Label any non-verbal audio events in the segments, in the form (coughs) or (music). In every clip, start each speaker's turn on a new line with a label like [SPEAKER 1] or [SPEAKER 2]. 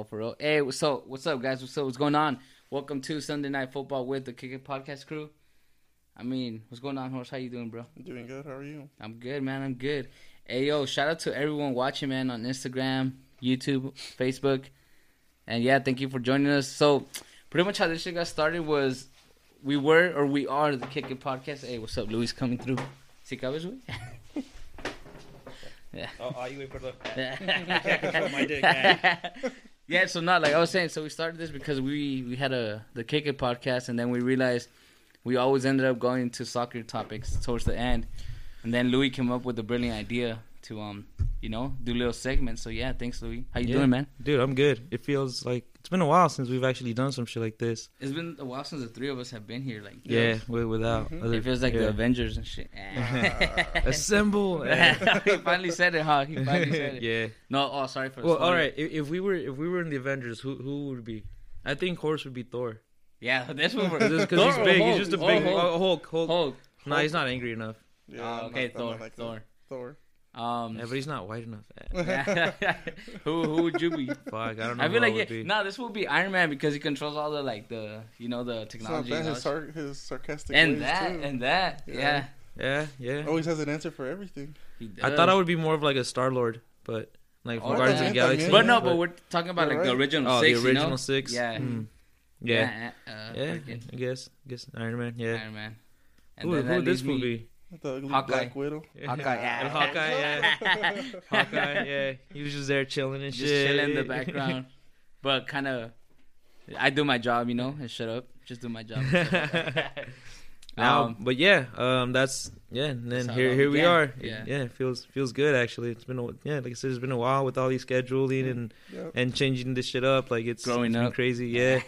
[SPEAKER 1] Oh, for real. Hey, what's up? What's up, guys? What's up? What's going on? Welcome to Sunday Night Football with the Kick It Podcast crew. I mean, what's going on, Horse? How you doing, bro?
[SPEAKER 2] I'm doing good. How are you?
[SPEAKER 1] I'm good, man. I'm good. Hey, yo, shout out to everyone watching, man, on Instagram, YouTube, Facebook. And yeah, thank you for joining us. So, pretty much how this shit got started was we were or we are the Kick It Podcast. Hey, what's up? Luis coming through. ¿Sí cabes, güey? (laughs)
[SPEAKER 3] Oh, oh, you wait for the.
[SPEAKER 1] my dick, man. Yeah, so not like I was saying. So we started this because we we had a the Kick It podcast, and then we realized we always ended up going to soccer topics towards the end, and then Louis came up with a brilliant idea to um you know do little segments. So yeah, thanks Louis. How you
[SPEAKER 3] Yeah.
[SPEAKER 1] doing, man?
[SPEAKER 3] Dude, I'm good. It feels like it's been a while since we've actually done some shit like this.
[SPEAKER 1] It's been a while since the three of us have been here. Like
[SPEAKER 3] Yeah, with, without.
[SPEAKER 2] Mhm.
[SPEAKER 3] other-
[SPEAKER 1] it feels like
[SPEAKER 3] yeah.
[SPEAKER 1] the Avengers and shit. (laughs)
[SPEAKER 3] Assemble. (laughs)
[SPEAKER 1] he finally said it, huh? He finally said it.
[SPEAKER 3] yeah.
[SPEAKER 1] No, oh sorry for
[SPEAKER 3] Well,
[SPEAKER 1] spoiler.
[SPEAKER 3] all right. If, if we were if we were in the Avengers, who who would be? I think Horse would be Thor.
[SPEAKER 1] Yeah, (laughs) that's what we're.
[SPEAKER 3] Because he's big.
[SPEAKER 1] Hulk?
[SPEAKER 3] He's just a
[SPEAKER 1] Oh,
[SPEAKER 3] big
[SPEAKER 1] Hulk.
[SPEAKER 3] oh, Hulk. Hulk.
[SPEAKER 1] Hulk.
[SPEAKER 3] No, he's not angry enough.
[SPEAKER 2] Yeah.
[SPEAKER 1] Oh, okay,
[SPEAKER 2] not-
[SPEAKER 1] Thor.
[SPEAKER 2] like.
[SPEAKER 1] Thor.
[SPEAKER 2] Thor.
[SPEAKER 1] Um,
[SPEAKER 3] Yeah, but he's not white enough. (laughs) (laughs)
[SPEAKER 1] who who would you be? (laughs)
[SPEAKER 3] Fuck, I don't know.
[SPEAKER 1] I
[SPEAKER 3] who
[SPEAKER 1] feel like
[SPEAKER 3] would
[SPEAKER 1] yeah,
[SPEAKER 3] be.
[SPEAKER 1] no, this will be Iron Man because he controls all the like the you know the
[SPEAKER 2] It's not
[SPEAKER 1] technology
[SPEAKER 2] bad.
[SPEAKER 1] and,
[SPEAKER 2] His, sar- his sarcastic
[SPEAKER 1] and
[SPEAKER 2] ways
[SPEAKER 1] that
[SPEAKER 2] too.
[SPEAKER 1] and that yeah.
[SPEAKER 2] Yeah.
[SPEAKER 3] Yeah, yeah.
[SPEAKER 2] Always has an answer for everything.
[SPEAKER 3] I thought I would be more of like a Star Lord, but like from
[SPEAKER 1] Oh,
[SPEAKER 3] Guardians of the Galaxy.
[SPEAKER 1] But no, but we're talking about
[SPEAKER 2] You're
[SPEAKER 1] like the original
[SPEAKER 3] oh,
[SPEAKER 1] six.
[SPEAKER 3] the original
[SPEAKER 1] you know?
[SPEAKER 3] six.
[SPEAKER 1] Yeah.
[SPEAKER 3] Hmm. Yeah.
[SPEAKER 1] Yeah. Uh,
[SPEAKER 3] Yeah, I guess. I guess Iron Man. Yeah.
[SPEAKER 1] Iron Man.
[SPEAKER 3] Who,
[SPEAKER 1] then
[SPEAKER 3] who
[SPEAKER 1] that
[SPEAKER 3] would this
[SPEAKER 1] leaves me-
[SPEAKER 3] movie?
[SPEAKER 2] The ugly
[SPEAKER 1] Hawkeye.
[SPEAKER 2] Black Widow. (laughs)
[SPEAKER 1] Hawkeye, yeah.
[SPEAKER 3] And Hawkeye, yeah. (laughs) Hawkeye, yeah. He was just there chilling and
[SPEAKER 1] Just
[SPEAKER 3] shit.
[SPEAKER 1] chill in the background, but kind of. I do my job, you know, and shut up. Just do my job. and (laughs)
[SPEAKER 3] now,
[SPEAKER 1] Um,
[SPEAKER 3] but yeah, um, that's yeah. And then
[SPEAKER 1] That's
[SPEAKER 3] here, here we
[SPEAKER 1] began.
[SPEAKER 3] are.
[SPEAKER 1] Yeah.
[SPEAKER 3] yeah, it feels feels good actually. It's been a, yeah, like I said, it's been a while with all these scheduling and
[SPEAKER 2] Yeah.
[SPEAKER 3] and changing this shit up. Like it's
[SPEAKER 1] Growing
[SPEAKER 3] it's been
[SPEAKER 1] up.
[SPEAKER 3] crazy. Yeah,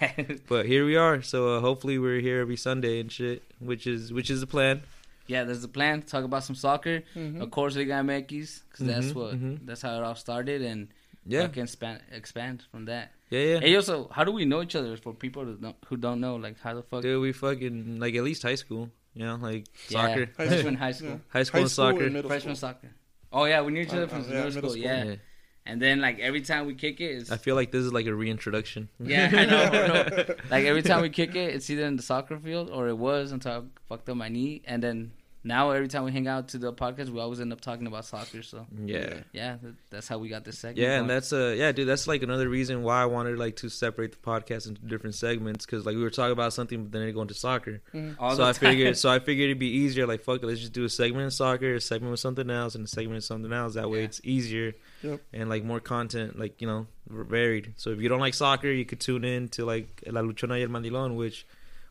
[SPEAKER 3] but here we are. So uh, hopefully we're here every Sunday and shit, which is which is the plan.
[SPEAKER 1] Yeah, there's a plan to talk about some soccer.
[SPEAKER 2] Mhm.
[SPEAKER 1] Of course, Liga MX, because that's
[SPEAKER 3] Mhm,
[SPEAKER 1] what
[SPEAKER 3] mhm.
[SPEAKER 1] that's how it all started, and
[SPEAKER 3] Yeah,
[SPEAKER 1] I can expand expand from that.
[SPEAKER 3] yeah, yeah.
[SPEAKER 1] Hey, also, how do we know each other? For people who don't, who don't know, like how the fuck?
[SPEAKER 3] Dude, we fucking like at least high school. You know, like
[SPEAKER 1] Yeah.
[SPEAKER 3] soccer,
[SPEAKER 2] High
[SPEAKER 1] Freshman
[SPEAKER 2] school. (laughs)
[SPEAKER 1] high school,
[SPEAKER 2] Yeah.
[SPEAKER 3] high school
[SPEAKER 2] High
[SPEAKER 3] and
[SPEAKER 2] school
[SPEAKER 3] soccer.
[SPEAKER 2] and middle
[SPEAKER 1] freshman
[SPEAKER 2] school.
[SPEAKER 1] soccer. Oh yeah, we knew each other
[SPEAKER 2] Uh,
[SPEAKER 1] from
[SPEAKER 2] uh, yeah,
[SPEAKER 1] middle
[SPEAKER 2] middle
[SPEAKER 1] school.
[SPEAKER 2] school.
[SPEAKER 1] Yeah.
[SPEAKER 3] Yeah.
[SPEAKER 1] and then like every time we kick it, it's
[SPEAKER 3] I feel like this is like a reintroduction.
[SPEAKER 1] yeah, I know, I know. (laughs) Like every time we kick it, it's either in the soccer field or it was until I fucked up my knee, and then now every time we hang out to the podcast, we always end up talking about soccer. So
[SPEAKER 3] Yeah.
[SPEAKER 1] yeah, that's how we got this segment.
[SPEAKER 3] Yeah, and
[SPEAKER 1] going.
[SPEAKER 3] that's uh yeah, dude, that's like another reason why I wanted like to separate the podcast into different segments because like we were talking about something, but then it go into soccer.
[SPEAKER 1] All
[SPEAKER 3] so
[SPEAKER 1] the
[SPEAKER 3] I figured, so I figured it'd be easier. Like fuck it, let's just do a segment in soccer, a segment with something else, and a segment with something else. That way,
[SPEAKER 1] Yeah.
[SPEAKER 3] it's easier
[SPEAKER 2] Yep.
[SPEAKER 3] and like more content, like you know, varied. So if you don't like soccer, you could tune in to like La Luchona y el Mandilón, which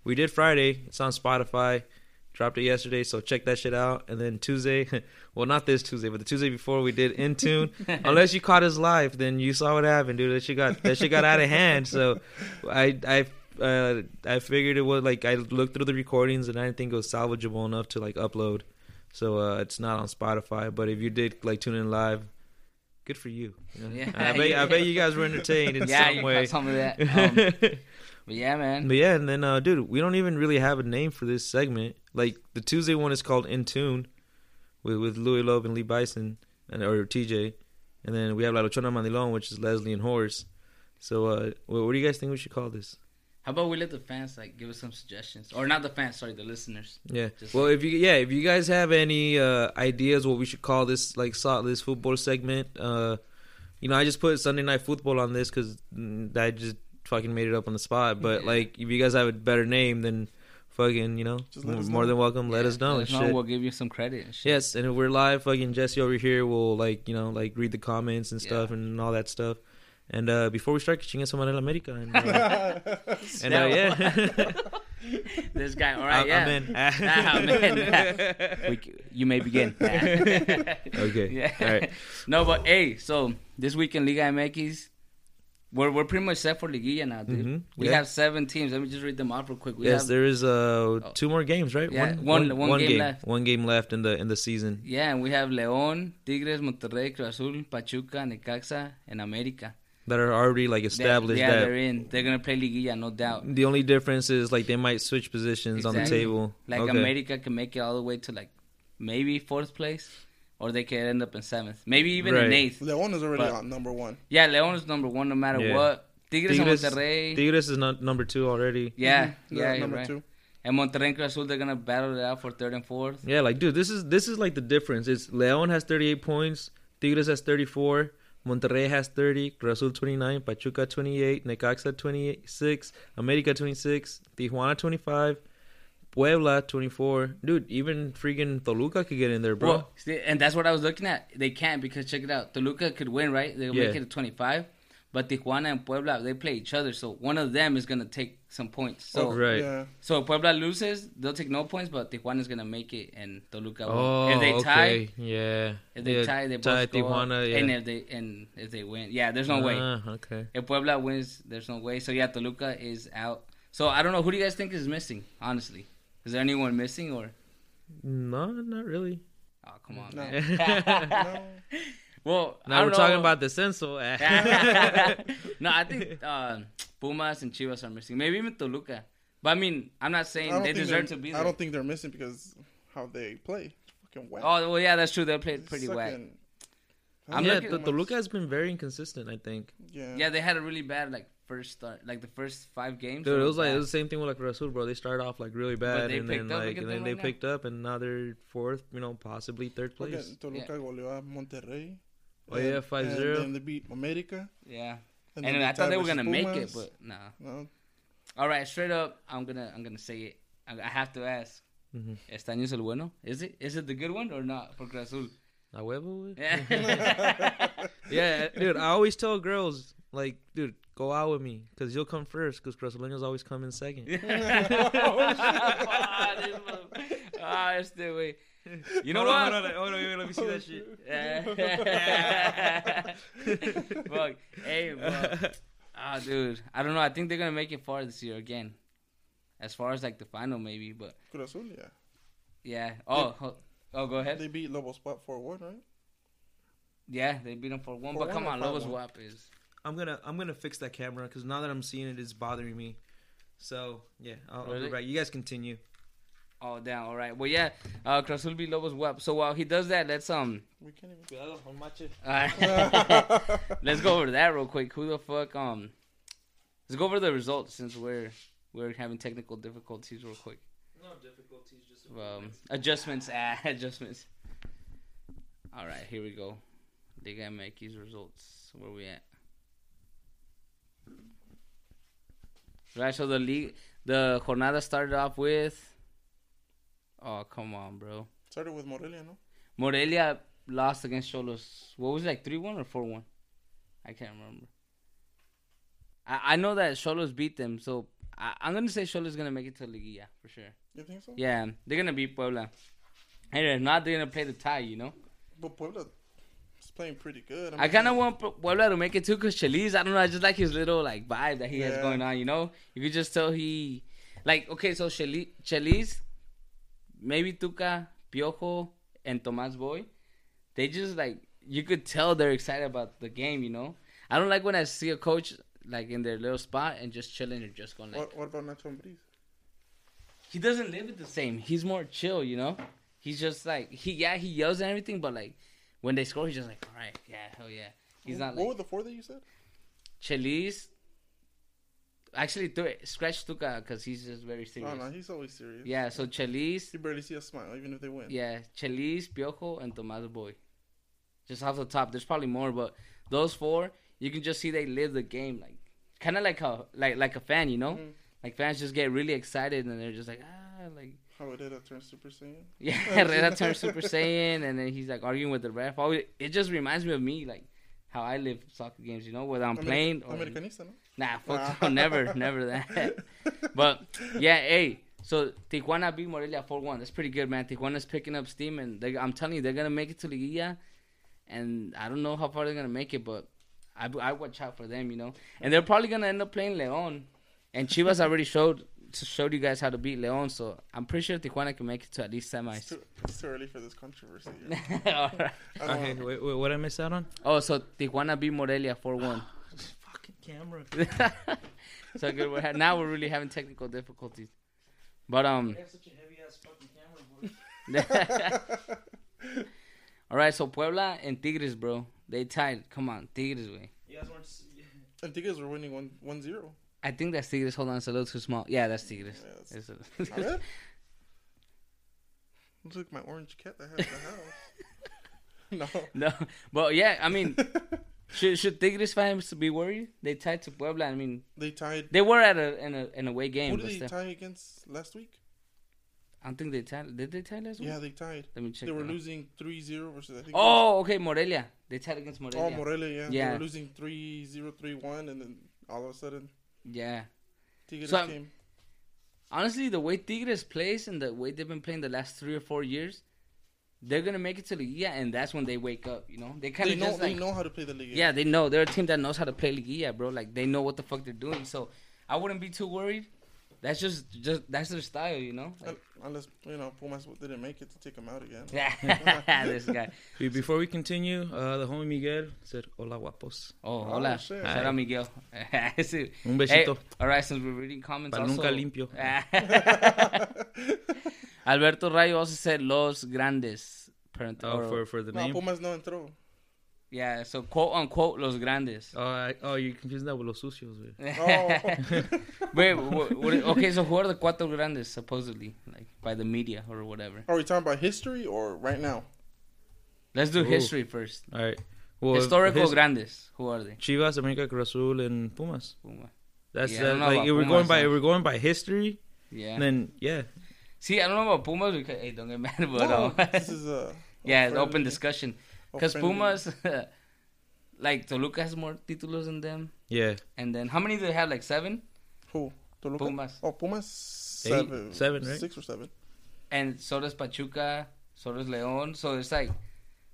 [SPEAKER 3] we did Friday. It's on Spotify. Dropped it yesterday, so check that shit out. And then Tuesday, (laughs) well, not this Tuesday, but the Tuesday before, we did In Tune. (laughs) Unless you caught us live, then you saw what happened, dude. That shit got that shit got out of hand. So I I uh, I figured it was like I looked through the recordings and I didn't think it was salvageable enough to like upload. So uh, it's not on Spotify. But if you did like tune in live, good for you. know?
[SPEAKER 1] Yeah.
[SPEAKER 3] I bet I (laughs) bet you guys were entertained in
[SPEAKER 1] yeah,
[SPEAKER 3] some
[SPEAKER 1] you
[SPEAKER 3] way.
[SPEAKER 1] caught some of that. Um, but yeah, man.
[SPEAKER 3] But yeah, and then uh, dude, we don't even really have a name for this segment. Like the Tuesday one is called In Tune, with with Louis Loeb and Lee Bison, and or TJ, and then we have La Luchona Mandilon, which is Leslie and Horace. So uh, what, what do you guys think we should call this?
[SPEAKER 1] How about we let the fans like give us some suggestions, or not the fans, sorry, the listeners.
[SPEAKER 3] Yeah.
[SPEAKER 1] Just-
[SPEAKER 3] well, if you yeah, if you guys have any uh, ideas what we should call this like this football segment, uh, you know, I just put Sunday night football on this because I just fucking made it up on the spot. But like, if you guys have a better name, then fucking you know, more, more
[SPEAKER 2] know.
[SPEAKER 3] than welcome. Let
[SPEAKER 1] Yeah,
[SPEAKER 3] us know and shit.
[SPEAKER 1] We'll give you some credit. And shit.
[SPEAKER 3] Yes, and if we're live, fucking Jesse over here will like you know like read the comments and stuff
[SPEAKER 1] Yeah.
[SPEAKER 3] and all that stuff. And uh, before we start, chingue su madre la América. And, uh, (laughs) and uh,
[SPEAKER 1] Yeah. (laughs) this guy. All right,
[SPEAKER 3] I'm-
[SPEAKER 1] yeah.
[SPEAKER 3] I'm in.
[SPEAKER 1] Man. We you may begin. (laughs)
[SPEAKER 3] Okay.
[SPEAKER 1] Yeah.
[SPEAKER 3] All right.
[SPEAKER 1] No, but hey, so this week in Liga MX, we're we're pretty much set for Liguilla now, dude.
[SPEAKER 3] Mhm,
[SPEAKER 1] We
[SPEAKER 3] yeah.
[SPEAKER 1] have seven teams. Let me just read them off real quick. We
[SPEAKER 3] yes,
[SPEAKER 1] have,
[SPEAKER 3] there is uh two more games, right?
[SPEAKER 1] Yeah, one- one game left.
[SPEAKER 3] One game left in the in the season.
[SPEAKER 1] Yeah, and we have León, Tigres, Monterrey, Cruz Azul, Pachuca, Necaxa, and America.
[SPEAKER 3] That are already like
[SPEAKER 1] They're-
[SPEAKER 3] established.
[SPEAKER 1] yeah,
[SPEAKER 3] that
[SPEAKER 1] they're in. They're gonna play Liguilla, no doubt.
[SPEAKER 3] the only difference is like they might switch positions on the table.
[SPEAKER 1] Like
[SPEAKER 3] okay.
[SPEAKER 1] America can make it all the way to like maybe fourth place, or they could end up in seventh, maybe even in eighth.
[SPEAKER 2] Leon is already
[SPEAKER 1] But-
[SPEAKER 2] on number one.
[SPEAKER 1] Yeah, León is number one no matter
[SPEAKER 3] Yeah.
[SPEAKER 1] what. Tigres,
[SPEAKER 3] Tigres-
[SPEAKER 1] and Monterrey.
[SPEAKER 3] Tigres is not number two already.
[SPEAKER 1] yeah,
[SPEAKER 2] Mhm.
[SPEAKER 1] yeah,
[SPEAKER 2] number
[SPEAKER 1] right.
[SPEAKER 2] two.
[SPEAKER 1] And Monterrey and Cruz Azul, they're gonna battle it out for third and fourth.
[SPEAKER 3] Yeah, like dude, this is this is like the difference. It's Leon has 38 points, Tigres has 34, Monterrey has 30, Cruz Azul 29, Pachuca 28, Necaxa 26, America 26, Tijuana 25, Puebla 24. Dude, even freaking Toluca could get in there, bro.
[SPEAKER 1] Well, and that's what I was looking at. They can't because check it out. Toluca could win, right? They'll
[SPEAKER 3] Yeah.
[SPEAKER 1] make it to 25. But Tijuana and Puebla, they play each other. So one of them is going to take some points. So
[SPEAKER 2] Oh,
[SPEAKER 3] Right.
[SPEAKER 2] Yeah.
[SPEAKER 1] so if Puebla loses, they'll take no points, but Tijuana is going to make it and Toluca will.
[SPEAKER 3] Oh,
[SPEAKER 1] if they tie,
[SPEAKER 3] okay. yeah.
[SPEAKER 1] if they
[SPEAKER 3] yeah,
[SPEAKER 1] tie, they
[SPEAKER 3] tie
[SPEAKER 1] both go.
[SPEAKER 3] Tijuana, yeah.
[SPEAKER 1] And if they and if they win, yeah, there's no way.
[SPEAKER 3] Ah, okay.
[SPEAKER 1] If Puebla wins, there's no way. So yeah, Toluca is out. So I don't know who do you guys think is missing. Honestly, is there anyone missing or?
[SPEAKER 3] No, not really.
[SPEAKER 1] Oh come on,
[SPEAKER 2] No.
[SPEAKER 1] man. (laughs)
[SPEAKER 2] No. (laughs)
[SPEAKER 1] well, I
[SPEAKER 3] Now
[SPEAKER 1] don't
[SPEAKER 3] we're talking about the censo. (laughs)
[SPEAKER 1] no, I think uh, Pumas and Chivas are missing. Maybe even Toluca. But I mean, I'm not saying they deserve to be there.
[SPEAKER 2] I don't think they're missing because how they play. Fucking whack.
[SPEAKER 1] Oh well, yeah, that's true. They played
[SPEAKER 2] It's
[SPEAKER 1] pretty whack. I'm
[SPEAKER 3] yeah,
[SPEAKER 1] looking-
[SPEAKER 3] the, Toluca has been very inconsistent. I think.
[SPEAKER 2] Yeah.
[SPEAKER 1] Yeah, they had a really bad like first start, like the first five games.
[SPEAKER 3] Dude, it
[SPEAKER 1] were
[SPEAKER 3] was like it was the same thing with like Rasul, bro. They started off like really bad, and then like and then they
[SPEAKER 1] right now.
[SPEAKER 3] picked up, and now they're fourth. You know, possibly third place.
[SPEAKER 2] at Toluca goleó a Monterrey.
[SPEAKER 3] Oh, yeah,
[SPEAKER 2] And-
[SPEAKER 3] 5-0.
[SPEAKER 2] And then they beat America.
[SPEAKER 1] yeah.
[SPEAKER 2] And,
[SPEAKER 1] And,
[SPEAKER 2] then
[SPEAKER 1] I thought they were gonna make it, but nah.
[SPEAKER 2] No.
[SPEAKER 1] All right, straight up, I'm gonna I'm gonna say it. I, I have to ask.
[SPEAKER 3] Mhm.
[SPEAKER 1] Este año es el bueno? Is it is it the good one or not for Cruz Azul?
[SPEAKER 3] A huevo.
[SPEAKER 1] Yeah. (laughs)
[SPEAKER 3] Yeah, dude. I always tell girls like, dude, go out with me because you'll come first because Cruzaleños always come in second. (laughs) (laughs) (laughs)
[SPEAKER 1] ah, este güey. You know
[SPEAKER 3] Hold
[SPEAKER 1] what?
[SPEAKER 3] hold on, hold on, let me see that shit.
[SPEAKER 1] Fuck. Hey, bro. Ah, dude. I don't know. I think they're gonna make it far this year again. As far as like the final, maybe. But
[SPEAKER 2] Cruz Azul, yeah.
[SPEAKER 1] yeah. Oh, ho- oh, go ahead.
[SPEAKER 2] They beat Lobo Spot 4 1, right?
[SPEAKER 1] Yeah, they beat them for one.
[SPEAKER 2] For
[SPEAKER 1] but come on,
[SPEAKER 2] or
[SPEAKER 1] Lobos
[SPEAKER 2] five?
[SPEAKER 1] BUAP is.
[SPEAKER 3] I'm gonna I'm gonna fix that camera because now that I'm seeing it, it's bothering me. So yeah, I'll, I'll be right. You guys continue.
[SPEAKER 1] Oh, damn. All right. Well, yeah. Uh, Cruz Azul beat Lobos BUAP. So while he does that, let's um.
[SPEAKER 2] We can't even.
[SPEAKER 1] Uh, (laughs) let's go over that real quick. Who the fuck um? Let's go over the results since we're we're having technical difficulties real quick.
[SPEAKER 3] No difficulties, just
[SPEAKER 1] Um, adjustments. Ah, (laughs) adjustments. All right, here we go. Liga MX results. Where we at? Right. So the league, the jornada started off with. Oh come on, bro.
[SPEAKER 2] Started with Morelia, no?
[SPEAKER 1] Morelia lost against Xolos. What was it, like three one or four one? I can't remember. I, I know that Xolos beat them, so I, I'm gonna say Xolos gonna make it to Liguilla for sure.
[SPEAKER 2] You think so?
[SPEAKER 1] Yeah, they're gonna beat Puebla. And if not, they're gonna play the tie. You know.
[SPEAKER 2] But Puebla playing pretty good.
[SPEAKER 1] I kind of want Pu- Puebla to make it too, cause Chelis. I don't know. I just like his little like vibe that he has going on. You know, you could just tell he, like, okay, so Chelis, maybe Tuca, Piojo, and Tomas Boy, they just like you could tell they're excited about the game. You know, I don't like when I see a coach like in their little spot and just chilling and just going like
[SPEAKER 2] What, what about Nacho Ambriz?
[SPEAKER 1] he doesn't live it the same. He's more chill. You know, he's just like he yeah he yells and everything, but like when they score, he's just like all right yeah hell yeah. He's not
[SPEAKER 2] What
[SPEAKER 1] like
[SPEAKER 2] were the four that you said?
[SPEAKER 1] Chelis. Actually, th- scratch Tuca because he's just very serious.
[SPEAKER 2] Oh, no, he's always serious.
[SPEAKER 1] Yeah, so Chelis,
[SPEAKER 2] You barely see a smile, even if they win.
[SPEAKER 1] yeah, Chelis, Piojo, and Tomas Boy. Just off the top, there's probably more, but those four, you can just see they live the game, like kind of like a like like a fan, you know,
[SPEAKER 2] Mhm.
[SPEAKER 1] like fans just get really excited and they're just like ah, like
[SPEAKER 2] How it did turn Super Saiyan. (laughs)
[SPEAKER 1] yeah, (laughs) (laughs) Herrera turns Super Saiyan, and then he's like arguing with the ref. Always, it just reminds me of me, like how I live soccer games, you know, whether I'm
[SPEAKER 2] Ameri-
[SPEAKER 1] playing or
[SPEAKER 2] Americanista, no?
[SPEAKER 1] Nah, fuck
[SPEAKER 2] Ah.
[SPEAKER 1] no, never, never that. But yeah, hey, so Tijuana beat Morelia four one. That's pretty good, man. Tijuana's picking up steam, and they, I'm telling you, they're gonna make it to Liguilla. And I don't know how far they're gonna make it, but I, I watch out for them, you know. And they're probably gonna end up playing Leon. And Chivas already showed showed you guys how to beat Leon, so I'm pretty sure Tijuana can make it to at least
[SPEAKER 2] It's
[SPEAKER 1] semis.
[SPEAKER 2] too, it's too early for this controversy. yeah. (laughs)
[SPEAKER 1] Alright.
[SPEAKER 3] Okay, wait, wait, what I miss out on?
[SPEAKER 1] Oh, so Tijuana beat Morelia four one. (gasps)
[SPEAKER 3] Fucking camera. (laughs)
[SPEAKER 1] so good. We're ha- now we're really having technical difficulties. But um.
[SPEAKER 3] have such a heavy ass fucking camera, boy. (laughs)
[SPEAKER 1] All right, so Puebla and Tigres, bro, they tied. Come on, Tigres, way.
[SPEAKER 3] You guys want to
[SPEAKER 2] And Tigres were winning one one zero.
[SPEAKER 1] I think that's Tigres. Hold on, it's a little too small. Yeah, that's Tigres.
[SPEAKER 2] Yeah, that's-
[SPEAKER 1] It's a-. (laughs)
[SPEAKER 2] Looks like my orange cat that has the house. (laughs) no.
[SPEAKER 1] no, but yeah, I mean, (laughs) should should Tigres fans be worried? They tied to Puebla. I mean,
[SPEAKER 2] They tied.
[SPEAKER 1] they were at a in a an away game.
[SPEAKER 2] Who did they
[SPEAKER 1] still.
[SPEAKER 2] tie against last week?
[SPEAKER 1] I don't think they tied. Did they tie last week?
[SPEAKER 2] Yeah, they tied.
[SPEAKER 1] Let me check.
[SPEAKER 2] They were losing 3-0 versus I think.
[SPEAKER 1] Oh, okay, Morelia. They tied against Morelia.
[SPEAKER 2] oh Morelia. Yeah.
[SPEAKER 1] Yeah.
[SPEAKER 2] They were losing 3-0, 3-1, and then all of a sudden
[SPEAKER 1] yeah.
[SPEAKER 2] Tigres
[SPEAKER 1] So-
[SPEAKER 2] came.
[SPEAKER 1] Honestly, the way Tigres plays and the way they've been playing the last three or four years, they're gonna make it to the yeah, and that's when they wake up. You know, they kind of
[SPEAKER 2] know.
[SPEAKER 1] just
[SPEAKER 2] they
[SPEAKER 1] like
[SPEAKER 2] know how to play the league.
[SPEAKER 1] yeah, they know they're a team that knows how to play Liguilla, bro. Like they know what the fuck they're doing. So I wouldn't be too worried. That's just just that's their style, you know.
[SPEAKER 2] Un- Unless you know Pumas didn't make it to take them out again.
[SPEAKER 1] Yeah, (laughs) this guy.
[SPEAKER 3] Before we continue, uh, the homie Miguel said, "Hola guapos."
[SPEAKER 1] Oh,
[SPEAKER 2] Oh,
[SPEAKER 1] hola.
[SPEAKER 2] shit.
[SPEAKER 1] Shout out Miguel. (laughs) Sí.
[SPEAKER 3] Un
[SPEAKER 1] Hey,
[SPEAKER 3] besito.
[SPEAKER 1] all right, since we're reading comments,
[SPEAKER 3] Para
[SPEAKER 1] also,
[SPEAKER 3] nunca limpio. (laughs)
[SPEAKER 1] Alberto Rayo also said Los Grandes. Parent-
[SPEAKER 3] Oh, for for the
[SPEAKER 2] No,
[SPEAKER 3] name.
[SPEAKER 2] Pumas no entró.
[SPEAKER 1] Yeah, so quote unquote Los Grandes.
[SPEAKER 3] Oh, I, oh, you're confusing that with los sucios. güey. (laughs)
[SPEAKER 2] Oh. (laughs)
[SPEAKER 1] Wait, what, what, okay, so who are the Cuatro Grandes supposedly, like by the media or whatever?
[SPEAKER 2] Are we talking about history or right now?
[SPEAKER 1] Let's do
[SPEAKER 3] Ooh.
[SPEAKER 1] history first.
[SPEAKER 3] All right. Well,
[SPEAKER 1] Historical
[SPEAKER 3] his-
[SPEAKER 1] Grandes. Who are they?
[SPEAKER 3] Chivas, America, Cruz Azul, and Pumas.
[SPEAKER 1] Puma.
[SPEAKER 3] That's
[SPEAKER 1] Yeah, I
[SPEAKER 3] that, like if we're
[SPEAKER 1] Pumas,
[SPEAKER 3] going by if we're going by history.
[SPEAKER 1] Yeah.
[SPEAKER 3] Then yeah,
[SPEAKER 1] See, I don't know about Pumas because hey, don't get mad, (laughs) but
[SPEAKER 2] No,
[SPEAKER 1] uh,
[SPEAKER 2] this is a
[SPEAKER 1] yeah, it's open discussion. Because Pumas, (laughs) like Toluca has more títulos than them,
[SPEAKER 3] yeah,
[SPEAKER 1] and then how many do they have? Like seven.
[SPEAKER 2] Who? Toluca?
[SPEAKER 1] Pumas.
[SPEAKER 2] Oh, Pumas
[SPEAKER 3] Eight,
[SPEAKER 2] seven,
[SPEAKER 3] seven, right?
[SPEAKER 2] Six or seven.
[SPEAKER 1] And so does Pachuca, so does León. So it's like,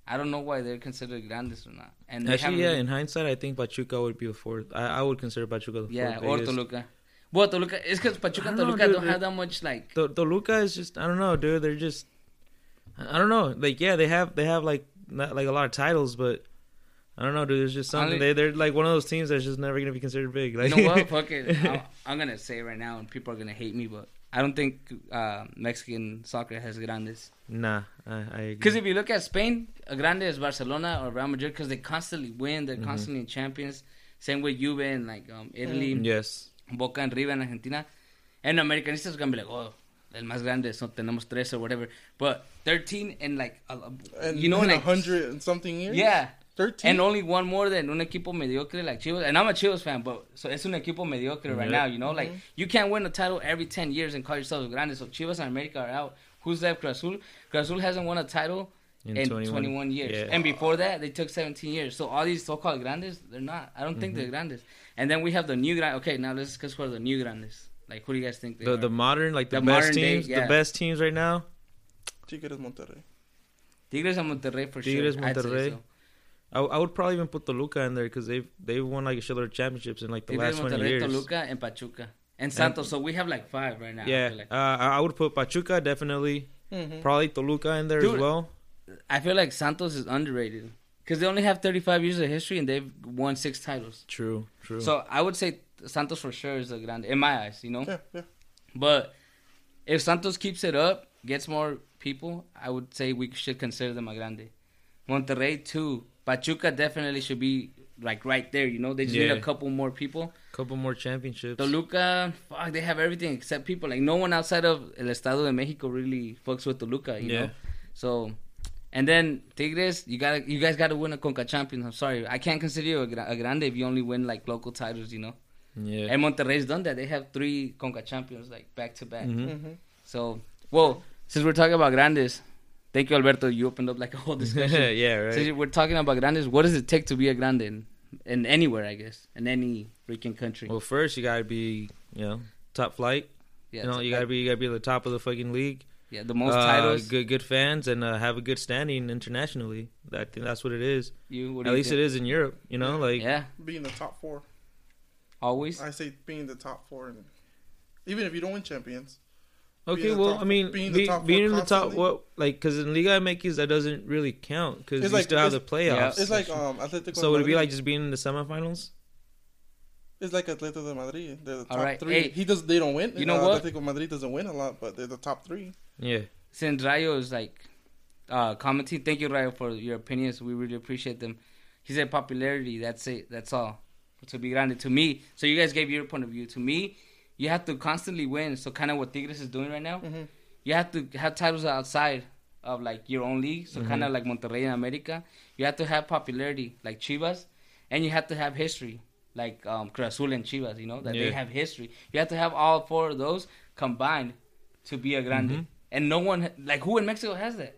[SPEAKER 1] I don't know why they're considered grandes or not. And they
[SPEAKER 3] actually, yeah.
[SPEAKER 1] really-
[SPEAKER 3] In hindsight, I think Pachuca would be the fourth. I, I would consider Pachuca the
[SPEAKER 1] yeah,
[SPEAKER 3] fourth.
[SPEAKER 1] or
[SPEAKER 3] biggest.
[SPEAKER 1] Toluca. Well, Toluca it's because Pachuca and
[SPEAKER 3] don't know,
[SPEAKER 1] Toluca
[SPEAKER 3] dude,
[SPEAKER 1] don't
[SPEAKER 3] they-
[SPEAKER 1] have that much like.
[SPEAKER 3] To- Toluca is just I don't know, dude. They're just I don't know. Like yeah, they have they have like not like a lot of titles, but I don't know, dude. There's just something. They they're like one of those teams that's just never gonna be considered big. Like,
[SPEAKER 1] You know what? (laughs) Fuck it. I'm, I'm gonna say it right now, and people are gonna hate me, but I don't think uh, Mexican soccer has grandes.
[SPEAKER 3] nah, I, I agree.
[SPEAKER 1] Because if you look at Spain, a grande is Barcelona or Real Madrid because they constantly win. They're
[SPEAKER 3] Mhm.
[SPEAKER 1] constantly champions. Same with Juve and like um, Italy,
[SPEAKER 3] yes,
[SPEAKER 1] Boca and River in Argentina. And Americanistas are gonna be like, oh, el más grande, so tenemos tres or whatever. But 13 and like, a- a-
[SPEAKER 2] And
[SPEAKER 1] you know,
[SPEAKER 2] in
[SPEAKER 1] like
[SPEAKER 2] hundred and something years.
[SPEAKER 1] Yeah.
[SPEAKER 2] thirteen.
[SPEAKER 1] And only one more than un equipo mediocre like Chivas. And I'm a Chivas fan, but so it's un equipo mediocre right
[SPEAKER 3] Yeah.
[SPEAKER 1] now, you know? Like, you can't win a title every 10 years and call yourself grande. So Chivas and America are out. Who's left? Cruz Azul. Hasn't won a title in, 21, years.
[SPEAKER 3] Yeah.
[SPEAKER 1] And before that, they took 17 years. So all these so-called grandes, they're not. I don't think
[SPEAKER 3] Mm-hmm.
[SPEAKER 1] they're grandes. And then we have the new grand. Okay, now let's discuss who are the new grandes. Like, who do you guys think they
[SPEAKER 3] the
[SPEAKER 1] are?
[SPEAKER 3] the modern like the,
[SPEAKER 1] The
[SPEAKER 3] best
[SPEAKER 1] modern day,
[SPEAKER 3] teams,
[SPEAKER 1] yeah.
[SPEAKER 3] the best teams right now.
[SPEAKER 2] Tigres Monterrey.
[SPEAKER 1] Tigres and Monterrey for
[SPEAKER 3] Tigres,
[SPEAKER 1] sure. I'd
[SPEAKER 3] Monterrey.
[SPEAKER 1] so.
[SPEAKER 3] I, I would probably even put Toluca in there because they've they've won like a shitload of championships in like the
[SPEAKER 1] Tigres,
[SPEAKER 3] last twenty
[SPEAKER 1] Monterrey,
[SPEAKER 3] years.
[SPEAKER 1] Toluca, and Pachuca. And Santos. So we have like five right now.
[SPEAKER 3] Yeah,
[SPEAKER 1] feel like.
[SPEAKER 3] uh, I I would put Pachuca definitely,
[SPEAKER 2] Mm-hmm.
[SPEAKER 3] probably Toluca in there
[SPEAKER 1] Dude,
[SPEAKER 3] as well.
[SPEAKER 1] I feel like Santos is underrated because they only have 35 years of history and they've won six titles.
[SPEAKER 3] True, true.
[SPEAKER 1] So I would say Santos for sure is a grande in my eyes, you know.
[SPEAKER 2] Yeah, yeah.
[SPEAKER 1] But if Santos keeps it up, gets more people, I would say we should consider them a grande. Monterrey too. Pachuca definitely should be like right there, you know. They just need a couple more people.
[SPEAKER 3] couple more championships.
[SPEAKER 1] Toluca, fuck, they have everything except people. Like no one outside of El Estado de Mexico really fucks with Toluca, you
[SPEAKER 3] Yeah.
[SPEAKER 1] know. So, and then Tigres, you got to you guys got to win a Conca Champions. I'm sorry, I can't consider you a, a grande if you only win like local titles, you know.
[SPEAKER 3] Yeah.
[SPEAKER 1] And Monterrey's done that. They have three Conca Champions like back to back.
[SPEAKER 3] Mhm.
[SPEAKER 2] Mm-hmm.
[SPEAKER 1] So, well, since we're talking about grandes, thank you, Alberto. You opened up like a whole discussion. (laughs)
[SPEAKER 3] yeah, right.
[SPEAKER 1] Since we're talking about grandes, what does it take to be a grande in, in anywhere? I guess in any freaking country.
[SPEAKER 3] Well, first you gotta be, you know, top flight.
[SPEAKER 1] yeah,
[SPEAKER 3] you know, you gotta be, you gotta be at the top of the fucking league.
[SPEAKER 1] yeah the most
[SPEAKER 3] Uh,
[SPEAKER 1] titles.
[SPEAKER 3] good, good fans, and uh, have a good standing internationally. I think that's what it is.
[SPEAKER 1] You what
[SPEAKER 3] At
[SPEAKER 1] you
[SPEAKER 3] least
[SPEAKER 1] think?
[SPEAKER 3] it is in Europe. You know, like
[SPEAKER 1] Yeah,
[SPEAKER 2] Being the top four.
[SPEAKER 1] Always.
[SPEAKER 2] I say being the top four, and even if you don't win champions,
[SPEAKER 3] okay. Well,
[SPEAKER 2] top-
[SPEAKER 3] I mean,
[SPEAKER 2] being
[SPEAKER 3] being,
[SPEAKER 2] the top
[SPEAKER 3] being in the top, what like because in Liga MX that doesn't really count because you
[SPEAKER 2] like-
[SPEAKER 3] still have the
[SPEAKER 2] it's-
[SPEAKER 3] playoffs.
[SPEAKER 2] it's like um Atletico.
[SPEAKER 3] so would it be like just being in the semifinals?
[SPEAKER 2] It's like Atletico de Madrid. They're the top
[SPEAKER 1] All right,
[SPEAKER 2] three.
[SPEAKER 1] hey.
[SPEAKER 2] he does. They don't win.
[SPEAKER 1] You know
[SPEAKER 2] uh,
[SPEAKER 1] what?
[SPEAKER 2] Atletico Madrid doesn't win a lot, but they're the top three.
[SPEAKER 3] Yeah.
[SPEAKER 1] Since Rayo is like uh, commenting, thank you Rayo for your opinions. We really appreciate them. He said popularity. That's it. That's all. To be grande. To me, so you guys gave your point of view. To me, you have to constantly win. So kind of what Tigres is doing right now.
[SPEAKER 2] Mhm.
[SPEAKER 1] You have to have titles outside of like your own league. So kind of like Monterrey and America. You have to have popularity like Chivas, and you have to have history like um, Cruz Azul and Chivas. You know that they have history. You have to have all four of those combined to be a grande.
[SPEAKER 3] Mhm.
[SPEAKER 1] And no one like who in Mexico has that.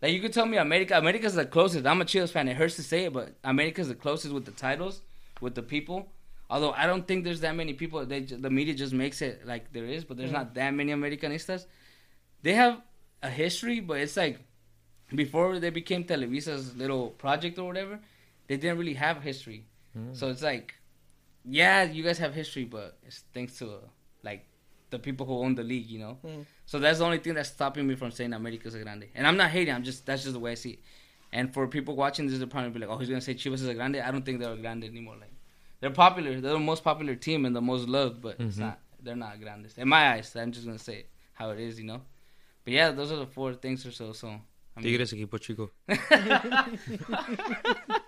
[SPEAKER 1] Like you could tell me America. America's the closest. I'm a Chivas fan. It hurts to say it, but America's the closest with the titles, with the people. Although I don't think there's that many people. They the media just makes it like there is, but there's not that many Americanistas. They have a history, but it's like before they became Televisa's little project or whatever, they didn't really have history. So it's like, yeah, you guys have history, but it's thanks to uh, like the people who own the league, you know.
[SPEAKER 2] Mm.
[SPEAKER 1] So that's the only thing that's stopping me from saying America's a grande. And I'm not hating. I'm just that's just the way I see it. And for people watching this, they'll probably be like, "Oh, he's gonna say Chivas is a grande." I don't think they're a grande anymore. Like they're popular. They're the most popular team and the most loved, but it's
[SPEAKER 3] Mhm.
[SPEAKER 1] not. They're not grandes in my eyes. I'm just gonna say it how it is, you know. But yeah, those are the four things or so. So I mean,
[SPEAKER 3] Tigres equipo chico. (laughs) (laughs)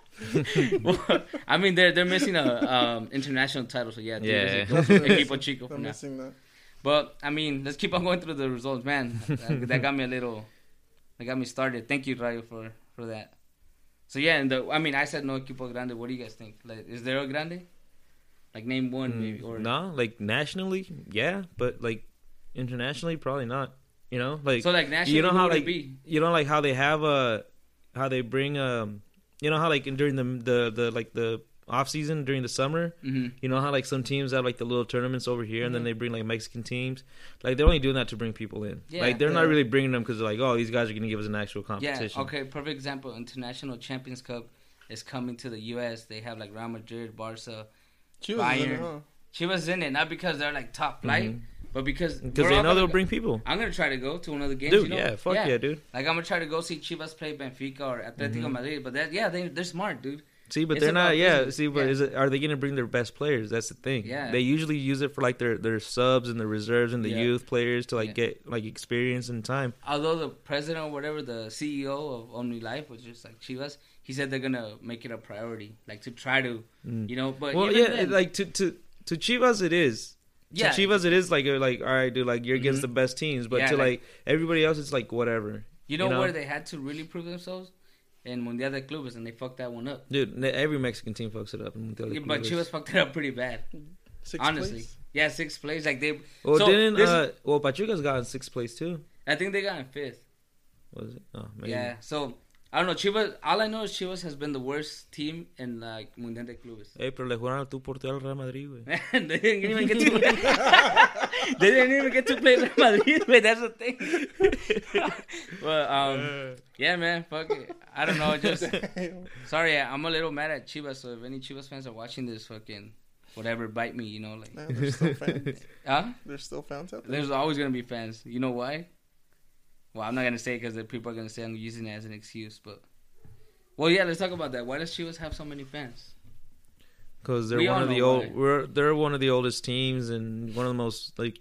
[SPEAKER 1] I mean, they're they're missing a um, international title, so yeah,
[SPEAKER 3] Yeah.
[SPEAKER 1] Tigres
[SPEAKER 2] That's what
[SPEAKER 1] equipo chico for
[SPEAKER 2] I'm
[SPEAKER 1] now.
[SPEAKER 2] missing that.
[SPEAKER 1] But I mean, let's keep on going through the results, man. that, that got me a little, that got me started. Thank you, Rayo, for for that. So yeah, and the I mean, I said no equipo grande. What do you guys think? Like, is there a grande? Like, name one maybe or
[SPEAKER 3] no, like nationally, yeah, but like internationally, probably not. You know, like
[SPEAKER 1] So like nationally,
[SPEAKER 3] you know how like
[SPEAKER 1] be?
[SPEAKER 3] you know like how they have uh how they bring um you know how like during the the the like the off season during the summer
[SPEAKER 1] hmm
[SPEAKER 3] you know how like some teams have like the little tournaments over here and then
[SPEAKER 2] Mhm.
[SPEAKER 3] they bring like Mexican teams like they're only doing that to bring people in
[SPEAKER 1] Yeah.
[SPEAKER 3] like they're not really bringing them because like oh these guys are gonna give us an actual competition.
[SPEAKER 1] Yeah.
[SPEAKER 3] competition
[SPEAKER 1] Okay. Perfect example. International Champions Cup is coming to the U.S. They have like Real Madrid, Barca.
[SPEAKER 2] Chivas is in
[SPEAKER 1] Bayern.
[SPEAKER 2] it, huh?
[SPEAKER 1] Chivas in it not because they're like top flight,
[SPEAKER 3] Mhm.
[SPEAKER 1] but because
[SPEAKER 3] because they know
[SPEAKER 1] gonna
[SPEAKER 3] they'll
[SPEAKER 1] go-
[SPEAKER 3] bring people
[SPEAKER 1] I'm gonna try to go to one of the games.
[SPEAKER 3] dude
[SPEAKER 1] you know?
[SPEAKER 3] yeah fuck yeah, dude
[SPEAKER 1] Like I'm gonna try to go see Chivas play Benfica or Atletico
[SPEAKER 3] Mhm.
[SPEAKER 1] Madrid, but that yeah, they they're smart, dude.
[SPEAKER 3] See, but
[SPEAKER 1] It's
[SPEAKER 3] they're not. Yeah,
[SPEAKER 1] business.
[SPEAKER 3] see, but
[SPEAKER 1] Yeah.
[SPEAKER 3] is it? Are they going to bring their best players? That's the thing.
[SPEAKER 1] Yeah.
[SPEAKER 3] they usually use it for like their their subs and the reserves and the
[SPEAKER 1] Yeah.
[SPEAKER 3] youth players to like
[SPEAKER 1] Yeah.
[SPEAKER 3] get like experience and time.
[SPEAKER 1] Although the president or whatever, the CEO of Omnilife, which is like Chivas, he said they're gonna make it a priority, like to try to,
[SPEAKER 3] Mm.
[SPEAKER 1] you know. But
[SPEAKER 3] well, yeah,
[SPEAKER 1] then-
[SPEAKER 3] like to to to Chivas, it is.
[SPEAKER 1] yeah,
[SPEAKER 3] To Chivas, it is like you're like all right, dude, like you're against
[SPEAKER 1] Mhm.
[SPEAKER 3] the best teams, but to
[SPEAKER 1] like-
[SPEAKER 3] like, everybody else, it's like whatever,
[SPEAKER 1] you know,
[SPEAKER 3] you know?
[SPEAKER 1] where they had to really prove themselves in Mundial de Clubes, and they fucked that one up.
[SPEAKER 3] dude. Every Mexican team fucks it up. in Mundial de
[SPEAKER 1] Yeah, but
[SPEAKER 3] Clubes.
[SPEAKER 1] Chivas fucked it up pretty bad,
[SPEAKER 2] Sixth
[SPEAKER 1] honestly.
[SPEAKER 2] place?
[SPEAKER 1] Yeah, sixth place. Like they,
[SPEAKER 3] Well,
[SPEAKER 1] so
[SPEAKER 3] didn't
[SPEAKER 1] this-
[SPEAKER 3] uh, well Pachuca's got in sixth place too.
[SPEAKER 1] I think they got in fifth.
[SPEAKER 3] Was it? Oh, maybe.
[SPEAKER 1] Yeah, so I don't know. Chivas. All I know is Chivas has been the worst team in like Mundial de Clubes.
[SPEAKER 3] Eh, pero le jugaron al tú por al Real Madrid, güey. (laughs)
[SPEAKER 1] they didn't even get to. (laughs) they didn't even get to play Real Madrid. But that's the thing. (laughs) but um, yeah, man, fuck it. I don't know. Just sorry, I'm a little mad at Chivas. So if any Chivas fans are watching this, fucking whatever, bite me. You know, like,
[SPEAKER 2] Nah, there's still fans.
[SPEAKER 1] huh?
[SPEAKER 2] There's still fans out there.
[SPEAKER 1] There's always gonna be fans. You know why? Well, I'm not gonna say because the people are gonna say I'm using it as an excuse, but. Well, yeah, let's talk about that. Why does Chivas have so many fans?
[SPEAKER 3] Because they're
[SPEAKER 1] We
[SPEAKER 3] one of the old. We're they're one of the oldest teams and one of the most like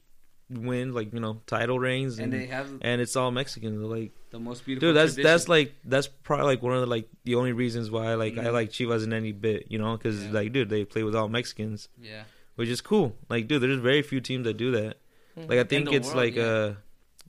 [SPEAKER 3] win like you know title reigns
[SPEAKER 1] And
[SPEAKER 3] and
[SPEAKER 1] they have
[SPEAKER 3] and it's all Mexicans. Like
[SPEAKER 1] the most beautiful.
[SPEAKER 3] dude, that's that's like that's probably like one of the like the only reasons why like I
[SPEAKER 1] Mhm.
[SPEAKER 3] like Chivas in any bit. You know, because
[SPEAKER 1] Yeah.
[SPEAKER 3] like dude, they play with all Mexicans,
[SPEAKER 1] yeah.
[SPEAKER 3] which is cool. Like dude, there's very few teams that do that.
[SPEAKER 2] Mhm.
[SPEAKER 3] Like I think it's
[SPEAKER 1] world,
[SPEAKER 3] like
[SPEAKER 1] yeah.
[SPEAKER 3] uh,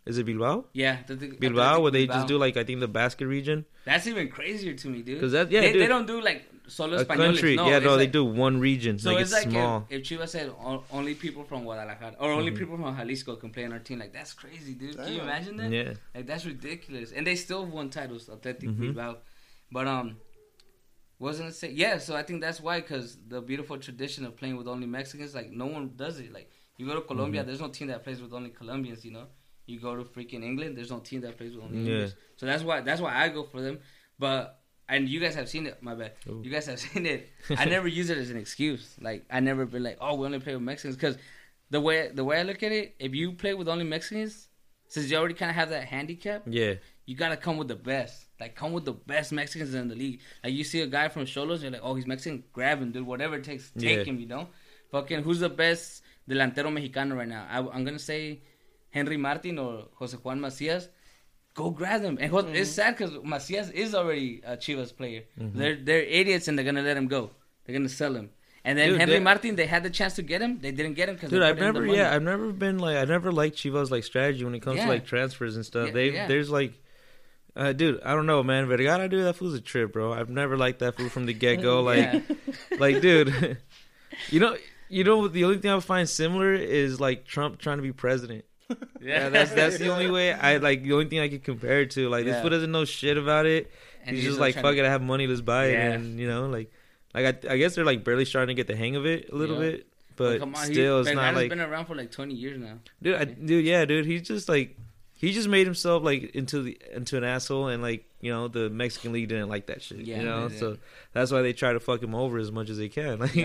[SPEAKER 3] is it Bilbao?
[SPEAKER 1] Yeah, the, the,
[SPEAKER 3] Bilbao,
[SPEAKER 1] Athletic
[SPEAKER 3] where they
[SPEAKER 1] Bilbao.
[SPEAKER 3] just do like I think the Basque region
[SPEAKER 1] That's even crazier to me, dude.
[SPEAKER 3] because that yeah
[SPEAKER 1] they,
[SPEAKER 3] dude,
[SPEAKER 1] they don't do like solo
[SPEAKER 3] a
[SPEAKER 1] españoles.
[SPEAKER 3] country
[SPEAKER 1] No,
[SPEAKER 3] yeah
[SPEAKER 1] it's
[SPEAKER 3] no they do one region
[SPEAKER 1] So
[SPEAKER 3] like
[SPEAKER 1] it's,
[SPEAKER 3] it's,
[SPEAKER 1] like
[SPEAKER 3] small.
[SPEAKER 1] if, if Chivas said only people from Guadalajara or only
[SPEAKER 3] Mhm.
[SPEAKER 1] people from Jalisco can play on our team, like that's crazy, dude. Can you imagine that?
[SPEAKER 3] yeah.
[SPEAKER 1] Like that's ridiculous. And they still won titles, Athletic
[SPEAKER 3] Mhm.
[SPEAKER 1] Bilbao. But um, wasn't it say yeah? So I think that's why, because the beautiful tradition of playing with only Mexicans, like no one does it. Like you go to Colombia,
[SPEAKER 3] Mhm.
[SPEAKER 1] there's no team that plays with only Colombians. You know, you go to freaking England, there's no team that plays with only
[SPEAKER 3] Yeah.
[SPEAKER 1] English. So that's why that's why I go for them. But and you guys have seen it. My bad.
[SPEAKER 3] Ooh.
[SPEAKER 1] You guys have (laughs) seen it. I (laughs) never use it as an excuse. Like I never been like, oh, we only play with Mexicans because the way the way I look at it, if you play with only Mexicans, since you already kind of have that handicap,
[SPEAKER 3] Yeah,
[SPEAKER 1] you gotta come with the best. Like come with the best Mexicans in the league. Like you see a guy from Xolos, you're like, oh, he's Mexican, grab him, dude. Whatever it takes, take
[SPEAKER 3] Yeah.
[SPEAKER 1] him. You know, fucking who's the best delantero mexicano right now? I, I'm gonna say Henry Martin or Jose Juan Macias. Go grab them. And Jos- it's sad because Macias is already a Chivas player.
[SPEAKER 3] Mhm.
[SPEAKER 1] They're they're idiots and they're gonna let him go. They're gonna sell him. And then
[SPEAKER 3] Dude,
[SPEAKER 1] Henry
[SPEAKER 3] that-
[SPEAKER 1] Martin, they had the chance to get him, they didn't get him because
[SPEAKER 3] Dude, I've never, yeah, I've never been like, I never liked Chivas like strategy when it comes
[SPEAKER 1] Yeah.
[SPEAKER 3] to like transfers and stuff.
[SPEAKER 1] Yeah,
[SPEAKER 3] they,
[SPEAKER 1] yeah.
[SPEAKER 3] there's like, uh, dude, I don't know, man, Vergara, dude, that fool's a trip, bro. I've never liked that fool from the get go. (laughs) Like, like, dude, (laughs) you know, you know, the only thing I find similar is like Trump trying to be president. (laughs) Yeah, that's that's the only way I like. The only thing I could compare it to. Like, this
[SPEAKER 1] Yeah.
[SPEAKER 3] fool doesn't know shit about it.
[SPEAKER 1] And
[SPEAKER 3] he's, just like, fuck
[SPEAKER 1] to-
[SPEAKER 3] it, I have money, let's buy it, and you know, like, like I, I guess they're like barely starting to get the hang of it a little
[SPEAKER 1] Yeah.
[SPEAKER 3] bit, but
[SPEAKER 1] Come on,
[SPEAKER 3] still, it's not like
[SPEAKER 1] been around for like 20 years now.
[SPEAKER 3] Dude, I, dude, yeah, dude, he's just like he just made himself like into the into an asshole, and like you know the Mexican league didn't like that shit,
[SPEAKER 1] Yeah,
[SPEAKER 3] you know, so that's why they try to fuck him over as much as they can. (laughs) Like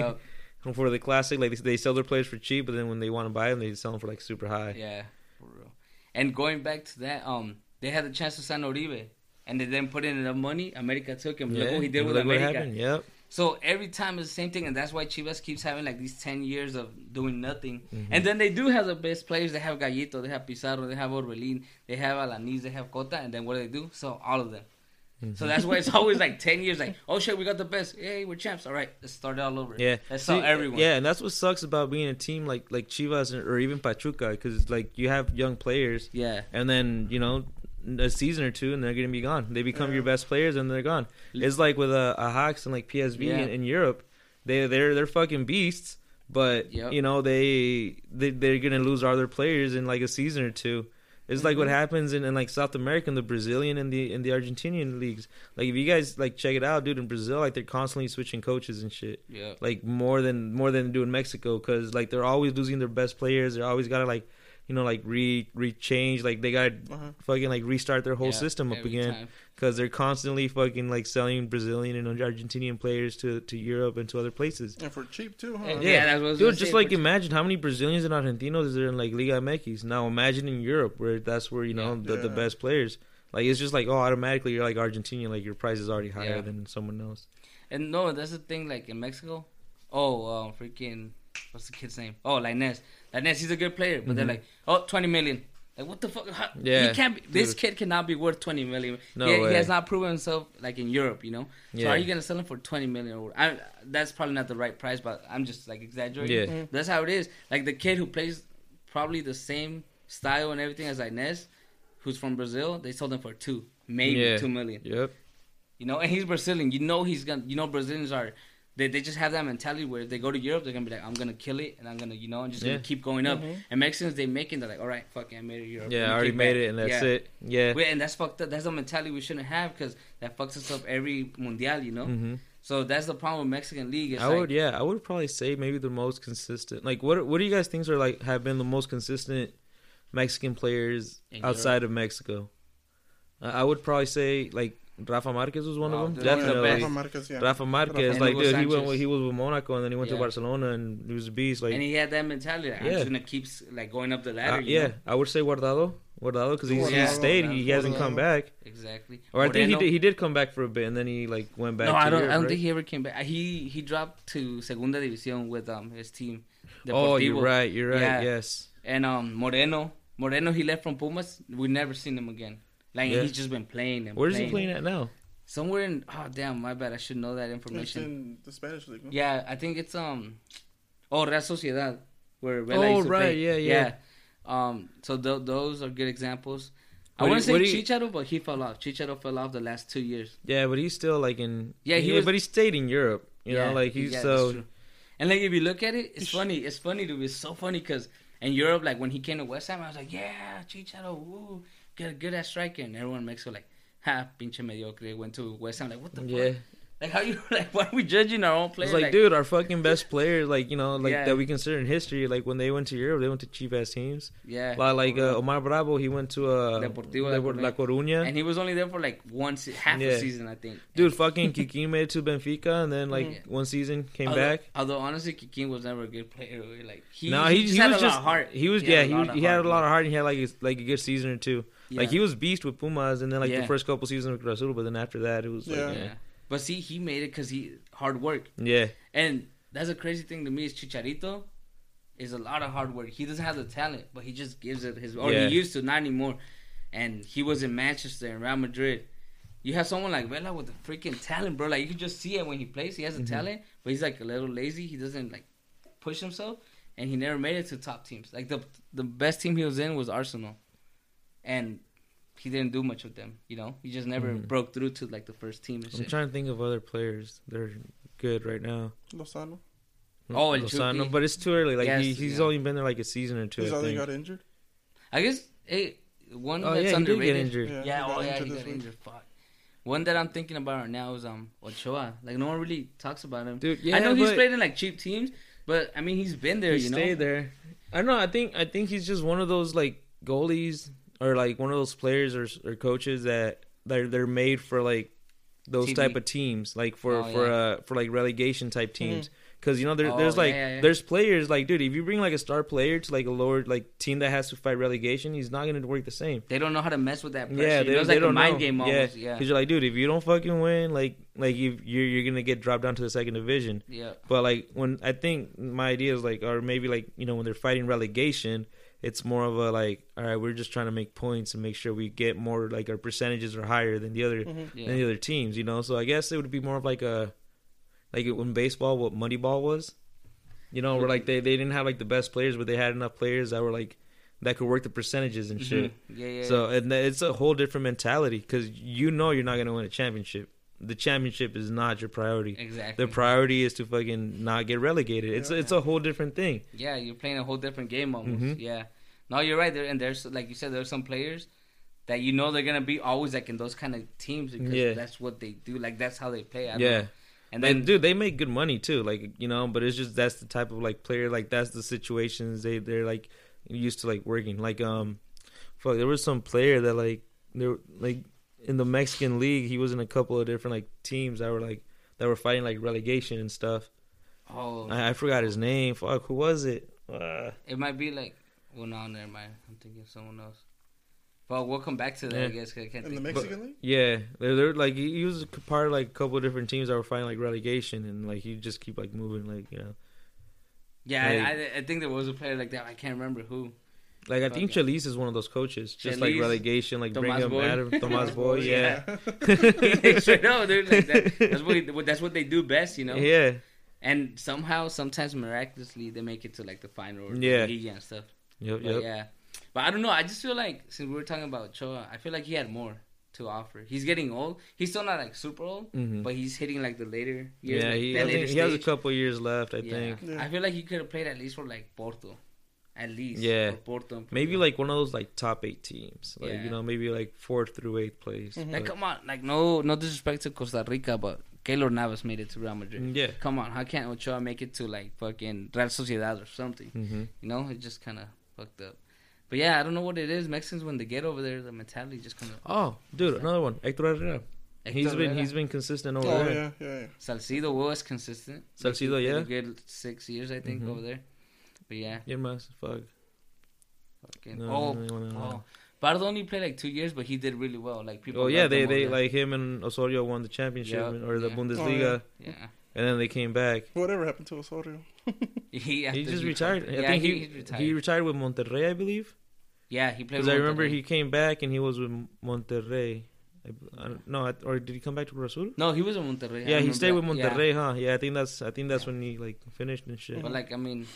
[SPEAKER 3] For the classic, like they, they sell their players for cheap, but then when they want to buy them, they sell them for like super high.
[SPEAKER 1] Yeah, for real. And going back to that, um, they had the chance to sign Oribe, and they didn't put in enough money. America took him. Look what he did with America.
[SPEAKER 3] happened. Yep.
[SPEAKER 1] So every time it's the same thing, and that's why Chivas keeps having like these ten years of doing nothing.
[SPEAKER 3] Mm-hmm.
[SPEAKER 1] And then they do have the best players. They have Gallito, they have Pizarro, they have Orbelin, they have Alanis, they have Cota, and then what do they do? So all of them.
[SPEAKER 3] Mm-hmm.
[SPEAKER 1] So that's why it's always like ten years. Like, oh shit, we got the best. Hey, we're champs. All right, let's start it all over.
[SPEAKER 3] Yeah,
[SPEAKER 1] let's
[SPEAKER 3] See,
[SPEAKER 1] sell everyone.
[SPEAKER 3] Yeah, and that's what sucks about being a team like like Chivas or even Pachuca, because like you have young players,
[SPEAKER 1] yeah,
[SPEAKER 3] and then you know a season or two and they're gonna be gone. They become
[SPEAKER 2] Yeah.
[SPEAKER 3] your best players and they're gone. It's like with uh, Ajax and like PSV
[SPEAKER 1] Yeah.
[SPEAKER 3] in, in Europe. They they're they're fucking beasts, but
[SPEAKER 1] Yep.
[SPEAKER 3] you know they they they're gonna lose all their players in like a season or two. It's like what
[SPEAKER 1] Mm-hmm.
[SPEAKER 3] happens in, in like South America, in the Brazilian and the in the Argentinian leagues. Like if you guys like check it out, dude, in Brazil, like they're constantly switching coaches and shit
[SPEAKER 1] yeah.
[SPEAKER 3] like more than more than they do in Mexico because like they're always losing their best players. They're always gotta like you know like re rechange like they gotta
[SPEAKER 2] Uh-huh.
[SPEAKER 3] fucking like restart their whole
[SPEAKER 1] Yeah,
[SPEAKER 3] system up again because they're constantly fucking like selling Brazilian and Argentinian players to to Europe and to other places.
[SPEAKER 2] And for cheap too, huh?
[SPEAKER 1] Yeah,
[SPEAKER 3] Yeah,
[SPEAKER 1] that's what I was
[SPEAKER 3] Dude, just
[SPEAKER 1] say,
[SPEAKER 3] like
[SPEAKER 1] for-
[SPEAKER 3] imagine how many Brazilians and Argentinos is there in like Liga MX. Now imagine in Europe where that's where you know
[SPEAKER 1] Yeah.
[SPEAKER 3] the, the best players. Like it's just like oh automatically you're like Argentinian like your price is already higher
[SPEAKER 1] Yeah.
[SPEAKER 3] than someone else.
[SPEAKER 1] And no, that's the thing. Like in Mexico, oh, uh, freaking, what's the kid's name? Oh, like Lainez. Lainez, he's a good player, but they're
[SPEAKER 3] Mhm.
[SPEAKER 1] like, oh, 20 million. Like what the fuck? How,
[SPEAKER 3] Yeah,
[SPEAKER 1] he can't. Be, this kid cannot be worth 20 million.
[SPEAKER 3] No
[SPEAKER 1] he, he has not proven himself like in Europe, you know. So
[SPEAKER 3] Yeah.
[SPEAKER 1] are you gonna sell him for 20 million? Or I, that's probably not the right price, but I'm just like exaggerating.
[SPEAKER 3] Yeah.
[SPEAKER 2] Mhm.
[SPEAKER 1] That's how it is. Like the kid who plays probably the same style and everything as Lainez, who's from Brazil, they sold him for two, maybe
[SPEAKER 3] Yeah.
[SPEAKER 1] two million.
[SPEAKER 3] Yep.
[SPEAKER 1] You know, and he's Brazilian. You know he's gonna. You know Brazilians are. They, they just have that mentality where if they go to Europe, they're gonna be like, I'm gonna kill it, and I'm gonna, you know, and just
[SPEAKER 3] Yeah.
[SPEAKER 1] gonna keep going up.
[SPEAKER 2] Mhm.
[SPEAKER 1] And Mexicans, they make it. They're like, all right, fuck it, I made it Europe.
[SPEAKER 3] Yeah, I already made
[SPEAKER 1] back."
[SPEAKER 3] it and that's
[SPEAKER 1] Yeah.
[SPEAKER 3] it. Yeah.
[SPEAKER 1] Wait, and that's fucked up. That's a mentality we shouldn't have because that fucks us up every mundial, you know.
[SPEAKER 3] hmm
[SPEAKER 1] So that's the problem with Mexican league. It's
[SPEAKER 3] I
[SPEAKER 1] like,
[SPEAKER 3] would, yeah, I would probably say maybe the most consistent. Like, what what do you guys think are like have been the most consistent Mexican players
[SPEAKER 1] In
[SPEAKER 3] outside of Mexico? Uh, I would probably say like Rafa Marquez was one
[SPEAKER 1] Wow,
[SPEAKER 3] of them.
[SPEAKER 1] the- the
[SPEAKER 3] Definitely.
[SPEAKER 2] Rafa Marquez, yeah.
[SPEAKER 3] Rafa Marquez.
[SPEAKER 1] And
[SPEAKER 3] like,
[SPEAKER 1] Hugo
[SPEAKER 3] dude, he went he was with Monaco and then he went
[SPEAKER 1] Yeah.
[SPEAKER 3] to Barcelona and he was a beast. Like,
[SPEAKER 1] and he had that mentality. Like, I'm
[SPEAKER 3] Yeah.
[SPEAKER 1] just gonna keep like going up the ladder.
[SPEAKER 3] uh,
[SPEAKER 1] you
[SPEAKER 3] yeah,
[SPEAKER 1] know?
[SPEAKER 3] I would say Guardado, Guardado, because he's,
[SPEAKER 1] Yeah.
[SPEAKER 3] he stayed. He, he hasn't come back.
[SPEAKER 1] exactly.
[SPEAKER 3] Or I think he did, he did come back for a bit and then he like went back.
[SPEAKER 1] No,
[SPEAKER 3] to
[SPEAKER 1] I don't.
[SPEAKER 3] Europe,
[SPEAKER 1] I don't
[SPEAKER 3] right?
[SPEAKER 1] think he ever came back. He he dropped to Segunda División with um his team.
[SPEAKER 3] Oh, you're right. You're right.
[SPEAKER 1] Yeah.
[SPEAKER 3] Yes.
[SPEAKER 1] And um Moreno, Moreno, he left from Pumas. We never seen him again. Like
[SPEAKER 3] Yeah.
[SPEAKER 1] he's just been playing and
[SPEAKER 3] Where's
[SPEAKER 1] playing.
[SPEAKER 3] he playing at now?
[SPEAKER 1] Somewhere in. Oh damn, my bad. I should know that
[SPEAKER 2] It's
[SPEAKER 1] information.
[SPEAKER 2] in the Spanish league. no?
[SPEAKER 1] Yeah, I think it's um. Oh, Real Sociedad, where Vela
[SPEAKER 3] Oh,
[SPEAKER 1] used to
[SPEAKER 3] right,
[SPEAKER 1] play.
[SPEAKER 3] yeah, yeah.
[SPEAKER 1] Um. So th- those are good examples. I
[SPEAKER 3] What do
[SPEAKER 1] want to say
[SPEAKER 3] do you-
[SPEAKER 1] Chicharo, but he fell off. Chicharo fell off the last two years.
[SPEAKER 3] Yeah, but he's still like in.
[SPEAKER 1] Yeah, he was-
[SPEAKER 3] But he stayed in Europe. You know, like he's
[SPEAKER 1] yeah, that's
[SPEAKER 3] so.
[SPEAKER 1] true. And like if you look at it, it's funny. It's funny to be so funny because in Europe, like when he came to West Ham, I was like, yeah, Chicharo, woo, get a good ass striker, and everyone in Mexico like, ha, pinche mediocre. Went to West Ham, like what the
[SPEAKER 3] Yeah,
[SPEAKER 1] fuck? Like how you (laughs) like? Why are we judging our own players?
[SPEAKER 3] like, dude, our fucking best players, like you know, like
[SPEAKER 1] Yeah.
[SPEAKER 3] that we consider in history. Like when they went to Europe, they went to cheap ass teams.
[SPEAKER 1] yeah,
[SPEAKER 3] Like, like uh, Omar Bravo, he went to uh,
[SPEAKER 1] Deportivo
[SPEAKER 3] La,
[SPEAKER 1] La
[SPEAKER 3] La Coruña.
[SPEAKER 1] and he was only there for like one se- half
[SPEAKER 3] Yeah.
[SPEAKER 1] a season, I think.
[SPEAKER 3] Dude, fucking Kikin made it to Benfica, and then like
[SPEAKER 1] Mhm.
[SPEAKER 3] one season came
[SPEAKER 1] although,
[SPEAKER 3] back.
[SPEAKER 1] Although honestly, Kikin was never a good player. Like he,
[SPEAKER 3] no,
[SPEAKER 1] he,
[SPEAKER 3] he,
[SPEAKER 1] just
[SPEAKER 3] he
[SPEAKER 1] had
[SPEAKER 3] was
[SPEAKER 1] a lot
[SPEAKER 3] just
[SPEAKER 1] of heart.
[SPEAKER 3] he was yeah
[SPEAKER 1] had
[SPEAKER 3] he
[SPEAKER 1] lot
[SPEAKER 3] he had a lot of heart and he had like a, like a good season or two. Like he was beast with Pumas, and then like
[SPEAKER 1] Yeah.
[SPEAKER 3] the first couple seasons with Rasul, but then after that it was like
[SPEAKER 2] Yeah.
[SPEAKER 3] yeah,
[SPEAKER 1] Yeah. But see, he made it because he hard work.
[SPEAKER 3] yeah.
[SPEAKER 1] And that's a crazy thing to me is Chicharito is a lot of hard work. He doesn't have the talent, but he just gives it his or
[SPEAKER 3] Yeah.
[SPEAKER 1] he used to, not anymore. And he was in Manchester and Real Madrid. you have someone like Vela with the freaking talent, bro. Like you can just see it when he plays. He has a
[SPEAKER 3] Mhm.
[SPEAKER 1] talent, but he's like a little lazy. He doesn't like push himself, and he never made it to top teams. Like the the best team he was in was Arsenal, and he didn't do much with them. You know, he just never
[SPEAKER 3] Mhm.
[SPEAKER 1] broke through to like the first team and
[SPEAKER 3] I'm
[SPEAKER 1] shit.
[SPEAKER 3] trying to think of other players. They're good right now.
[SPEAKER 2] Lozano.
[SPEAKER 1] Oh, El
[SPEAKER 3] Lozano,
[SPEAKER 1] Chucky.
[SPEAKER 3] but it's too early. Like he, he's
[SPEAKER 1] yeah.
[SPEAKER 3] only been there like a season or two.
[SPEAKER 2] He's
[SPEAKER 3] I
[SPEAKER 2] only
[SPEAKER 3] think.
[SPEAKER 2] got injured.
[SPEAKER 1] I guess hey, one
[SPEAKER 3] Oh
[SPEAKER 1] that's
[SPEAKER 3] yeah, he did
[SPEAKER 1] underrated.
[SPEAKER 3] get injured.
[SPEAKER 2] Yeah,
[SPEAKER 1] Yeah,
[SPEAKER 2] he
[SPEAKER 1] oh yeah,
[SPEAKER 2] injured
[SPEAKER 1] he got
[SPEAKER 2] week.
[SPEAKER 1] injured. Fuck. One that I'm thinking about right now is um Ochoa. Like no one really talks about him.
[SPEAKER 3] Dude, yeah,
[SPEAKER 1] I know he's played in like cheap teams, but I mean he's been there.
[SPEAKER 3] he
[SPEAKER 1] you know,
[SPEAKER 3] stayed there. I don't know. I think I think he's just one of those like goalies or like one of those players or, or coaches that they're they're made for like those
[SPEAKER 1] TV.
[SPEAKER 3] type of teams, like for
[SPEAKER 1] Oh,
[SPEAKER 3] for
[SPEAKER 1] yeah.
[SPEAKER 3] uh for like relegation type teams. Because you know there,
[SPEAKER 1] Oh,
[SPEAKER 3] there's like
[SPEAKER 1] yeah, yeah,
[SPEAKER 3] there's players like dude if you bring like a star player to like a lower like team that has to fight relegation he's not gonna work the same
[SPEAKER 1] They don't know how to mess with that pressure.
[SPEAKER 3] yeah they,
[SPEAKER 1] know, it's
[SPEAKER 3] they
[SPEAKER 1] like
[SPEAKER 3] don't
[SPEAKER 1] a mind
[SPEAKER 3] know.
[SPEAKER 1] game almost. Yeah,
[SPEAKER 3] because you're like dude if you don't fucking win like like you you're, you're gonna get dropped down to the second division
[SPEAKER 1] yeah.
[SPEAKER 3] but like when I think my idea is like, or maybe like you know when they're fighting relegation, it's more of a like, all right, we're just trying to make points and make sure we get more like our percentages are higher than the other
[SPEAKER 2] Mhm.
[SPEAKER 1] yeah.
[SPEAKER 3] than the other teams, you know. So I guess it would be more of like a like when baseball, what Moneyball was, you know, where like they they didn't have like the best players, but they had enough players that were like that could work the percentages and shit.
[SPEAKER 1] Mhm. Yeah, yeah.
[SPEAKER 3] So and it's a whole different mentality because you know you're not gonna win a championship. The championship is not your priority.
[SPEAKER 1] exactly.
[SPEAKER 3] The priority is to fucking not get relegated. It's
[SPEAKER 2] Yeah.
[SPEAKER 3] it's a whole different thing.
[SPEAKER 1] yeah, you're playing a whole different game almost.
[SPEAKER 3] Mhm.
[SPEAKER 1] Yeah. No, you're right. There and there's like you said, there's some players that you know they're gonna be always like in those kind of teams because
[SPEAKER 3] Yeah.
[SPEAKER 1] that's what they do. Like that's how they play. I
[SPEAKER 3] Yeah,
[SPEAKER 1] know. And
[SPEAKER 3] and
[SPEAKER 1] then
[SPEAKER 3] dude, they make good money too. Like you know, but it's just that's the type of like player. Like that's the situations they they're like used to like working. Like um, fuck, there was some player that like there like in the Mexican league, he was in a couple of different like teams that were like that were fighting like relegation and stuff.
[SPEAKER 1] oh,
[SPEAKER 3] I, I forgot his name. Fuck, who was it? Uh,
[SPEAKER 1] it might be like well, no, never mind. I'm thinking of someone else. But we'll come back to that. I
[SPEAKER 3] guess.
[SPEAKER 1] guess 'cause I can't
[SPEAKER 2] In the
[SPEAKER 1] think.
[SPEAKER 2] Mexican League?
[SPEAKER 3] yeah, they're, they're like he he was part of like a couple of different teams that were fighting like relegation, and like he just keep like moving, like you know.
[SPEAKER 1] Yeah,
[SPEAKER 3] Like-
[SPEAKER 1] I, I, I think there was a player like that. I can't remember who.
[SPEAKER 3] Like I think
[SPEAKER 1] Okay.
[SPEAKER 3] Chelis is one of those coaches, just like relegation, like bring him
[SPEAKER 1] Boy.
[SPEAKER 3] Adam Tomas (laughs) Boy, yeah,
[SPEAKER 1] Straight (laughs) up, dude. Like that, that's what that's what they do best, you know.
[SPEAKER 3] yeah,
[SPEAKER 1] And somehow, sometimes miraculously, they make it to like the final or
[SPEAKER 3] Yeah.
[SPEAKER 1] the Liga and stuff.
[SPEAKER 3] yep,
[SPEAKER 1] But
[SPEAKER 3] yep.
[SPEAKER 1] yeah, but I don't know. I just feel like since we were talking about Choa, I feel like he had more to offer. He's getting old. He's still not like super old,
[SPEAKER 3] Mhm.
[SPEAKER 1] but he's hitting like the later years.
[SPEAKER 3] Yeah,
[SPEAKER 1] like,
[SPEAKER 3] he, I
[SPEAKER 1] later
[SPEAKER 3] think he has a couple years left. I
[SPEAKER 1] Yeah.
[SPEAKER 3] think
[SPEAKER 2] Yeah.
[SPEAKER 1] I feel like he could have played at least for like Porto, at least.
[SPEAKER 3] Yeah.
[SPEAKER 1] Porto. and
[SPEAKER 3] maybe like one of those like top eight teams, like
[SPEAKER 1] Yeah.
[SPEAKER 3] you know maybe like fourth through eighth place.
[SPEAKER 2] Mhm.
[SPEAKER 1] Like, come on, like no, no disrespect to Costa Rica, but Keylor Navas made it to Real Madrid.
[SPEAKER 3] Yeah,
[SPEAKER 1] Come on, how can't Ochoa make it to like fucking Real Sociedad or something?
[SPEAKER 3] hmm
[SPEAKER 1] You know, it just kind of fucked up. But yeah, I don't know what it is. Mexicans when they get over there, the mentality just kind of.
[SPEAKER 3] Oh, dude, another one, Hector Herrera. he's been he's been consistent over
[SPEAKER 2] Oh,
[SPEAKER 3] there.
[SPEAKER 2] yeah, yeah, yeah.
[SPEAKER 1] Salcido was consistent.
[SPEAKER 3] Salcido,
[SPEAKER 1] Like, he
[SPEAKER 3] yeah.
[SPEAKER 1] a good six years I think
[SPEAKER 3] Mhm.
[SPEAKER 1] over there. But yeah,
[SPEAKER 3] Yeah, mas fuck.
[SPEAKER 1] fucking.
[SPEAKER 3] No,
[SPEAKER 1] oh,
[SPEAKER 3] no, no, no.
[SPEAKER 1] oh, Pardo only played like two years, but he did really well. Like people.
[SPEAKER 3] Oh yeah, they they
[SPEAKER 1] over there.
[SPEAKER 3] like him and Osorio won the championship
[SPEAKER 1] Yeah,
[SPEAKER 3] or the
[SPEAKER 1] yeah.
[SPEAKER 3] Bundesliga, oh,
[SPEAKER 1] Yeah,
[SPEAKER 3] and then they came back.
[SPEAKER 2] Whatever happened to Osorio? (laughs)
[SPEAKER 1] he,
[SPEAKER 3] He just
[SPEAKER 1] he
[SPEAKER 3] retired.
[SPEAKER 1] fucked-
[SPEAKER 3] I
[SPEAKER 1] Yeah,
[SPEAKER 3] think
[SPEAKER 1] he,
[SPEAKER 3] he
[SPEAKER 1] retired.
[SPEAKER 3] he retired with Monterrey, I believe.
[SPEAKER 1] yeah, he played.
[SPEAKER 3] Because I remember he came back and he was with Monterrey. I, I don't I- or did he come back to Brazil?
[SPEAKER 1] No, he was in Monterrey. I
[SPEAKER 3] Yeah, he
[SPEAKER 1] remember
[SPEAKER 3] stayed with
[SPEAKER 1] that. Yeah.
[SPEAKER 3] Monterrey, huh? Yeah, I think that's I think that's
[SPEAKER 1] Yeah.
[SPEAKER 3] when he like finished and shit.
[SPEAKER 1] But like, I mean,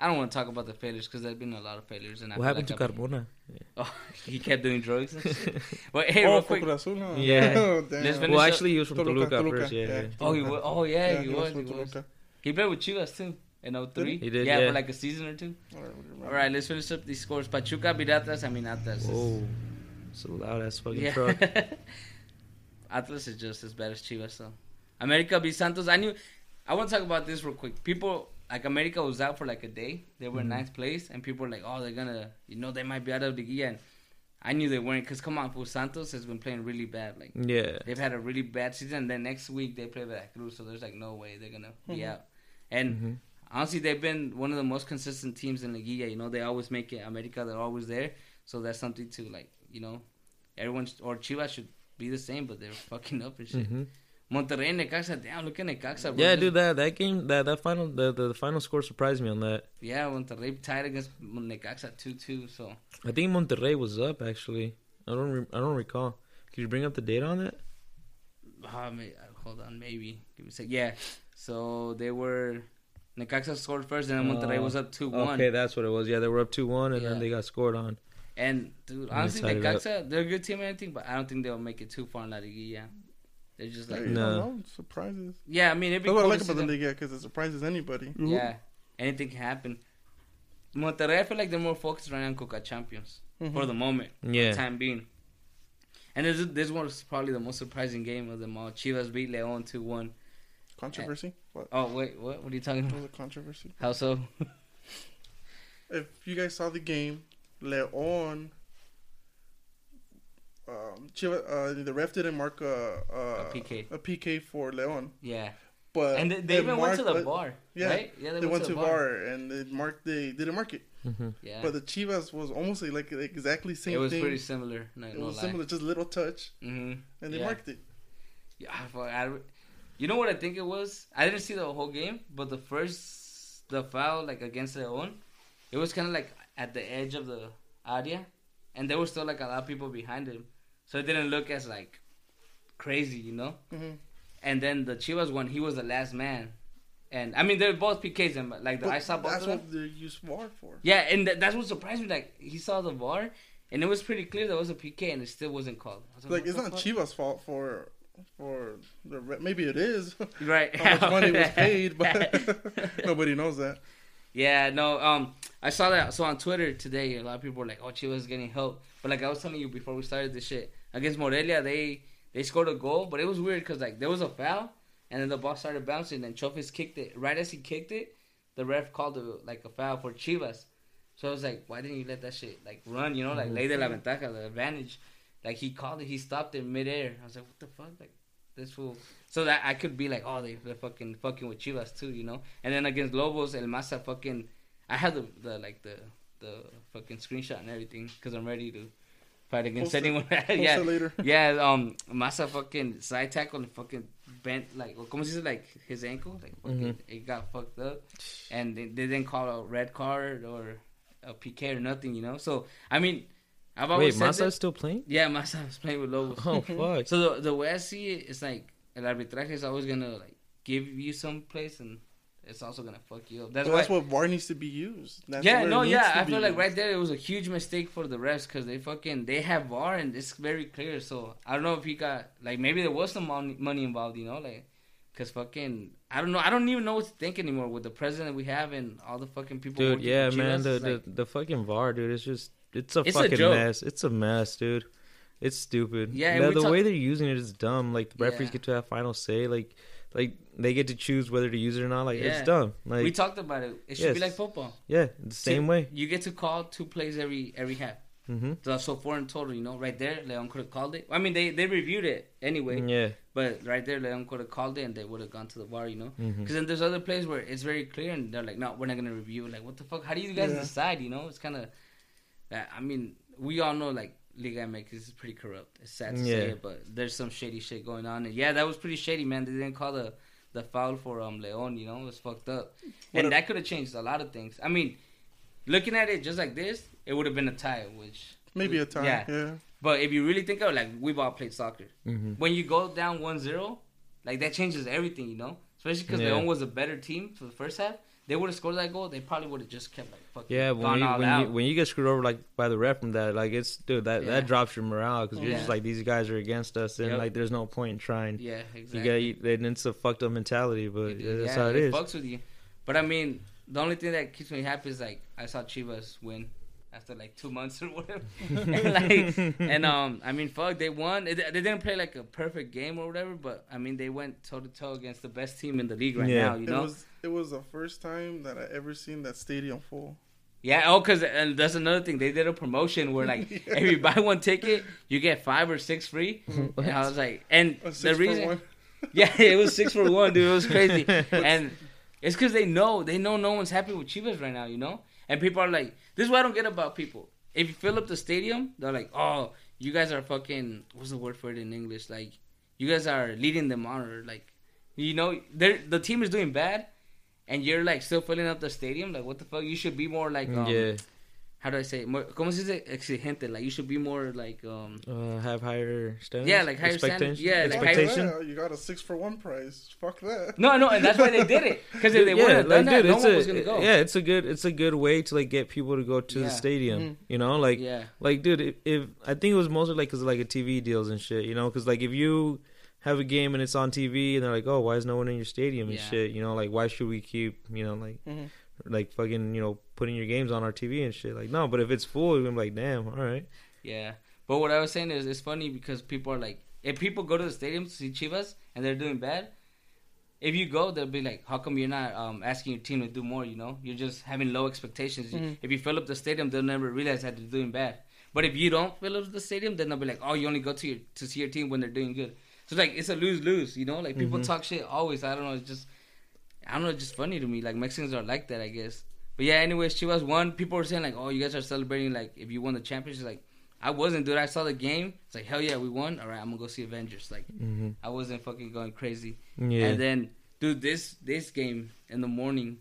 [SPEAKER 1] I don't want to talk about the failures because there's been a lot of failures. And I
[SPEAKER 3] what happened
[SPEAKER 1] like
[SPEAKER 3] to
[SPEAKER 1] I've-
[SPEAKER 3] Carmona? (laughs)
[SPEAKER 1] Oh, he kept doing drugs. And shit. (laughs) But hey,
[SPEAKER 2] oh,
[SPEAKER 1] real
[SPEAKER 2] for
[SPEAKER 1] quick.
[SPEAKER 2] Cruz Azul, huh?
[SPEAKER 3] Yeah. (laughs)
[SPEAKER 2] Oh, damn.
[SPEAKER 3] Well,
[SPEAKER 1] up-
[SPEAKER 3] actually, he was from
[SPEAKER 2] Toluca,
[SPEAKER 3] Toluca,
[SPEAKER 2] Toluca,
[SPEAKER 3] first. Yeah,
[SPEAKER 2] yeah.
[SPEAKER 3] yeah.
[SPEAKER 1] Oh, he was. Oh yeah,
[SPEAKER 2] Yeah,
[SPEAKER 1] he, was.
[SPEAKER 2] from
[SPEAKER 1] He was. He played with Chivas too in 03.
[SPEAKER 3] He did,
[SPEAKER 1] Yeah,
[SPEAKER 3] yeah.
[SPEAKER 1] for like a season or two.
[SPEAKER 2] All right,
[SPEAKER 1] All right let's finish up these scores. Pachuca, Piratas, I mean Atlas.
[SPEAKER 3] Whoa, it's a loud ass fucking
[SPEAKER 1] Yeah.
[SPEAKER 3] truck.
[SPEAKER 1] Atlas is just as bad as Chivas, so. America beat Santos. I knew. I want to talk about this real quick. People like America was out for like a day. They were in
[SPEAKER 3] Mhm.
[SPEAKER 1] ninth place, and people were like, "Oh, they're gonna, you know, they might be out of the Liga." And I knew they weren't, cause come on, pues Santos has been playing really bad. Like
[SPEAKER 3] Yeah,
[SPEAKER 1] they've had a really bad season. And then next week they play Veracruz, so there's like no way they're gonna be
[SPEAKER 2] Mhm.
[SPEAKER 1] out. And
[SPEAKER 3] Mhm.
[SPEAKER 1] honestly, they've been one of the most consistent teams in the Liga. You know, they always make it. America, they're always there. So that's something to like, you know, everyone sh- or Chivas should be the same, but they're (laughs) fucking up and shit. Monterrey and Necaxa, damn, look at Necaxa, bro.
[SPEAKER 3] yeah, dude. That that game, that that final, the, the the final score surprised me on that.
[SPEAKER 1] Yeah, Monterrey tied against Necaxa two two. So
[SPEAKER 3] I think Monterrey was up actually. I don't re- I don't recall Could you bring up the date on that?
[SPEAKER 1] Uh, may, uh, hold on, maybe. Give me a sec. Yeah. So they were. Necaxa scored first, and then Monterrey
[SPEAKER 3] Oh,
[SPEAKER 1] was up two one.
[SPEAKER 3] Okay, that's what it was. Yeah, they were up two one, and
[SPEAKER 1] Yeah.
[SPEAKER 3] then they got scored on.
[SPEAKER 1] And dude, honestly,
[SPEAKER 3] it.
[SPEAKER 1] Necaxa, they're a good team and everything, but I don't think they'll make it too far in La Liguilla. They're just like,
[SPEAKER 2] Hey,
[SPEAKER 3] No.
[SPEAKER 2] you surprises.
[SPEAKER 1] yeah, I mean, it'd be
[SPEAKER 2] That's what I like about
[SPEAKER 1] see
[SPEAKER 2] the
[SPEAKER 1] them-
[SPEAKER 2] Liga because it surprises anybody.
[SPEAKER 1] Yeah, anything can happen. Monterrey, I feel like they're more focused right now on Conca Champions
[SPEAKER 2] Mhm.
[SPEAKER 1] for the moment, for the
[SPEAKER 3] Yeah,
[SPEAKER 1] time being. And this this one was probably the most surprising game of them all. Chivas beat Leon two one.
[SPEAKER 2] Controversy? What?
[SPEAKER 1] Oh wait, what? What are you talking
[SPEAKER 2] What
[SPEAKER 1] about?
[SPEAKER 2] was a controversy?
[SPEAKER 1] How so? (laughs)
[SPEAKER 2] If you guys saw the game, Leon, um, Chivas, uh, the ref didn't mark a, a,
[SPEAKER 1] A PK.
[SPEAKER 2] a PK for Leon,
[SPEAKER 1] Yeah,
[SPEAKER 2] but
[SPEAKER 1] and they, they
[SPEAKER 2] it
[SPEAKER 1] even went to
[SPEAKER 2] marked-
[SPEAKER 1] the bar,
[SPEAKER 2] yeah,
[SPEAKER 1] right? Yeah,
[SPEAKER 2] They, went, to the bar and they marked. They didn't mark it,
[SPEAKER 3] hmm
[SPEAKER 1] Yeah,
[SPEAKER 2] but the Chivas was almost like exactly same
[SPEAKER 1] it was
[SPEAKER 2] thing.
[SPEAKER 1] pretty similar. No,
[SPEAKER 2] it
[SPEAKER 1] no
[SPEAKER 2] was
[SPEAKER 1] lie.
[SPEAKER 2] similar, just little touch,
[SPEAKER 1] hmm
[SPEAKER 2] and they
[SPEAKER 1] Yeah.
[SPEAKER 2] marked it.
[SPEAKER 1] Yeah, I, fuck- I, you know what I think it was? I didn't see the whole game, but the first the foul like against Leon, it was kind of like at the edge of the area, and there were still like a lot of people behind him, so it didn't look as like crazy, you know.
[SPEAKER 2] hmm
[SPEAKER 1] And then the Chivas one, he was the last man, and I mean they're both PKs, and like the, I saw both
[SPEAKER 2] that's what they use VAR for.
[SPEAKER 1] Yeah, and th- that's what surprised me. Like he saw the VAR, and it was pretty clear there was a PK, and it still wasn't called. Was
[SPEAKER 2] Like
[SPEAKER 1] what
[SPEAKER 2] it's not
[SPEAKER 1] fuck?
[SPEAKER 2] Chivas' fault for for the re- maybe it is (laughs)
[SPEAKER 1] right?
[SPEAKER 2] how much money was (laughs) paid, but (laughs) nobody knows that.
[SPEAKER 1] Yeah, no. Um, I saw that. So on Twitter today, a lot of people were like, "Oh, Chivas is getting help." But like I was telling you before we started this shit against Morelia, they they scored a goal, but it was weird because like there was a foul, and then the ball started bouncing, and Chofis kicked it. Right as he kicked it, the ref called it like a foul for Chivas. So I was like, "Why didn't you let that shit like run? You know, like mm-hmm. lay de la ventaja, the advantage." Like he called it, he stopped it midair. I was like, "What the fuck?" Like this fool. So that I could be like, oh, they, they're fucking fucking with Chivas too, you know. And then against Lobos, El Masa fucking, I had the, the like the the fucking screenshot and everything because I'm ready to fight against
[SPEAKER 2] Post
[SPEAKER 1] anyone. (laughs) Yeah,
[SPEAKER 2] later.
[SPEAKER 1] yeah. Um, Masa fucking side tackle and fucking bent like, or como se dice, like his ankle, like fucking, it got fucked up, and they, they didn't call a red card or a PK or nothing, you know. So I mean, I've
[SPEAKER 3] Wait,
[SPEAKER 1] always said
[SPEAKER 3] Massa is still playing?
[SPEAKER 1] yeah, Masa was playing with Lobos.
[SPEAKER 3] Oh (laughs) fuck!
[SPEAKER 1] So the the way I see it, it's like el arbitraje is always gonna like give you some place, and it's also gonna fuck you up. That's
[SPEAKER 2] But
[SPEAKER 1] why.
[SPEAKER 2] that's what VAR needs to be used. That's
[SPEAKER 1] yeah,
[SPEAKER 2] where it
[SPEAKER 1] no,
[SPEAKER 2] needs
[SPEAKER 1] yeah. I
[SPEAKER 2] be
[SPEAKER 1] feel like
[SPEAKER 2] used.
[SPEAKER 1] right there it was a huge mistake for the refs because they fucking they have VAR and it's very clear. So I don't know if he got like maybe there was some money, money involved, you know, like because fucking I don't know. I don't even know what to think anymore with the president we have and all the fucking people.
[SPEAKER 3] Dude,
[SPEAKER 1] working
[SPEAKER 3] yeah, man, the,
[SPEAKER 1] It's
[SPEAKER 3] the the fucking VAR, dude, it's just it's a
[SPEAKER 1] It's
[SPEAKER 3] fucking
[SPEAKER 1] joke.
[SPEAKER 3] mess. It's a mess, dude. It's stupid.
[SPEAKER 1] Yeah, and
[SPEAKER 3] the, the
[SPEAKER 1] talk-
[SPEAKER 3] way they're using it is dumb. Like the referees
[SPEAKER 1] Yeah.
[SPEAKER 3] get to have final say. Like, like they get to choose whether to use it or not. Like
[SPEAKER 1] Yeah.
[SPEAKER 3] it's dumb. Like
[SPEAKER 1] we talked about it. It should be like football.
[SPEAKER 3] yeah, the same
[SPEAKER 1] See,
[SPEAKER 3] way.
[SPEAKER 1] You get to call two plays every every half.
[SPEAKER 3] hmm
[SPEAKER 1] So, so four in total, you know, right there, Leon could have called it. I mean, they they reviewed it anyway,
[SPEAKER 3] Yeah.
[SPEAKER 1] but right there, Leon could have called it, and they would have gone to the bar, you know.
[SPEAKER 3] hmm
[SPEAKER 1] Because then there's other plays where it's very clear, and they're like, no, we're not gonna review. Like, what the fuck? How do you guys
[SPEAKER 2] Yeah.
[SPEAKER 1] decide? You know, it's kind of. I mean, we all know like Liga MX is pretty corrupt. It's sad to say it, but there's some shady shit going on, and yeah, that was pretty shady, man. They didn't call the the foul for um Leon, you know, it was fucked up,
[SPEAKER 2] What
[SPEAKER 1] and
[SPEAKER 2] a-
[SPEAKER 1] that could have changed a lot of things. I mean, looking at it just like this, it would have been a tie, which
[SPEAKER 2] maybe a tie.
[SPEAKER 1] Yeah.
[SPEAKER 2] Yeah.
[SPEAKER 1] but if you really think of it, like we've all played soccer.
[SPEAKER 3] hmm
[SPEAKER 1] When you go down 1-0, like that changes everything, you know. Especially because
[SPEAKER 3] Yeah.
[SPEAKER 1] Leon was a better team for the first half. They would have scored that goal. They probably would have just kept like fucking
[SPEAKER 3] Yeah,
[SPEAKER 1] gone
[SPEAKER 3] when you,
[SPEAKER 1] all
[SPEAKER 3] when
[SPEAKER 1] out.
[SPEAKER 3] you when you get screwed over like by the ref from that, like it's dude that
[SPEAKER 1] Yeah.
[SPEAKER 3] that drops your morale because you're
[SPEAKER 1] Yeah.
[SPEAKER 3] just like these guys are against us and
[SPEAKER 1] Yep.
[SPEAKER 3] like there's no point in trying.
[SPEAKER 1] yeah, exactly.
[SPEAKER 3] You get you, it's a fucked up mentality, but
[SPEAKER 1] It-
[SPEAKER 3] yeah, that's how it is.
[SPEAKER 1] fucks with you. But I mean, the only thing that keeps me happy is like I saw Chivas win after like two months or whatever. and (laughs) like, and um, I mean, fuck, they won. They, they didn't play like a perfect game or whatever, but I mean, they went toe to toe against the best team in the league right
[SPEAKER 3] Yeah.
[SPEAKER 1] now. You
[SPEAKER 2] It
[SPEAKER 1] know,
[SPEAKER 2] was it was the first time that I ever seen that stadium full.
[SPEAKER 1] Yeah, oh, cause and that's another thing. They did a promotion where like (laughs) if you buy one ticket, you get five or six free. (laughs) and I was like, and
[SPEAKER 2] A
[SPEAKER 1] the
[SPEAKER 2] six for
[SPEAKER 1] reason,
[SPEAKER 2] one.
[SPEAKER 1] yeah, it was six for one, dude. It was crazy, and it's cause they know they know no one's happy with Chivas right now, you know. And people are like, this is what I don't get about people. If you fill up the stadium, they're like, oh, you guys are fucking. What's the word for it in English? Like, you guys are leading them on, or like, you know, the team is doing bad. And you're like still filling up the stadium, like what the fuck? You should be more like, um,
[SPEAKER 3] yeah,
[SPEAKER 1] how do I say? it? More, ¿Cómo se dice exigente? Like you should be more like um.
[SPEAKER 3] Uh, have higher standards.
[SPEAKER 1] Yeah, like higher standards.
[SPEAKER 3] Expectation-
[SPEAKER 1] Yeah, like higher-
[SPEAKER 3] expectation.
[SPEAKER 2] You got a six for one price Fuck that.
[SPEAKER 1] No, no, and that's why they did it. Because if they
[SPEAKER 3] yeah,
[SPEAKER 1] wouldn't have done
[SPEAKER 3] like,
[SPEAKER 1] that,
[SPEAKER 3] dude,
[SPEAKER 1] no
[SPEAKER 3] it's
[SPEAKER 1] one
[SPEAKER 3] a,
[SPEAKER 1] was gonna go.
[SPEAKER 3] yeah, it's a good, it's a good way to like get people to go to
[SPEAKER 1] Yeah.
[SPEAKER 3] the stadium.
[SPEAKER 2] Mhm.
[SPEAKER 3] You know, like,
[SPEAKER 1] yeah,
[SPEAKER 3] like, dude, if, if I think it was mostly like because like a TV deals and shit. You know, because like if you have a game and it's on TV and they're like, oh, why is no one in your stadium and
[SPEAKER 1] Yeah.
[SPEAKER 3] shit? You know, like why should we keep, you know, like,
[SPEAKER 2] Mhm.
[SPEAKER 3] Like fucking, you know, putting your games on our TV and shit? Like, no, but if it's full, I'm like, damn, all right.
[SPEAKER 1] yeah. But what I was saying is, it's funny because people are like, if people go to the stadium to see Chivas and they're doing bad, if you go, they'll be like, how come you're not um, asking your team to do more? You know, you're just having low expectations.
[SPEAKER 2] Mhm.
[SPEAKER 1] If you fill up the stadium, they'll never realize that they're doing bad. But if you don't fill up the stadium, then they'll be like, oh, you only go to your to see your team when they're doing good. So like, it's a lose lose. You know, like people
[SPEAKER 3] Mhm.
[SPEAKER 1] talk shit always. I don't know. It's just, I don't know. It's just funny to me. Like Mexicans are like that, I guess. But yeah, anyways, Chivas won. People were saying like, "Oh, you guys are celebrating like if you won the championship." Like, I wasn't, dude. I saw the game. It's like, hell yeah, we won. All right, I'm gonna go see Avengers. Like,
[SPEAKER 3] hmm
[SPEAKER 1] I wasn't fucking going crazy.
[SPEAKER 3] Yeah.
[SPEAKER 1] And then, dude, this this game in the morning,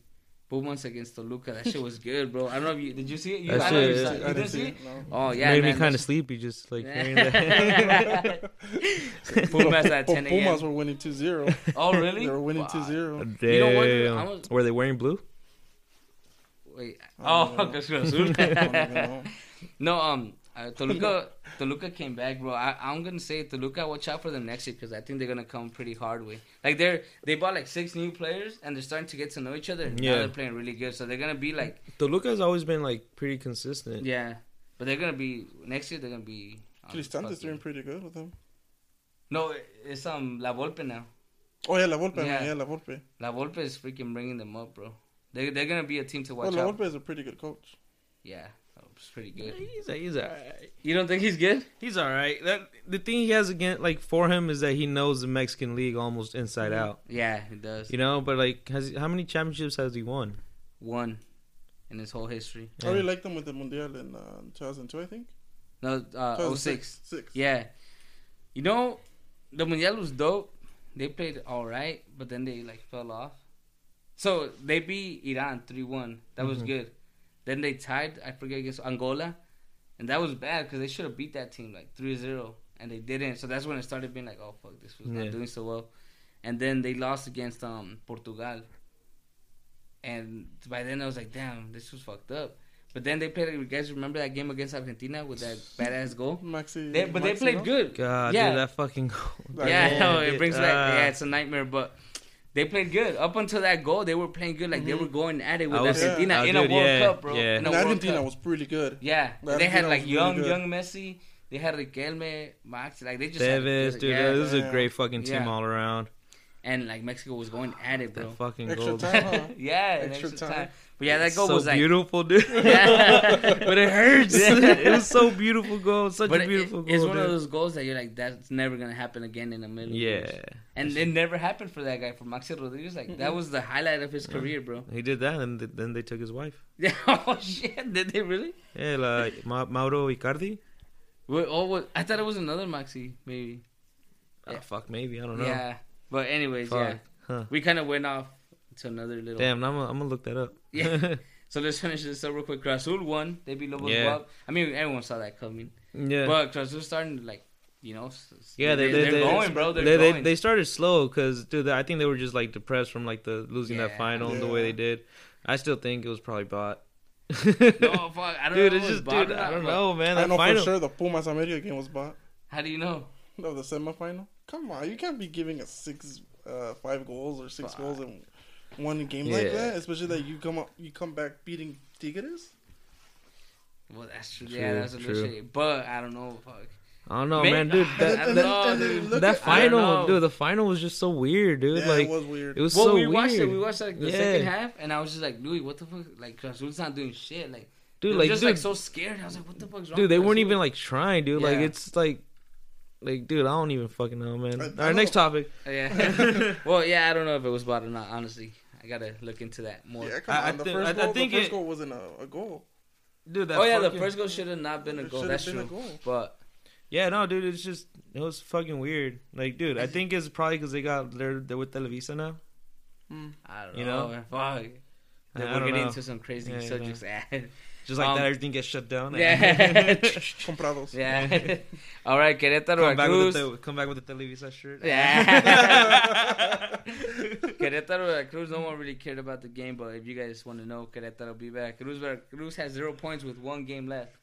[SPEAKER 1] Pumas against Toluca. That shit was good, bro. I don't know if you did. You see it? You,
[SPEAKER 3] That
[SPEAKER 1] I know you, saw, you
[SPEAKER 2] I
[SPEAKER 1] didn't
[SPEAKER 2] didn't
[SPEAKER 1] see it?
[SPEAKER 2] No.
[SPEAKER 1] Oh yeah, it
[SPEAKER 3] Made
[SPEAKER 1] man,
[SPEAKER 3] me kind of sleepy just like hearing that. (laughs)
[SPEAKER 1] Pumas at
[SPEAKER 2] Pu-
[SPEAKER 1] 10
[SPEAKER 2] Pumas were winning 2-0.
[SPEAKER 1] Oh really?
[SPEAKER 2] They were winning
[SPEAKER 1] Fuck.
[SPEAKER 2] 2-0.
[SPEAKER 3] Damn.
[SPEAKER 1] You know what, was-
[SPEAKER 3] Were they wearing blue?
[SPEAKER 1] Wait. Oh. (laughs) Cruz Azul.
[SPEAKER 2] I don't even know. (laughs)
[SPEAKER 1] No, um, uh, Toluca, (laughs) Toluca came back, bro. I, I'm gonna say Toluca, watch out for them next year because I think they're gonna come pretty hard way. Like they're they bought like six new players and they're starting to get to know each other. and Now
[SPEAKER 3] Yeah.
[SPEAKER 1] they're playing really good, so they're gonna be like,
[SPEAKER 3] Toluca's always been like pretty consistent.
[SPEAKER 1] yeah. But they're gonna be next year. They're gonna be.
[SPEAKER 2] Cristante is doing pretty good with them.
[SPEAKER 1] No, it's um La Volpe now.
[SPEAKER 2] Oh, yeah, La Volpe.
[SPEAKER 1] Yeah.
[SPEAKER 2] Yeah, yeah La Volpe.
[SPEAKER 1] La Volpe is freaking bringing them up, bro. They they're gonna be a team to
[SPEAKER 2] Well,
[SPEAKER 1] watch
[SPEAKER 2] La
[SPEAKER 1] out.
[SPEAKER 2] Volpe is a pretty good coach.
[SPEAKER 1] Yeah, it's pretty good.
[SPEAKER 3] He's he's alright.
[SPEAKER 1] You don't think he's good?
[SPEAKER 3] He's alright. That the thing he has again like for him is that he knows the Mexican league almost inside
[SPEAKER 2] Mhm.
[SPEAKER 3] out.
[SPEAKER 1] Yeah, he does.
[SPEAKER 3] You know, but like has how many championships has he won?
[SPEAKER 1] One in his whole history.
[SPEAKER 2] I really liked him with the Mundial in uh, 2002, I think.
[SPEAKER 1] No, uh, 06.
[SPEAKER 2] Six.
[SPEAKER 1] Yeah. You know, the Mundial was dope. They played all right, but then they like fell off. So they beat Iran 3 1. That was
[SPEAKER 3] Mhm.
[SPEAKER 1] good. Then they tied, I forget, against Angola. And that was bad because they should have beat that team like 3 0. And they didn't. So that's when it started being like, oh, fuck, this was
[SPEAKER 3] Yeah.
[SPEAKER 1] not doing so well. And then they lost against um Portugal. And by then I was like, damn, this was fucked up. But then they played. You guys remember that game against Argentina with that badass goal?
[SPEAKER 2] Maxi.
[SPEAKER 1] They, but they played
[SPEAKER 2] no?
[SPEAKER 1] good.
[SPEAKER 3] God,
[SPEAKER 1] Yeah.
[SPEAKER 3] dude, that fucking goal.
[SPEAKER 2] Like,
[SPEAKER 1] yeah,
[SPEAKER 2] oh,
[SPEAKER 1] no, it
[SPEAKER 3] dude,
[SPEAKER 1] brings back.
[SPEAKER 3] ah.
[SPEAKER 1] Yeah, it's a nightmare. But they played good up until that goal. They were playing good. Like they
[SPEAKER 2] Mhm.
[SPEAKER 1] were going at it with
[SPEAKER 3] I was-
[SPEAKER 1] Argentina
[SPEAKER 3] Yeah.
[SPEAKER 1] in a World
[SPEAKER 3] yeah,
[SPEAKER 1] Cup, bro.
[SPEAKER 3] yeah.
[SPEAKER 1] In a
[SPEAKER 2] And
[SPEAKER 1] World
[SPEAKER 2] Argentina
[SPEAKER 1] Cup.
[SPEAKER 2] was pretty good.
[SPEAKER 1] Yeah,
[SPEAKER 2] The
[SPEAKER 1] they had like young,
[SPEAKER 2] really
[SPEAKER 1] young Messi. They had Riquelme, Max. Like they just had
[SPEAKER 3] Tevez, dude,
[SPEAKER 1] yeah.
[SPEAKER 3] this is a great fucking team
[SPEAKER 1] Yeah.
[SPEAKER 3] all around.
[SPEAKER 1] and like Mexico was going at it, bro.
[SPEAKER 3] That fucking
[SPEAKER 2] Extra
[SPEAKER 3] goal.
[SPEAKER 2] time, (laughs) huh?
[SPEAKER 1] yeah, in
[SPEAKER 2] Extra
[SPEAKER 1] extra
[SPEAKER 2] time.
[SPEAKER 1] time. But yeah, that goal
[SPEAKER 3] so
[SPEAKER 1] was like.
[SPEAKER 3] beautiful, dude. (laughs) But it hurts.
[SPEAKER 1] Yeah. (laughs)
[SPEAKER 3] it was so beautiful goal. Such
[SPEAKER 1] But
[SPEAKER 3] a
[SPEAKER 1] it-
[SPEAKER 3] beautiful
[SPEAKER 1] it's
[SPEAKER 3] goal.
[SPEAKER 1] one of those goals that you're like, that's never gonna happen again in a million years.
[SPEAKER 3] Yeah,
[SPEAKER 1] And it never happened for that guy, for Maxi Rodriguez. Like that
[SPEAKER 2] Mm-mm.
[SPEAKER 1] was the highlight of his career, bro.
[SPEAKER 3] he did that, and th- then they took his wife. (laughs)
[SPEAKER 1] Yeah. Oh shit! Did they really?
[SPEAKER 3] Yeah, like Ma- Mauro Icardi.
[SPEAKER 1] Wait, oh, what? I thought it was another Maxi, maybe.
[SPEAKER 3] Ah,
[SPEAKER 1] Yeah.
[SPEAKER 3] fuck, maybe I don't know.
[SPEAKER 1] Yeah. But anyways,
[SPEAKER 3] Fuck.
[SPEAKER 1] yeah,
[SPEAKER 3] Huh.
[SPEAKER 1] we kind of went off to another little.
[SPEAKER 3] Damn, I'm gonna, I'm look that up.
[SPEAKER 1] Yeah. (laughs) So let's finish this up real quick. Cruz Azul won. They beat Lobos
[SPEAKER 3] Yeah.
[SPEAKER 1] BUAP. I mean, everyone saw that coming.
[SPEAKER 3] yeah.
[SPEAKER 1] But Cruz starting to like, you know, s- s-
[SPEAKER 3] Yeah, they,
[SPEAKER 1] they,
[SPEAKER 3] they,
[SPEAKER 1] are
[SPEAKER 3] they,
[SPEAKER 1] going, bro. They're
[SPEAKER 3] they, they,
[SPEAKER 1] going.
[SPEAKER 3] they started slow because, dude, I think they were just like depressed from like the losing that
[SPEAKER 1] Yeah.
[SPEAKER 3] final and the way they did. I still think it was probably bought.
[SPEAKER 1] no, (laughs) fuck. I don't
[SPEAKER 3] dude,
[SPEAKER 1] know.
[SPEAKER 3] it's just,
[SPEAKER 1] bought
[SPEAKER 3] dude, I don't know, man.
[SPEAKER 2] I know
[SPEAKER 3] final,
[SPEAKER 2] for sure the Pumas America game was bought.
[SPEAKER 1] How do you know?
[SPEAKER 2] No, the semifinal. Come on, you can't be giving us six, uh, five goals or six
[SPEAKER 1] Fuck.
[SPEAKER 2] goals in one game like that. Especially that you come up, you come back beating Tigres.
[SPEAKER 1] Well, that's true.
[SPEAKER 3] True,
[SPEAKER 1] yeah, that's a
[SPEAKER 3] true.
[SPEAKER 1] little. But I don't know. Fuck.
[SPEAKER 3] I don't know,
[SPEAKER 1] May-
[SPEAKER 3] man, dude. (laughs) That,
[SPEAKER 1] don't
[SPEAKER 3] that,
[SPEAKER 2] and
[SPEAKER 1] dude.
[SPEAKER 2] look
[SPEAKER 3] that
[SPEAKER 2] at-
[SPEAKER 1] I don't know.
[SPEAKER 3] final, dude, the final was just so weird, dude.
[SPEAKER 2] yeah,
[SPEAKER 3] like,
[SPEAKER 2] it was weird.
[SPEAKER 3] it was
[SPEAKER 1] well,
[SPEAKER 3] so
[SPEAKER 1] we
[SPEAKER 3] weird.
[SPEAKER 1] watched it. We watched like the
[SPEAKER 3] Yeah.
[SPEAKER 1] second half, and I was just like, Louis, what the fuck? Like, Cruz not doing shit. Like,
[SPEAKER 3] dude, like,
[SPEAKER 1] just
[SPEAKER 3] dude,
[SPEAKER 1] like so scared. I was like, what the fuck's wrong?
[SPEAKER 3] dude, they weren't even like trying, dude. Like, it's like, like, dude, I don't even fucking know, man.
[SPEAKER 2] I- I
[SPEAKER 3] All right, next
[SPEAKER 2] don't-
[SPEAKER 3] topic.
[SPEAKER 1] Yeah. (laughs) well, yeah, I don't know if it was bought or not. Honestly, I gotta look into that more.
[SPEAKER 2] yeah, come
[SPEAKER 3] I- I
[SPEAKER 2] on. the
[SPEAKER 3] thi-
[SPEAKER 2] first
[SPEAKER 3] I- I
[SPEAKER 2] goal,
[SPEAKER 3] think
[SPEAKER 2] the first
[SPEAKER 3] it-
[SPEAKER 2] goal wasn't a, a goal.
[SPEAKER 3] Dude, that
[SPEAKER 1] oh yeah, the first goal should have not been a goal.
[SPEAKER 2] should
[SPEAKER 1] That's
[SPEAKER 2] been
[SPEAKER 1] true.
[SPEAKER 2] a goal.
[SPEAKER 1] But
[SPEAKER 3] Yeah, no, dude, it's just it was fucking weird. Like, dude, I think it's probably because they got they're they're with Televisa now.
[SPEAKER 2] Mm.
[SPEAKER 1] I don't
[SPEAKER 3] You
[SPEAKER 1] know.
[SPEAKER 3] know?
[SPEAKER 1] Fuck. Then
[SPEAKER 3] I
[SPEAKER 1] we're
[SPEAKER 3] don't
[SPEAKER 1] getting
[SPEAKER 3] know.
[SPEAKER 1] into some crazy
[SPEAKER 3] Yeah, yeah,
[SPEAKER 1] subjects. (laughs)
[SPEAKER 3] Just like
[SPEAKER 1] Um,
[SPEAKER 3] that, everything gets shut down.
[SPEAKER 1] yeah. (laughs)
[SPEAKER 2] Comprados.
[SPEAKER 1] yeah. (laughs) All right, Querétaro,
[SPEAKER 3] Come back, with the, come back with the Televisa shirt.
[SPEAKER 1] Yeah. (laughs) Querétaro, Veracruz, no one really cared about the game, but if you guys want to know, Querétaro will be Veracruz. Veracruz has zero points with one game left.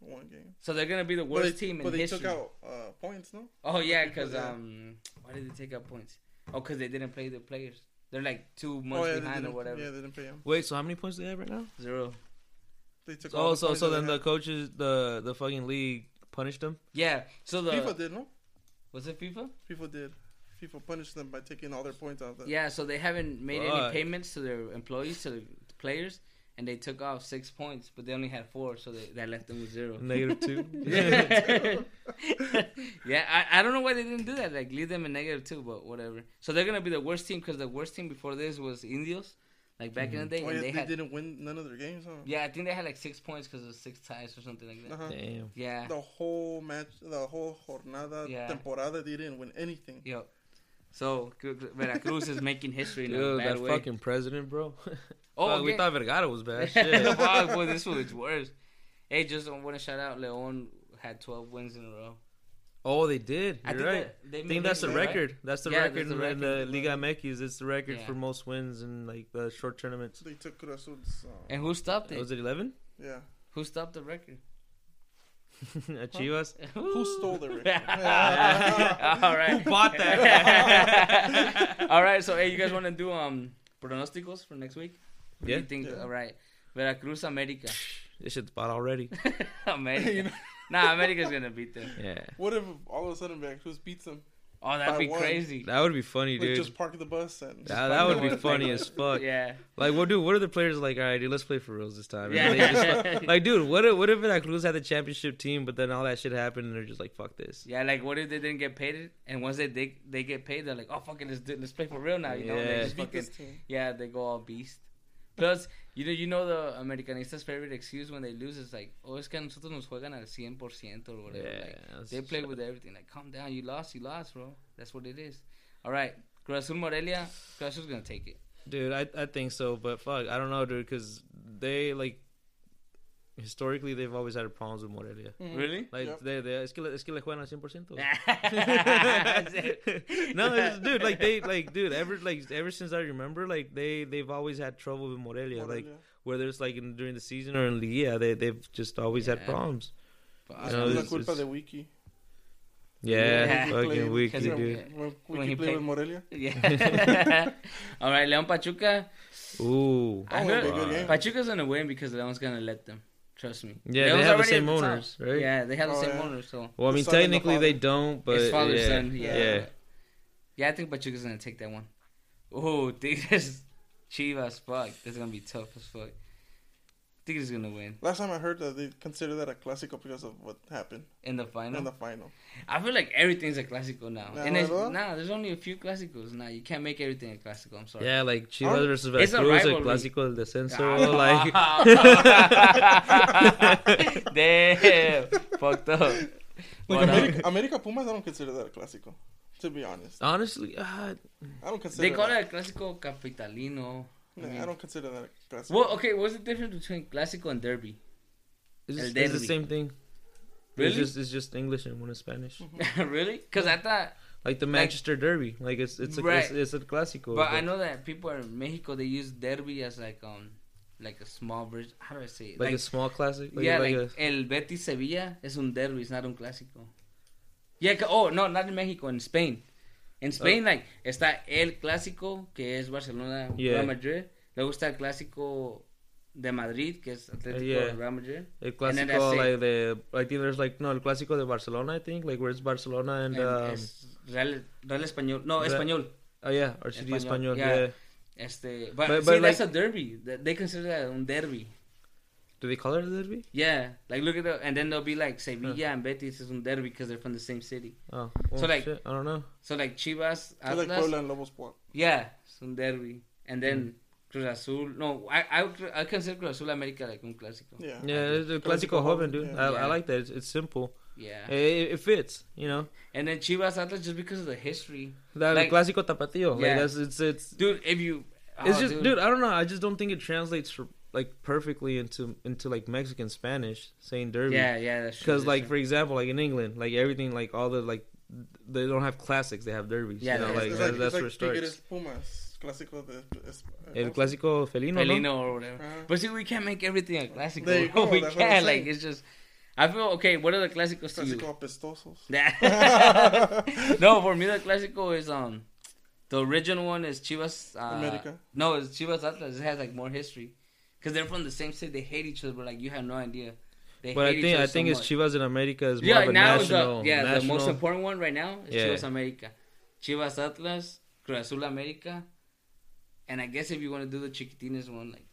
[SPEAKER 2] One game.
[SPEAKER 1] So they're going to be the
[SPEAKER 2] But
[SPEAKER 1] worst
[SPEAKER 2] they,
[SPEAKER 1] team in
[SPEAKER 2] but they
[SPEAKER 1] history.
[SPEAKER 2] took out uh, points, no?
[SPEAKER 1] oh, yeah, because,
[SPEAKER 2] Yeah.
[SPEAKER 1] um, why did they take out points? Oh, because they didn't play the players. They're like two months
[SPEAKER 2] oh, yeah,
[SPEAKER 1] behind or whatever.
[SPEAKER 2] Yeah, they didn't pay them.
[SPEAKER 3] Wait, so how many points do they have right now?
[SPEAKER 1] Zero.
[SPEAKER 2] They took
[SPEAKER 3] Oh,
[SPEAKER 2] the
[SPEAKER 3] so
[SPEAKER 2] points
[SPEAKER 3] so then the coaches, the the fucking league punished them.
[SPEAKER 1] Yeah. So the.
[SPEAKER 2] FIFA did, no?
[SPEAKER 1] Was it FIFA?
[SPEAKER 2] FIFA did. FIFA punished them by taking all their points out of them.
[SPEAKER 1] Yeah, so they haven't made any payments to their employees, to the players, and they took off six points, but they only had four, so they, that left them with zero.
[SPEAKER 3] Negative two. (laughs) (laughs)
[SPEAKER 1] yeah, yeah I, I don't know why they didn't do that. Like, leave them in negative two, but whatever. So they're going to be the worst team because the worst team before this was Indios, like back in the day.
[SPEAKER 2] Oh,
[SPEAKER 1] and
[SPEAKER 2] yeah,
[SPEAKER 1] they
[SPEAKER 2] they,
[SPEAKER 1] had,
[SPEAKER 2] didn't win none of their games, huh?
[SPEAKER 1] yeah, I think they had like six points because of six ties or something like that.
[SPEAKER 2] Uh-huh.
[SPEAKER 3] Damn.
[SPEAKER 1] Yeah.
[SPEAKER 2] The whole match, the whole jornada,
[SPEAKER 1] Yeah.
[SPEAKER 2] temporada, they didn't win anything.
[SPEAKER 1] Yo. So, Veracruz is making history in a
[SPEAKER 3] Dude,
[SPEAKER 1] bad
[SPEAKER 3] that
[SPEAKER 1] way.
[SPEAKER 3] fucking president, bro. (laughs)
[SPEAKER 1] oh,
[SPEAKER 3] Fuck, we thought Vergara was bad. (laughs) Shit.
[SPEAKER 1] Fuck, boy, this one's worse. Hey, just want to shout out. Leon had 12 wins in a row.
[SPEAKER 3] Oh, they did.
[SPEAKER 1] I
[SPEAKER 3] You're
[SPEAKER 1] think
[SPEAKER 3] right.
[SPEAKER 1] that they
[SPEAKER 3] I think that's the
[SPEAKER 1] history, right?
[SPEAKER 3] record. That's the
[SPEAKER 1] Yeah,
[SPEAKER 3] record
[SPEAKER 1] that's the
[SPEAKER 3] in the. Liga MX. It's the record
[SPEAKER 1] Yeah.
[SPEAKER 3] for most wins in like the short tournaments.
[SPEAKER 2] They took Cruz Azul's. Uh,
[SPEAKER 1] And who stopped it?
[SPEAKER 3] Was it eleven?
[SPEAKER 2] yeah.
[SPEAKER 1] Who stopped the record? (laughs)
[SPEAKER 3] Chivas.
[SPEAKER 2] Who stole the record? (laughs) (laughs)
[SPEAKER 1] All right.
[SPEAKER 3] Who bought that?
[SPEAKER 1] All right. So, hey, you guys want to do um pronosticos for next week? What do
[SPEAKER 3] Yeah.
[SPEAKER 1] you think?
[SPEAKER 2] Yeah.
[SPEAKER 1] All right. Veracruz, America.
[SPEAKER 3] This shit's bought already.
[SPEAKER 1] America.
[SPEAKER 2] You know-
[SPEAKER 1] Nah, America's gonna beat them.
[SPEAKER 3] Yeah,
[SPEAKER 2] What if all of a sudden Veracruz beats them?
[SPEAKER 1] Oh, that'd
[SPEAKER 2] By
[SPEAKER 1] be
[SPEAKER 2] one.
[SPEAKER 1] crazy.
[SPEAKER 3] that would be funny,
[SPEAKER 2] Like
[SPEAKER 3] dude.
[SPEAKER 2] just park the bus and
[SPEAKER 3] That, that would be funny as fuck. (laughs)
[SPEAKER 1] Yeah.
[SPEAKER 3] Like, what, dude? What are the players like? All right, dude, let's play for reals this time.
[SPEAKER 1] Yeah.
[SPEAKER 3] just- (laughs) like, dude, what if what if Veracruz had the championship team, but then all that shit happened, and they're just like, fuck this.
[SPEAKER 1] Yeah, like what if they didn't get paid? And once they they, they get paid, they're like, oh fucking let's do, let's play for real now. You know,
[SPEAKER 3] Yeah.
[SPEAKER 1] they
[SPEAKER 2] just
[SPEAKER 1] just
[SPEAKER 2] beat
[SPEAKER 1] fucking
[SPEAKER 2] this team.
[SPEAKER 1] yeah, they go all beast. Plus, you know, you know the Americanistas' favorite excuse when they lose is like, oh, es que a nosotros nos juegan al 100% or whatever.
[SPEAKER 3] Yeah,
[SPEAKER 1] like, they play with everything. Like, calm down, you lost, you lost, bro. That's what it is. All right, Cruz Azul Morelia, Cruz Azul's gonna take it.
[SPEAKER 3] Dude, I I think so, but fuck, I don't know, dude, because they like historically they've always had problems with Morelia.
[SPEAKER 2] Mhm.
[SPEAKER 1] Really?
[SPEAKER 3] Like
[SPEAKER 2] Yep.
[SPEAKER 3] they, they es que es que le juegan al 100%. (laughs) (laughs) no, it's, dude, like they like dude, ever like ever since I remember, like they they've always had trouble with Morelia, like
[SPEAKER 2] Morelia.
[SPEAKER 3] whether it's like in, during the season or in Liga, they they've just always had
[SPEAKER 1] Yeah.
[SPEAKER 3] problems.
[SPEAKER 1] But,
[SPEAKER 3] You know,
[SPEAKER 2] la
[SPEAKER 3] it's-
[SPEAKER 2] culpa
[SPEAKER 3] it's-
[SPEAKER 2] de Wiki.
[SPEAKER 3] Yeah,
[SPEAKER 1] Yeah.
[SPEAKER 3] fucking
[SPEAKER 1] Wiki,
[SPEAKER 3] dude.
[SPEAKER 1] of-
[SPEAKER 2] When
[SPEAKER 1] When
[SPEAKER 2] Wiki
[SPEAKER 1] he
[SPEAKER 2] played
[SPEAKER 1] played-
[SPEAKER 2] with Morelia.
[SPEAKER 1] yeah. (laughs) All right, Leon Pachuca.
[SPEAKER 3] Ooh,
[SPEAKER 1] I
[SPEAKER 2] Oh,
[SPEAKER 1] heard
[SPEAKER 2] it'll be a good game.
[SPEAKER 1] Pachuca's gonna win because Leon's gonna let them. Trust me.
[SPEAKER 3] Yeah,
[SPEAKER 1] Leon's
[SPEAKER 3] they have the
[SPEAKER 1] already
[SPEAKER 3] same
[SPEAKER 1] at top.
[SPEAKER 3] owners, right?
[SPEAKER 1] Yeah, they have the
[SPEAKER 2] Oh,
[SPEAKER 1] same
[SPEAKER 2] yeah.
[SPEAKER 1] owners. So
[SPEAKER 3] Well, I mean,
[SPEAKER 2] son and the
[SPEAKER 3] technically they don't, but
[SPEAKER 1] his father's
[SPEAKER 3] yeah,
[SPEAKER 1] son. Yeah.
[SPEAKER 3] Uh, yeah.
[SPEAKER 1] yeah. I think Pachuca's gonna take that one. Oh, (laughs) Tigres, Chivas, fuck, that's gonna be tough as fuck. Tigres gonna win
[SPEAKER 2] Last time I heard that they consider that a clásico because of what happened
[SPEAKER 1] in the final.
[SPEAKER 2] in the final.
[SPEAKER 1] I feel like everything's a clásico now.
[SPEAKER 2] No,
[SPEAKER 1] and it's,
[SPEAKER 2] ¿verdad?
[SPEAKER 1] nah, there's only a few clásicos. Nah, you can't make everything a clásico. I'm sorry.
[SPEAKER 3] Yeah, like Chivas
[SPEAKER 2] Oh,
[SPEAKER 3] versus
[SPEAKER 1] it's a
[SPEAKER 3] Veracruz, el
[SPEAKER 1] rivalry.
[SPEAKER 3] clásico del descenso,
[SPEAKER 1] Ah, (laughs)
[SPEAKER 3] like (laughs)
[SPEAKER 1] Damn, fucked up.
[SPEAKER 2] Like
[SPEAKER 1] Well, no.
[SPEAKER 2] America, America Pumas, I don't consider that a clásico. To be honest,
[SPEAKER 3] honestly, uh,
[SPEAKER 2] I don't consider.
[SPEAKER 1] They call
[SPEAKER 2] that.
[SPEAKER 1] it a clásico capitalino.
[SPEAKER 2] Nah,
[SPEAKER 1] I mean-
[SPEAKER 2] I don't consider that a clásico.
[SPEAKER 1] Well, okay, what's the difference between clásico and derby?
[SPEAKER 3] it's,
[SPEAKER 1] El
[SPEAKER 3] it's the same thing.
[SPEAKER 1] Really?
[SPEAKER 3] It's just it's just English and one is Spanish. (laughs)
[SPEAKER 1] really? Because I thought,
[SPEAKER 3] Like the Manchester Derby, like it's it's a
[SPEAKER 1] Right.
[SPEAKER 3] it's, it's a clásico.
[SPEAKER 1] but I know that people in Mexico they use derby as like um like a small version. How do I say it?
[SPEAKER 3] like, a small classic. Like,
[SPEAKER 1] yeah,
[SPEAKER 3] like,
[SPEAKER 1] like el Betis Sevilla es un derby, it's not un clásico. Yeah, ca- oh no, not in Mexico, in Spain. In Spain, like está el clásico que es Barcelona
[SPEAKER 3] Yeah.
[SPEAKER 1] Real Madrid. Luego está el clásico de Madrid que es Atlético
[SPEAKER 3] Yeah.
[SPEAKER 1] Real Madrid.
[SPEAKER 3] el clásico
[SPEAKER 1] that's
[SPEAKER 3] like I think there's like no el clásico de Barcelona I think like where it's Barcelona and,
[SPEAKER 1] And
[SPEAKER 3] um,
[SPEAKER 1] es Real, Real Español, no
[SPEAKER 3] Re-
[SPEAKER 1] español.
[SPEAKER 3] oh yeah City
[SPEAKER 1] Español,
[SPEAKER 3] Español
[SPEAKER 1] yeah.
[SPEAKER 3] yeah.
[SPEAKER 1] Este, but,
[SPEAKER 3] But-
[SPEAKER 1] see,
[SPEAKER 3] but,
[SPEAKER 1] that's
[SPEAKER 3] like-
[SPEAKER 1] a derby. Th- They consider that un derby.
[SPEAKER 3] Do they call it a derby?
[SPEAKER 1] Yeah, like look at the, and then they'll be like Sevilla and Betis is un derby because they're from the same city.
[SPEAKER 3] Oh,
[SPEAKER 1] So,
[SPEAKER 3] oh,
[SPEAKER 1] like-
[SPEAKER 3] shit, I don't know.
[SPEAKER 1] So like Chivas,
[SPEAKER 2] It's like
[SPEAKER 1] Atlas,
[SPEAKER 2] Puebla and Lobos Sport.
[SPEAKER 1] yeah, es un derby, and
[SPEAKER 3] Mm.
[SPEAKER 1] then Cruz Azul. No, I I would- I consider Cruz Azul America like un clásico.
[SPEAKER 2] Yeah.
[SPEAKER 3] Yeah, it's a
[SPEAKER 2] Clásico
[SPEAKER 3] clásico joven,
[SPEAKER 2] joven,
[SPEAKER 3] dude.
[SPEAKER 2] yeah.
[SPEAKER 3] I,
[SPEAKER 1] Yeah.
[SPEAKER 3] I like that. It's, it's simple.
[SPEAKER 1] Yeah,
[SPEAKER 3] It, it fits, you know.
[SPEAKER 1] and then Chivas Atlas just because of the history,
[SPEAKER 3] That
[SPEAKER 1] Like-
[SPEAKER 3] clásico tapatío.
[SPEAKER 1] Yeah.
[SPEAKER 3] Like that's it's it's
[SPEAKER 1] dude. If you
[SPEAKER 3] It's
[SPEAKER 1] Oh,
[SPEAKER 3] just,
[SPEAKER 1] dude.
[SPEAKER 3] dude. I don't know. I just don't think it translates for, like perfectly into into like Mexican Spanish saying derby.
[SPEAKER 1] Yeah, yeah, that's true.
[SPEAKER 3] Because like
[SPEAKER 1] true.
[SPEAKER 3] for example, like in England, like everything, like all the like they don't have classics, they have derbies.
[SPEAKER 1] Yeah,
[SPEAKER 3] you know,
[SPEAKER 1] yeah,
[SPEAKER 3] like,
[SPEAKER 2] it's
[SPEAKER 3] that,
[SPEAKER 2] like,
[SPEAKER 3] that's
[SPEAKER 2] it's
[SPEAKER 3] where
[SPEAKER 2] like
[SPEAKER 3] it starts.
[SPEAKER 2] Tigres Pumas, clásico de. Es,
[SPEAKER 3] El clásico felino, no?
[SPEAKER 1] Felino or whatever.
[SPEAKER 2] Uh-huh.
[SPEAKER 1] But see, we can't make everything a classic.
[SPEAKER 2] There you (laughs) go,
[SPEAKER 1] we
[SPEAKER 2] that's what I'm
[SPEAKER 1] can't. Like it's just. I feel okay. What are the clásicos to you?
[SPEAKER 2] Clásico apestosos. (laughs)
[SPEAKER 1] no, for me the clásico is um, the original one is Chivas. Uh,
[SPEAKER 2] America.
[SPEAKER 1] No, it's Chivas Atlas. It has like more history, because they're from the same state. They hate each other, but like you have no idea. They
[SPEAKER 3] But I think I think
[SPEAKER 1] so
[SPEAKER 3] it's
[SPEAKER 1] much.
[SPEAKER 3] Chivas in America is more
[SPEAKER 1] Yeah,
[SPEAKER 3] a
[SPEAKER 1] now
[SPEAKER 3] national.
[SPEAKER 1] the yeah the most important one right now is
[SPEAKER 3] Yeah.
[SPEAKER 1] Chivas America, Chivas Atlas, Cruz Azul America, and I guess if you want to do the Chiquitines one like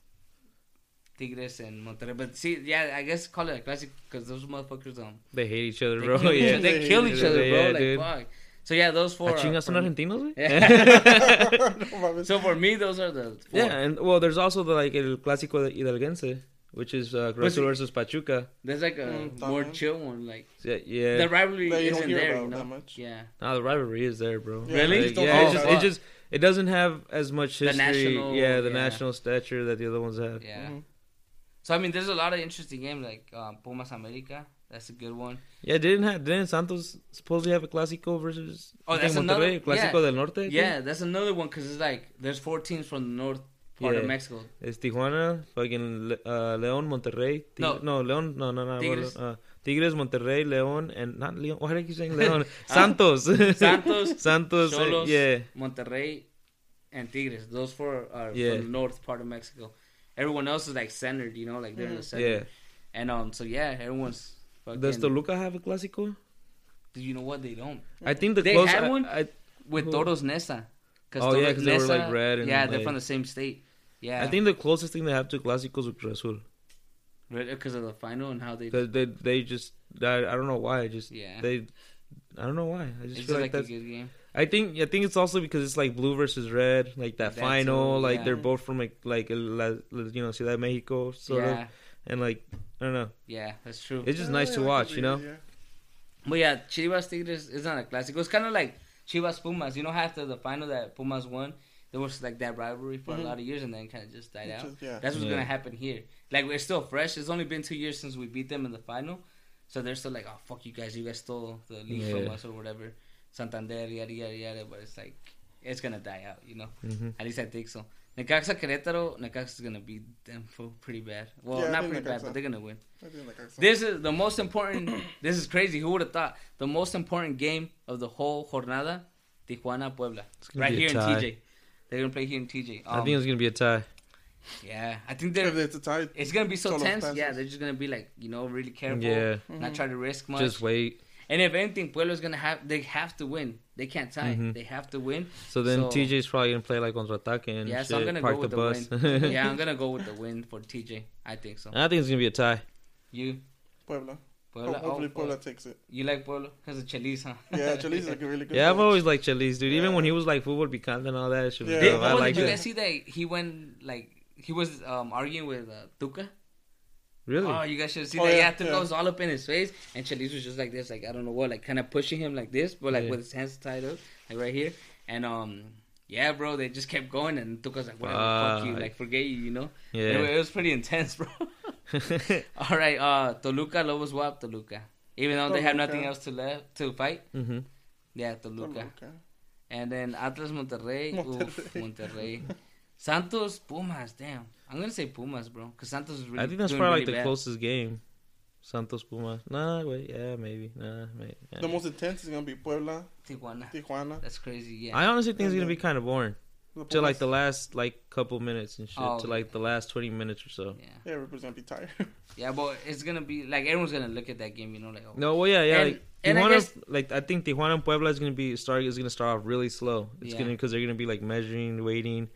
[SPEAKER 1] Tigres and Monterrey, but see, yeah, I guess call it a classic because those motherfuckers um
[SPEAKER 3] They hate each other,
[SPEAKER 1] they
[SPEAKER 3] bro.
[SPEAKER 1] kill,
[SPEAKER 3] yeah.
[SPEAKER 1] they (laughs) kill each other,
[SPEAKER 3] Yeah,
[SPEAKER 1] bro. like
[SPEAKER 3] dude.
[SPEAKER 1] fuck. So yeah, those four.
[SPEAKER 3] Chingas son argentinos, güey? (laughs)
[SPEAKER 2] no.
[SPEAKER 1] So for me, those are the four.
[SPEAKER 3] Yeah, and well, there's also the like el clásico de Hidalguense, which is uh, Cruz Azul versus Pachuca.
[SPEAKER 1] There's like a
[SPEAKER 2] Mm,
[SPEAKER 1] more
[SPEAKER 2] también.
[SPEAKER 1] chill one, like
[SPEAKER 3] Yeah, yeah.
[SPEAKER 1] the rivalry
[SPEAKER 2] That you don't
[SPEAKER 1] isn't there, you know.
[SPEAKER 2] that much.
[SPEAKER 1] Yeah,
[SPEAKER 3] Nah, the rivalry is there, bro.
[SPEAKER 2] Yeah,
[SPEAKER 1] Really?
[SPEAKER 3] Like, yeah,
[SPEAKER 2] talk
[SPEAKER 3] it just, it
[SPEAKER 1] it.
[SPEAKER 3] just it doesn't have as much
[SPEAKER 1] The
[SPEAKER 3] history.
[SPEAKER 1] national-
[SPEAKER 3] yeah, the
[SPEAKER 1] yeah.
[SPEAKER 3] national stature that the other ones have.
[SPEAKER 1] yeah.
[SPEAKER 2] Mhm.
[SPEAKER 1] So I mean, there's a lot of interesting games like um, Pumas America. That's a good one.
[SPEAKER 3] Yeah, didn't have didn't Santos supposedly have a clásico versus
[SPEAKER 1] Oh, that's another-
[SPEAKER 3] clásico
[SPEAKER 1] yeah.
[SPEAKER 3] del norte?
[SPEAKER 1] Yeah, that's another one because it's like there's four teams from the north part
[SPEAKER 3] Yeah.
[SPEAKER 1] of Mexico.
[SPEAKER 3] It's Tijuana, fucking uh, León, Monterrey. Tig-
[SPEAKER 1] No.
[SPEAKER 3] no, León, no, no, no.
[SPEAKER 1] Tigres.
[SPEAKER 3] Uh, Tigres, Monterrey, León, and not León. Why I keep saying (laughs) León? Santos. (laughs)
[SPEAKER 1] Santos,
[SPEAKER 3] Santos. uh, yeah.
[SPEAKER 1] Monterrey, and Tigres. Those four are
[SPEAKER 3] Yeah.
[SPEAKER 1] from the north part of Mexico. Everyone else is like centered, you know, like they're in the
[SPEAKER 2] Mhm.
[SPEAKER 1] center.
[SPEAKER 3] Yeah.
[SPEAKER 1] And um, so yeah, everyone's. Fucking,
[SPEAKER 3] Does Toluca have a clásico?
[SPEAKER 1] You know what? They don't.
[SPEAKER 3] I think the
[SPEAKER 1] They
[SPEAKER 3] close.
[SPEAKER 1] had
[SPEAKER 3] I-
[SPEAKER 1] one?
[SPEAKER 3] I,
[SPEAKER 1] With
[SPEAKER 3] Who?
[SPEAKER 1] Toros Neza. Cause
[SPEAKER 3] Oh, yeah,
[SPEAKER 1] Toros
[SPEAKER 3] 'cause they were like red and
[SPEAKER 1] yeah, they're
[SPEAKER 3] like-
[SPEAKER 1] from the same state. Yeah,
[SPEAKER 3] I think the closest thing they have to clásicos is Cruz Azul.
[SPEAKER 1] because of the final and how they.
[SPEAKER 3] Because they, they just, I, I don't know why. I Just,
[SPEAKER 1] Yeah.
[SPEAKER 3] they, I don't know why. I just
[SPEAKER 1] It's
[SPEAKER 3] feel
[SPEAKER 1] like,
[SPEAKER 3] like
[SPEAKER 1] a
[SPEAKER 3] that's.
[SPEAKER 1] good game.
[SPEAKER 3] I think I think it's also because it's like blue versus red, like that,
[SPEAKER 1] That
[SPEAKER 3] final,
[SPEAKER 1] too,
[SPEAKER 3] like
[SPEAKER 1] yeah.
[SPEAKER 3] they're both from like like la, you know Ciudad de Mexico sort
[SPEAKER 1] yeah,
[SPEAKER 3] of, and like I don't know,
[SPEAKER 1] yeah, that's true.
[SPEAKER 3] it's just nice to watch, you know.
[SPEAKER 2] yeah.
[SPEAKER 1] But yeah, Chivas Tigres is not a classic. It was kind of like Chivas Pumas. You know, after the final that Pumas won, there was like that rivalry for
[SPEAKER 2] Mhm.
[SPEAKER 1] a lot of years, and then kind of just died
[SPEAKER 2] Which
[SPEAKER 1] out.
[SPEAKER 2] is- yeah.
[SPEAKER 1] That's what's
[SPEAKER 3] Yeah.
[SPEAKER 1] gonna happen here. Like we're still fresh. It's only been two years since we beat them in the final, so they're still like, "Oh fuck you guys! You guys stole the league from us or whatever." Santander, yada yada yada. But it's like it's gonna die out, you know.
[SPEAKER 3] hmm
[SPEAKER 1] At least I think so. Necaxa Querétaro, Necaxa is gonna beat them for pretty bad. Well,
[SPEAKER 2] Yeah,
[SPEAKER 1] not
[SPEAKER 2] think
[SPEAKER 1] pretty bad, but they're gonna win.
[SPEAKER 2] I think like I said.
[SPEAKER 1] This is the most important. (coughs) this is crazy. Who would have thought the most important game of the whole jornada? Tijuana Puebla, right here in
[SPEAKER 3] tie.
[SPEAKER 1] TJ. They're gonna play here in TJ.
[SPEAKER 3] I
[SPEAKER 1] Um,
[SPEAKER 3] think it's gonna be a tie.
[SPEAKER 1] yeah, I think they're.
[SPEAKER 2] it's a tie,
[SPEAKER 1] It's gonna be so tense.
[SPEAKER 2] passes.
[SPEAKER 1] Yeah, they're just gonna be like you know really careful.
[SPEAKER 3] Yeah,
[SPEAKER 1] Not try to risk much.
[SPEAKER 3] just wait.
[SPEAKER 1] And if anything, Puebla's gonna have. They have to win. They can't tie.
[SPEAKER 3] Mhm.
[SPEAKER 1] They have to win.
[SPEAKER 3] So then
[SPEAKER 1] So-
[SPEAKER 3] TJ's probably gonna play like contraataque and
[SPEAKER 1] Yeah,
[SPEAKER 3] shit,
[SPEAKER 1] so I'm gonna
[SPEAKER 3] park
[SPEAKER 1] go with
[SPEAKER 3] the
[SPEAKER 1] the,
[SPEAKER 3] bus.
[SPEAKER 1] win. (laughs) yeah, I'm gonna go with the win for TJ. I think so.
[SPEAKER 3] I think it's gonna be a tie.
[SPEAKER 1] You
[SPEAKER 2] Puebla.
[SPEAKER 1] Puebla.
[SPEAKER 2] Ho- hopefully
[SPEAKER 1] oh,
[SPEAKER 2] Puebla
[SPEAKER 1] oh,
[SPEAKER 2] takes it.
[SPEAKER 1] You like Puebla because of Chelis, huh?
[SPEAKER 2] Yeah, Chelis is like a really good. (laughs)
[SPEAKER 3] Yeah, I've always liked Chelis, dude. Even
[SPEAKER 2] Yeah.
[SPEAKER 3] when he was like football picante and all that shit. was
[SPEAKER 2] Yeah.
[SPEAKER 1] Did,
[SPEAKER 3] dope. I
[SPEAKER 1] oh,
[SPEAKER 3] like
[SPEAKER 1] did you
[SPEAKER 3] it.
[SPEAKER 1] guys see that he went like he was um, arguing with uh, Tuca?
[SPEAKER 3] Really?
[SPEAKER 1] Oh, you guys should see
[SPEAKER 2] Oh,
[SPEAKER 1] that.
[SPEAKER 2] yeah,
[SPEAKER 1] Yeah, Tuca
[SPEAKER 2] yeah.
[SPEAKER 1] was all up in his face, and Chelis was just like this, like I don't know what, like kind of pushing him like this, but like
[SPEAKER 3] Yeah.
[SPEAKER 1] with his hands tied up, like right here. And um, yeah, bro, they just kept going, and Tuca's like, whatever, fuck you, like forget you, you know.
[SPEAKER 3] yeah.
[SPEAKER 1] It, it was pretty intense, (laughs) bro. (laughs) all right, uh, Toluca, Lobos BUAP, Toluca. Even though they have nothing else to left to fight,
[SPEAKER 3] Mm-hmm.
[SPEAKER 1] yeah, Toluca.
[SPEAKER 2] Toluca.
[SPEAKER 1] And then Atlas Monterrey. Oof,
[SPEAKER 2] Monterrey.
[SPEAKER 1] Monterrey. (laughs) Santos Pumas. Damn. I'm gonna say Pumas, bro. Because Santos is really.
[SPEAKER 3] I think that's
[SPEAKER 1] doing
[SPEAKER 3] probably
[SPEAKER 1] really
[SPEAKER 3] like the
[SPEAKER 1] bad.
[SPEAKER 3] closest game. Santos Pumas. Nah, wait, yeah, maybe. Nah, maybe. yeah.
[SPEAKER 2] The most intense is gonna be Puebla,
[SPEAKER 1] Tijuana.
[SPEAKER 2] Tijuana.
[SPEAKER 1] That's crazy. Yeah.
[SPEAKER 3] I honestly think it's gonna be kind of boring
[SPEAKER 2] The
[SPEAKER 3] to like the last like couple minutes and shit.
[SPEAKER 1] Oh,
[SPEAKER 3] to like the last twenty minutes or so.
[SPEAKER 1] yeah.
[SPEAKER 2] Yeah, everybody's gonna be tired. (laughs)
[SPEAKER 1] Yeah, but it's gonna be like everyone's gonna look at that game, you know, like oh,
[SPEAKER 3] No, well, yeah, yeah.
[SPEAKER 1] And-
[SPEAKER 3] like,
[SPEAKER 1] and I
[SPEAKER 3] Tijuana,
[SPEAKER 1] guess-
[SPEAKER 3] like I think Tijuana and Puebla is gonna be start is gonna start off really slow. It's
[SPEAKER 1] Yeah.
[SPEAKER 3] gonna because they're gonna be like measuring, waiting.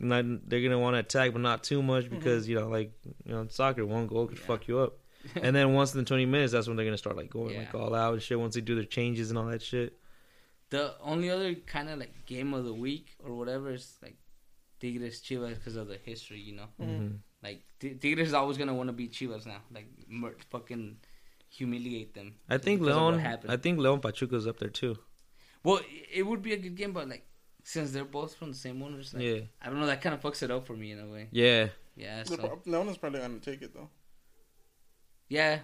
[SPEAKER 3] Not, they're gonna want to attack, but not too much
[SPEAKER 2] Mm-hmm.
[SPEAKER 3] because you know, like you know, soccer, one goal could
[SPEAKER 1] Yeah.
[SPEAKER 3] fuck you up. (laughs) and then once in the twenty minutes, that's when they're gonna start like going
[SPEAKER 1] Yeah.
[SPEAKER 3] like all out and shit. Once they do their changes and all that shit.
[SPEAKER 1] The only other kind of like game of the week or whatever is like Tigres Chivas because of the history, you know.
[SPEAKER 2] Mhm.
[SPEAKER 3] Mhm.
[SPEAKER 1] Like T- Tigres is always gonna want to beat Chivas now, like mur- fucking humiliate them.
[SPEAKER 3] I think
[SPEAKER 1] because of what
[SPEAKER 3] Leon.
[SPEAKER 1] happened.
[SPEAKER 3] I think Leon Pachuca's up there too.
[SPEAKER 1] Well, it would be a good game, but like since they're both from the same owners. Like,
[SPEAKER 3] Yeah,
[SPEAKER 1] I don't know. That kind of fucks it up for me in a way.
[SPEAKER 3] yeah.
[SPEAKER 1] Yeah.
[SPEAKER 2] The
[SPEAKER 1] So
[SPEAKER 2] pro- Leona's probably gonna take it though.
[SPEAKER 1] yeah,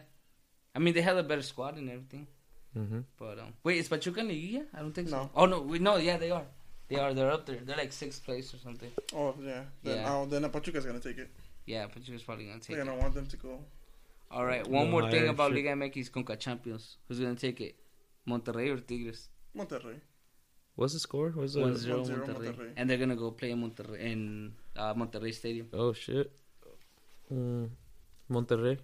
[SPEAKER 1] I mean they have a better squad and everything.
[SPEAKER 3] hmm
[SPEAKER 1] But um, wait, is Pachuca in Liguilla? I don't think so. Oh no, we no, yeah, they are. They are. They're up there. They're like sixth place or something.
[SPEAKER 2] Oh yeah. Then
[SPEAKER 1] Yeah.
[SPEAKER 2] oh, then Pachuca's gonna take it.
[SPEAKER 1] Yeah, Pachuca's probably gonna take
[SPEAKER 2] They're
[SPEAKER 1] it.
[SPEAKER 2] gonna want them to go.
[SPEAKER 1] All right, one
[SPEAKER 3] No
[SPEAKER 1] more thing about
[SPEAKER 3] shit.
[SPEAKER 1] Liga MX Conca Champions. Who's gonna take it? Monterrey or Tigres?
[SPEAKER 2] Monterrey.
[SPEAKER 3] What's the score? What's the?
[SPEAKER 1] 1-0
[SPEAKER 2] 1-0
[SPEAKER 1] Monterrey.
[SPEAKER 2] Monterrey.
[SPEAKER 1] And they're gonna go play in Monterrey in uh, Monterrey Stadium.
[SPEAKER 3] Oh shit. Mm, Monterrey.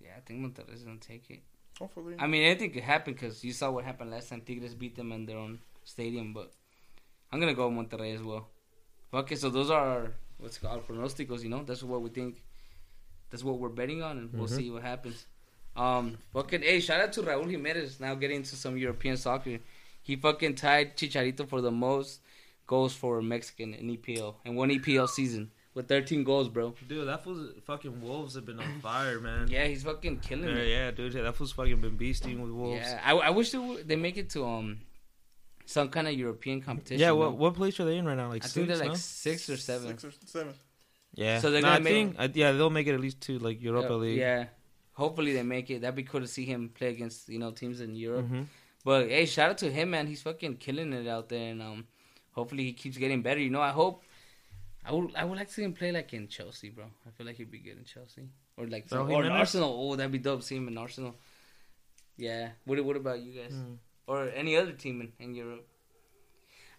[SPEAKER 1] Yeah, I think Monterrey's gonna take it.
[SPEAKER 2] Hopefully.
[SPEAKER 1] I mean, anything could happen because you saw what happened last time. Tigres beat them in their own stadium, but I'm gonna go Monterrey as well. Okay, so those are our, what's called our pronosticos. You know, that's what we think. That's what we're betting on, and we'll
[SPEAKER 3] Mhm.
[SPEAKER 1] see what happens. Um, fucking, hey, shout out to Raúl Jiménez now getting into some European soccer. He fucking tied Chicharito for the most goals for a Mexican in EPL in one EPL season with 13 goals, bro.
[SPEAKER 3] Dude, that fool's fucking Wolves have been on fire, man.
[SPEAKER 1] Yeah, he's fucking killing
[SPEAKER 3] Yeah,
[SPEAKER 1] it.
[SPEAKER 3] yeah, dude, that fool's fucking been beasting with Wolves.
[SPEAKER 1] Yeah, I, I wish they, would, they make it to um some kind of European competition.
[SPEAKER 3] Yeah, what what place are they in right now? Like
[SPEAKER 1] I
[SPEAKER 3] six,
[SPEAKER 1] think they're like
[SPEAKER 3] no?
[SPEAKER 1] six or seven.
[SPEAKER 2] Six or seven.
[SPEAKER 3] Yeah.
[SPEAKER 1] So they're
[SPEAKER 3] No,
[SPEAKER 1] gonna
[SPEAKER 3] I
[SPEAKER 1] make-
[SPEAKER 3] think, I, yeah, they'll make it at least to like Europa
[SPEAKER 1] Yeah,
[SPEAKER 3] League.
[SPEAKER 1] Yeah, hopefully they make it. That'd be cool to see him play against you know teams in Europe.
[SPEAKER 3] hmm
[SPEAKER 1] But hey, shout out to him, man. He's fucking killing it out there, and um, hopefully he keeps getting better. You know, I hope. I would, I would like to see him play like in Chelsea, bro. I feel like he'd be good in Chelsea, or like or in Arsenal. Oh, that'd be dope. See him in Arsenal. Yeah. What What about you guys?
[SPEAKER 3] Mm.
[SPEAKER 1] or any other team in, in Europe.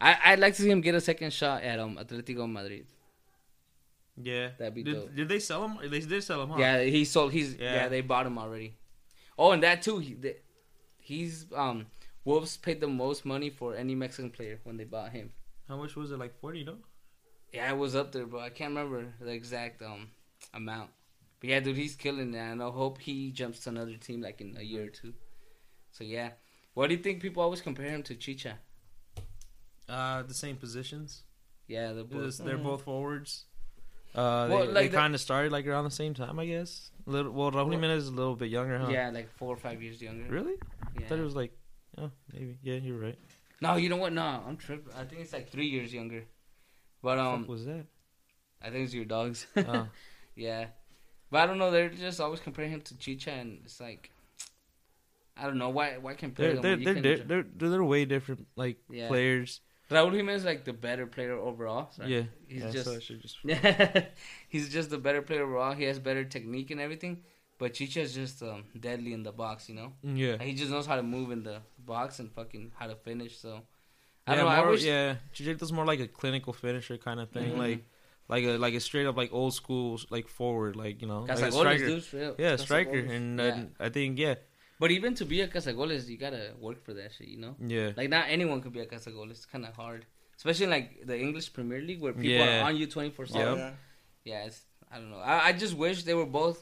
[SPEAKER 1] I I'd like to see him get a second shot at um Atletico Madrid.
[SPEAKER 3] Yeah.
[SPEAKER 1] That'd be
[SPEAKER 3] did,
[SPEAKER 1] dope.
[SPEAKER 3] did they sell him? They did sell him, huh?
[SPEAKER 1] Yeah, he sold. He's yeah.
[SPEAKER 3] Yeah.
[SPEAKER 1] they bought him already. Oh, and that too. He, they, he's um Wolves paid the most money for any Mexican player when they bought him.
[SPEAKER 3] How much was it? Like 40, no?
[SPEAKER 1] Yeah, it was up there, but I can't remember the exact um amount. But yeah, dude, he's killing it, and I hope he jumps to another team like in a year or two. So yeah, what do you think? People always compare him to Chicha.
[SPEAKER 3] Uh, the same positions.
[SPEAKER 1] Yeah, they're both.
[SPEAKER 3] Because They're
[SPEAKER 2] Mhm.
[SPEAKER 3] both forwards. Uh,
[SPEAKER 1] Well,
[SPEAKER 3] they,
[SPEAKER 1] like
[SPEAKER 3] they
[SPEAKER 1] the-
[SPEAKER 3] kind of started like around the same time, I guess. A little, well, Raúl Jimenez is a little bit younger, huh?
[SPEAKER 1] Yeah, like four or five years younger.
[SPEAKER 3] Really?
[SPEAKER 1] Yeah.
[SPEAKER 3] I thought it was like, oh, maybe. Yeah, you're right.
[SPEAKER 1] No, you know what? No, I'm tripping. I think it's like three years younger. But um, What
[SPEAKER 3] was that?
[SPEAKER 1] I think it's your dogs.
[SPEAKER 3] Oh. (laughs)
[SPEAKER 1] yeah, but I don't know. They're just always comparing him to Chicha, and it's like, I don't know why. Why compare
[SPEAKER 3] They're
[SPEAKER 1] them?
[SPEAKER 3] they're they're,
[SPEAKER 1] can
[SPEAKER 3] they're, they're they're way different like
[SPEAKER 1] Yeah.
[SPEAKER 3] players.
[SPEAKER 1] Raúl Jiménez is like the better player overall. so
[SPEAKER 3] Yeah,
[SPEAKER 1] he's
[SPEAKER 3] yeah,
[SPEAKER 1] just
[SPEAKER 3] so just (laughs)
[SPEAKER 1] he's just the better player overall. He has better technique and everything. But Chicha is just um, deadly in the box, you know.
[SPEAKER 3] yeah.
[SPEAKER 1] He just knows how to move in the box and fucking how to finish. So I
[SPEAKER 3] yeah,
[SPEAKER 1] don't know. I
[SPEAKER 3] more,
[SPEAKER 1] wish
[SPEAKER 3] yeah. Chicharito's more like a clinical finisher kind of thing,
[SPEAKER 1] Mhm.
[SPEAKER 3] like like a like a straight up like old school like forward, like you know, like a striker.
[SPEAKER 1] dude, straight up.
[SPEAKER 3] Yeah, striker, and
[SPEAKER 1] Yeah.
[SPEAKER 3] I think yeah,
[SPEAKER 1] But even to be a Cazagoles, you gotta work for that shit, you know.
[SPEAKER 3] yeah,
[SPEAKER 1] Like not anyone could be a Cazagoles. It's kind of hard, especially in, like the English Premier League where people
[SPEAKER 3] Yeah.
[SPEAKER 1] are on you twenty four seven.
[SPEAKER 2] Yeah,
[SPEAKER 1] it's, I don't know. I, I just wish they were both